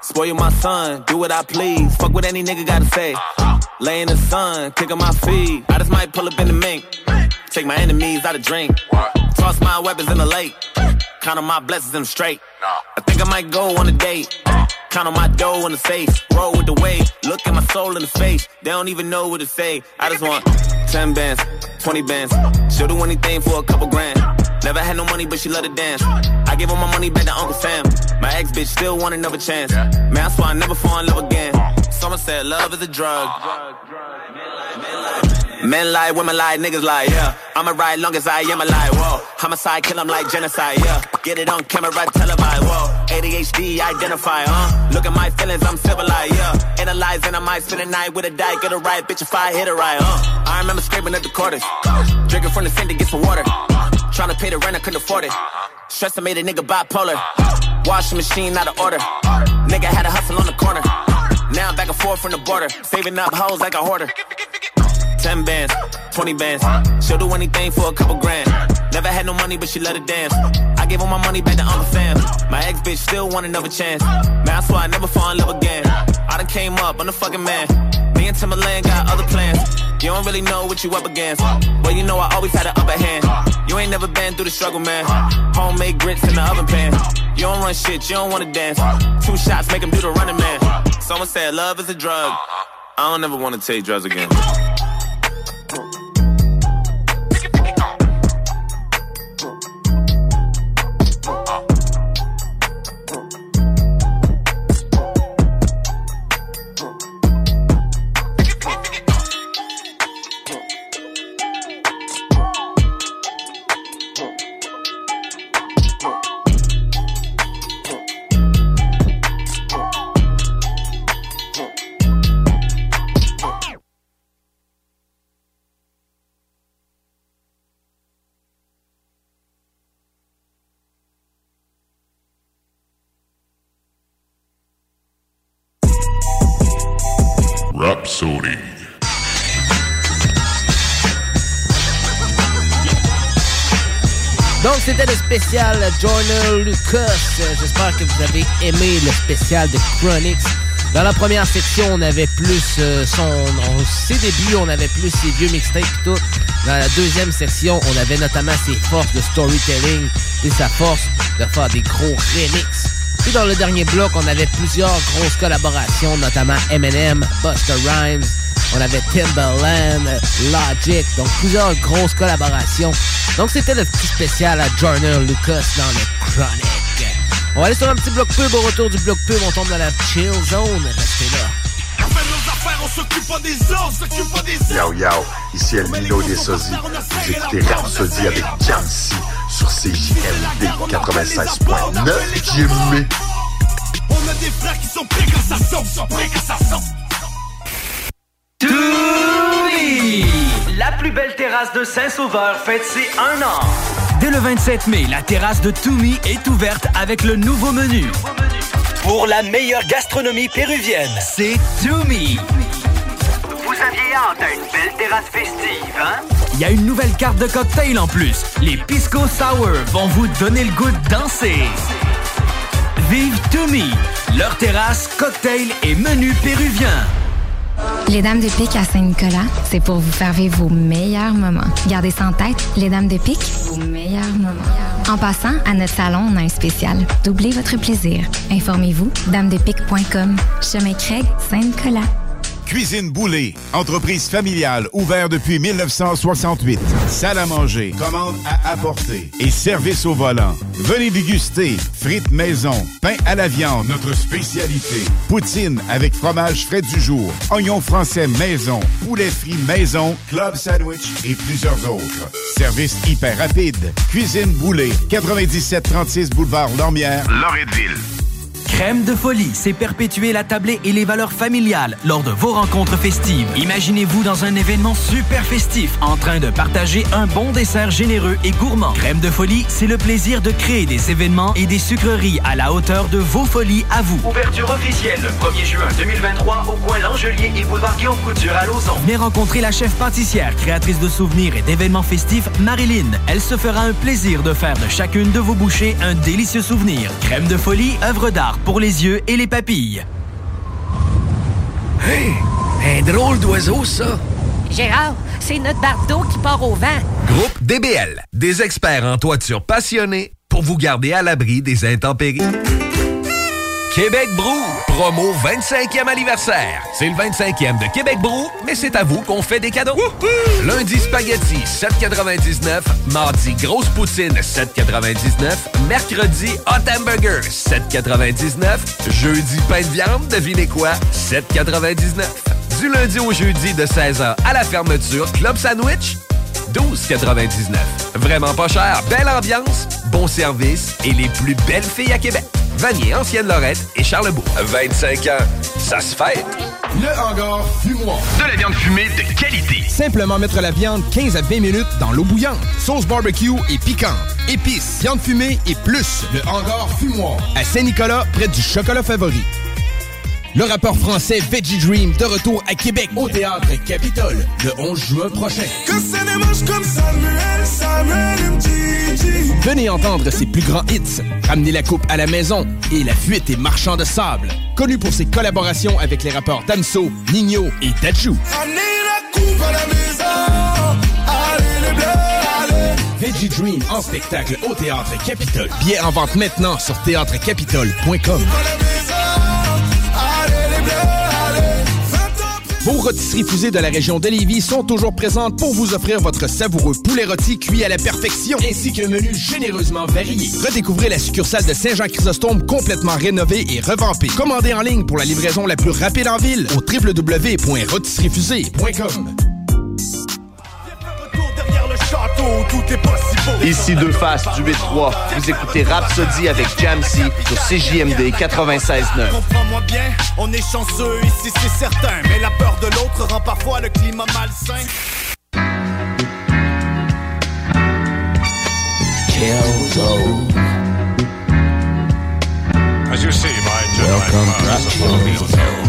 Spoil my son, do what I please. Fuck what any nigga gotta say. Lay in the sun, kick on my feet. I just might pull up in the mink. Take my enemies out of drink. Toss my weapons in the lake. Count on my blessings and straight. I think I might go on a date. Count on my dough in the safe. Roll with the weight. Look at my soul in the face. They don't even know what to say. I just want 10 bands, 20 bands. She'll do anything for a couple grand. Never had no money, but she love to dance. I give all my money back to Uncle Sam. My ex bitch still want another chance. Man, I swear I never fall in love again. Someone said love is a drug. Men lie, women lie, niggas lie, yeah. I'ma ride long as I am alive, whoa. Homicide, kill 'em like genocide, yeah. Get it on camera, televised, whoa. ADHD, identify, huh? Look at my feelings, I'm civilized, yeah. Analyzing, I might spend a night with a die, get it right, bitch, if I hit it right, huh? I remember scraping at the quarters. Drinking from the sink to get some water. Trying to pay the rent, I couldn't afford it. Stress, I made a nigga bipolar. Washing machine out of order. Nigga had a hustle on the corner. Now I'm back and forth from the border. Saving up hoes like a hoarder. 10 bands, 20 bands. She'll do anything for a couple grand. Never had no money, but she let it dance. I gave all my money back to Uncle Sam. My ex bitch still want another chance. Man, I swear I never fall in love again. I done came up, I'm the fucking man. Me and Timbaland got other plans. You don't really know what you up against. But you know I always had an upper hand. You ain't never been through the struggle, man. Homemade grits in the oven pan. You don't run shit, you don't wanna dance. Two shots make him do the running man. Someone said love is a drug. I don't ever wanna take drugs again. Spécial Joyner Lucas. J'espère que vous avez aimé le spécial de Chronix. Dans la première section, on avait plus euh, son... On, ses débuts, on avait plus ses vieux mixtapes et tout. Dans la deuxième section, on avait notamment ses forces de storytelling et sa force de faire des gros remixes. Puis dans le dernier bloc, on avait plusieurs grosses collaborations, notamment Eminem, Busta Rhymes, on avait Timbaland, Logic, donc plusieurs grosses collaborations. Donc c'était le petit spécial à Joyner Lucas dans le Chronic. On va aller sur un petit bloc pub. Au retour du bloc pub, on tombe dans la chill zone. Restez là. Yo yo, ici El Nino des Sosies. Vous écoutez Rhapsody avec Jamsey sur CJMD 96.9 Jimmy. On a des frères qui sont prêts quand ça sont prêts quand ça. Toumi! La plus belle terrasse de Saint-Sauveur fête ses un an. Dès le 27 mai, la terrasse de Toumi est ouverte avec le nouveau menu. Pour la meilleure gastronomie péruvienne, c'est Toumi. Vous aviez hâte à une belle terrasse festive, hein? Il y a une nouvelle carte de cocktail en plus. Les Pisco Sour vont vous donner le goût de danser. Vive Toumi! Leur terrasse, cocktail et menu péruvien. Les Dames de Pique à Saint-Nicolas, c'est pour vous faire vivre vos meilleurs moments. Gardez ça en tête, les Dames de Pique, vos meilleurs moments. En passant, à notre salon, on a un spécial. Doublez votre plaisir. Informez-vous, damedepique.com. Chemin Craig, Saint-Nicolas. Cuisine Boulée, entreprise familiale ouverte depuis 1968. Salle à manger, commande à apporter et service au volant. Venez déguster frites maison, pain à la viande, notre spécialité. Poutine avec fromage frais du jour, oignons français maison, poulet frit maison, club sandwich et plusieurs autres. Service hyper rapide. Cuisine Boulée, 9736 boulevard Lormière, Loretteville. Crème de folie, c'est perpétuer la tablée et les valeurs familiales lors de vos rencontres festives. Imaginez-vous dans un événement super festif en train de partager un bon dessert généreux et gourmand. Crème de folie, c'est le plaisir de créer des événements et des sucreries à la hauteur de vos folies à vous. Ouverture officielle le 1er juin 2023 au coin L'Angelier et boulevard Guillaume Couture à Lauson. Venez rencontrer la chef pâtissière, créatrice de souvenirs et d'événements festifs, Marilyn. Elle se fera un plaisir de faire de chacune de vos bouchées un délicieux souvenir. Crème de folie, œuvre d'art pour les yeux et les papilles. Hey! Un drôle d'oiseau, ça! Gérard, c'est notre bardeau qui part au vent. Groupe DBL, des experts en toiture passionnés pour vous garder à l'abri des intempéries. Québec Brou, promo 25e anniversaire. C'est le 25e de Québec Brou, mais c'est à vous qu'on fait des cadeaux. Lundi spaghetti 7,99, mardi grosse poutine 7,99, mercredi hot hamburger 7,99, jeudi pain de viande, devinez quoi 7,99. Du lundi au jeudi de 16h à la fermeture, club sandwich 12,99. Vraiment pas cher, belle ambiance, bon service et les plus belles filles à Québec. Vanier, Ancienne-Lorette et Charlebourg. 25 ans, ça se fête. Le hangar fumoir. De la viande fumée de qualité. Simplement mettre la viande 15 à 20 minutes dans l'eau bouillante. Sauce barbecue et piquante. Épices, viande fumée et plus. Le hangar fumoir. À Saint-Nicolas, près du chocolat favori. Le rappeur français Veggie Dream de retour à Québec au théâtre Capitole le 11 juin prochain. Comme Samuel, Samuel. Venez entendre ses plus grands hits, Ramener la coupe à la maison et La fuite et marchand de sable. Connu pour ses collaborations avec les rappeurs Damso, Nino et Dajou. Amenez la coupe à la maison. Allez les bleus, allez. Veggie Dream en spectacle au théâtre Capitole. Billets en vente maintenant sur théâtrecapitole.com. Vos rôtisseries fusées de la région de Lévis sont toujours présentes pour vous offrir votre savoureux poulet rôti cuit à la perfection, ainsi qu'un menu généreusement varié. Redécouvrez la succursale de Saint-Jean-Chrysostome complètement rénovée et revampée. Commandez en ligne pour la livraison la plus rapide en ville au www.rôtisseriefusée.com. Tout est possible. Ici deux faces du B3. Vous écoutez Rhapsody avec Jamsey sur CJMD 96.9. Comprends-moi bien, on est chanceux ici, c'est certain. Mais la peur de l'autre rend parfois le climat malsain. As you see, my Welcome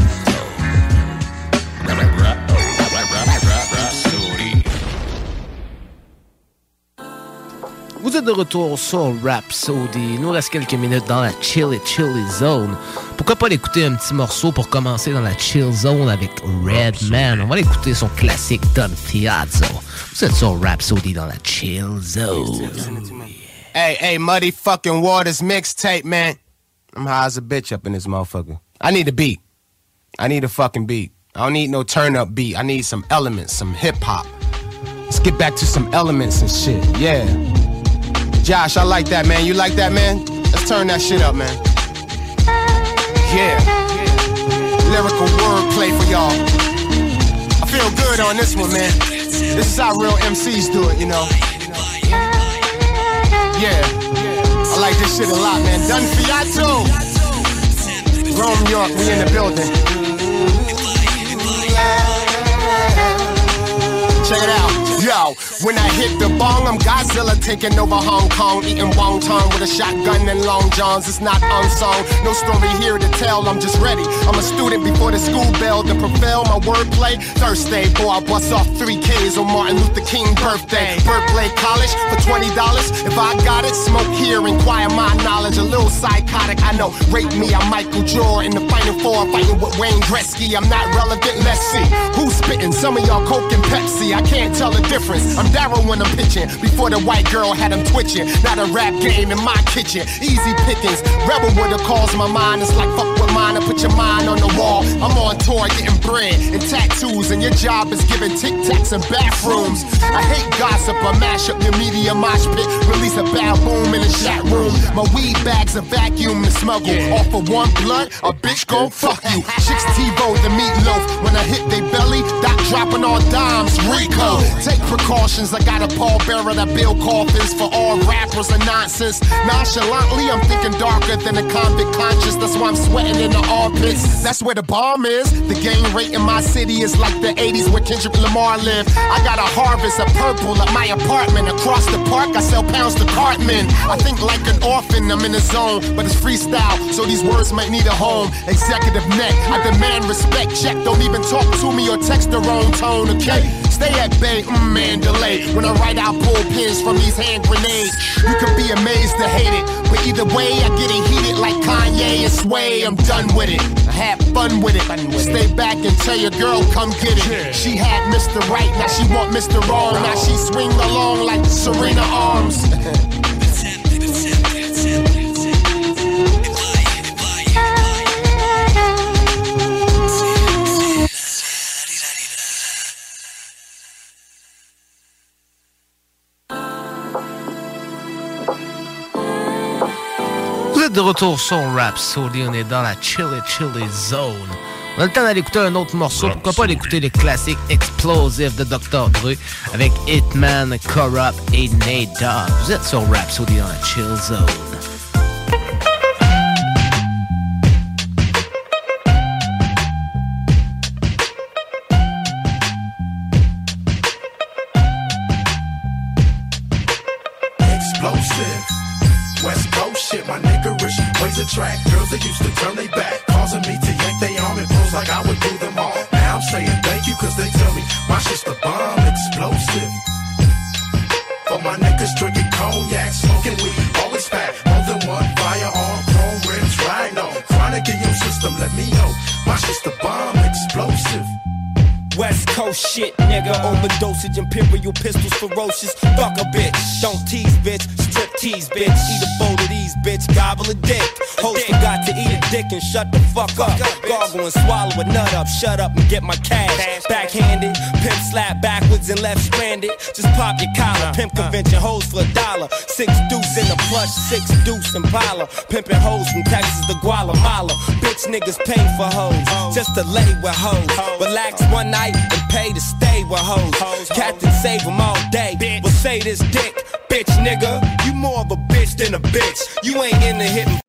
Vous êtes de retour sur Rhapsody. Il nous reste quelques minutes dans la Chilly Chilly Zone. Pourquoi pas l'écouter un petit morceau pour commencer dans la Chill Zone avec Redman? On va l'écouter son classique Don Piazzo. Vous êtes sur Rhapsody dans la Chill Zone. Hey, hey, Muddy fucking Waters mixtape, man. I'm high as a bitch up in this motherfucker. I need a beat. I need a fucking beat. I don't need no turn up beat. I need some elements, some hip hop. Let's get back to some elements and shit. Yeah. Josh, I like that, man. You like that, man? Let's turn that shit up, man. Yeah. Lyrical wordplay for y'all. I feel good on this one, man. This is how real MCs do it, you know. Yeah. I like this shit a lot, man. Done Fiato. Rome, York, we in the building. Check it out. Yo, when I hit the bong, I'm Godzilla taking over Hong Kong, eating wonton with a shotgun and long johns. It's not unsung, no story here to tell. I'm just ready. I'm a student before the school bell to prevail my wordplay. Thursday, boy, I bust off three K's on Martin Luther King birthday. Berkeley College for twenty dollars. If I got it, smoke here, inquire my knowledge. A little psychotic, I know. Rate me, I'm Michael Jordan. In the final four, fighting with Wayne Gretzky. I'm not relevant. Let's see who's spitting. Some of y'all Coke and Pepsi. I can't tell the difference. I'm Daryl when I'm pitching. Before the white girl had him twitching. Not a rap game in my kitchen. Easy pickings. Rebel would have caused my mind. It's like fuck with mine and put your mind on the wall. I'm on tour getting bread and tattoos, and your job is giving tic tacs and bathrooms. I hate gossip. I mash up your media mosh pit. Release a bad boom in the chat room. My weed bags a vacuum to smuggle. Off of one blood, a bitch gon' fuck you. Chicks TiVo the meatloaf. When I hit they belly, doc dropping on dimes. Rico, take precautions. I got a pallbearer that build coffins for all rappers and nonsense. Nonchalantly, I'm thinking darker than a convict conscious. That's why I'm sweating in the armpits. That's where the bomb is. The gang rate in my city is like the 80s where Kendrick Lamar lived. I got a harvest of purple at my apartment. Across the park, I sell pounds to cartmen. I think like an orphan, I'm in the zone, but it's freestyle, so these words might need a home. Executive neck, I demand respect. Check, don't even talk to me or text the wrong tone, okay? Stay at bay, mm, Mandalay. When I write out pull pins from these hand grenades, you could be amazed to hate it. But either way, I get it heated like Kanye and Sway. I'm done with it. I had fun with it. Stay back and tell your girl, come get it. She had Mr. Right, now she want Mr. Wrong. Now she swing along like Serena Arms. retour sur Rhapsody, on est dans la Chilly Chilly Zone. On a le temps d'aller écouter un autre morceau, pourquoi pas l'écouter les classiques Explosive de Dr. Dre avec Hitman, Corrupt et Nate Dogg. Vous êtes sur Rhapsody dans la Chill Zone. That used to turn they Coast shit, nigga. Overdosage, imperial pistols, ferocious. Fuck a bitch. Don't tease, bitch. Strip tease, bitch. Eat a bowl of these, bitch. Gobble a dick. Host forgot to eat a dick and shut the fuck up. Gargle and swallow a nut up. Shut up and get my cash. Backhanded. Pimp slap backwards and left stranded. Just pop your collar. Pimp convention hoes for a dollar. Six deuce in the plush, six deuce in Impala. Pimping hoes from Texas to Guatemala. Bitch niggas pay for hoes. Just to lay with hoes. Relax one night and pay to stay with hoes. Captain save them all day. We'll say this dick, bitch nigga. You more of a bitch than a bitch. You ain't in the hitting.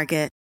Target.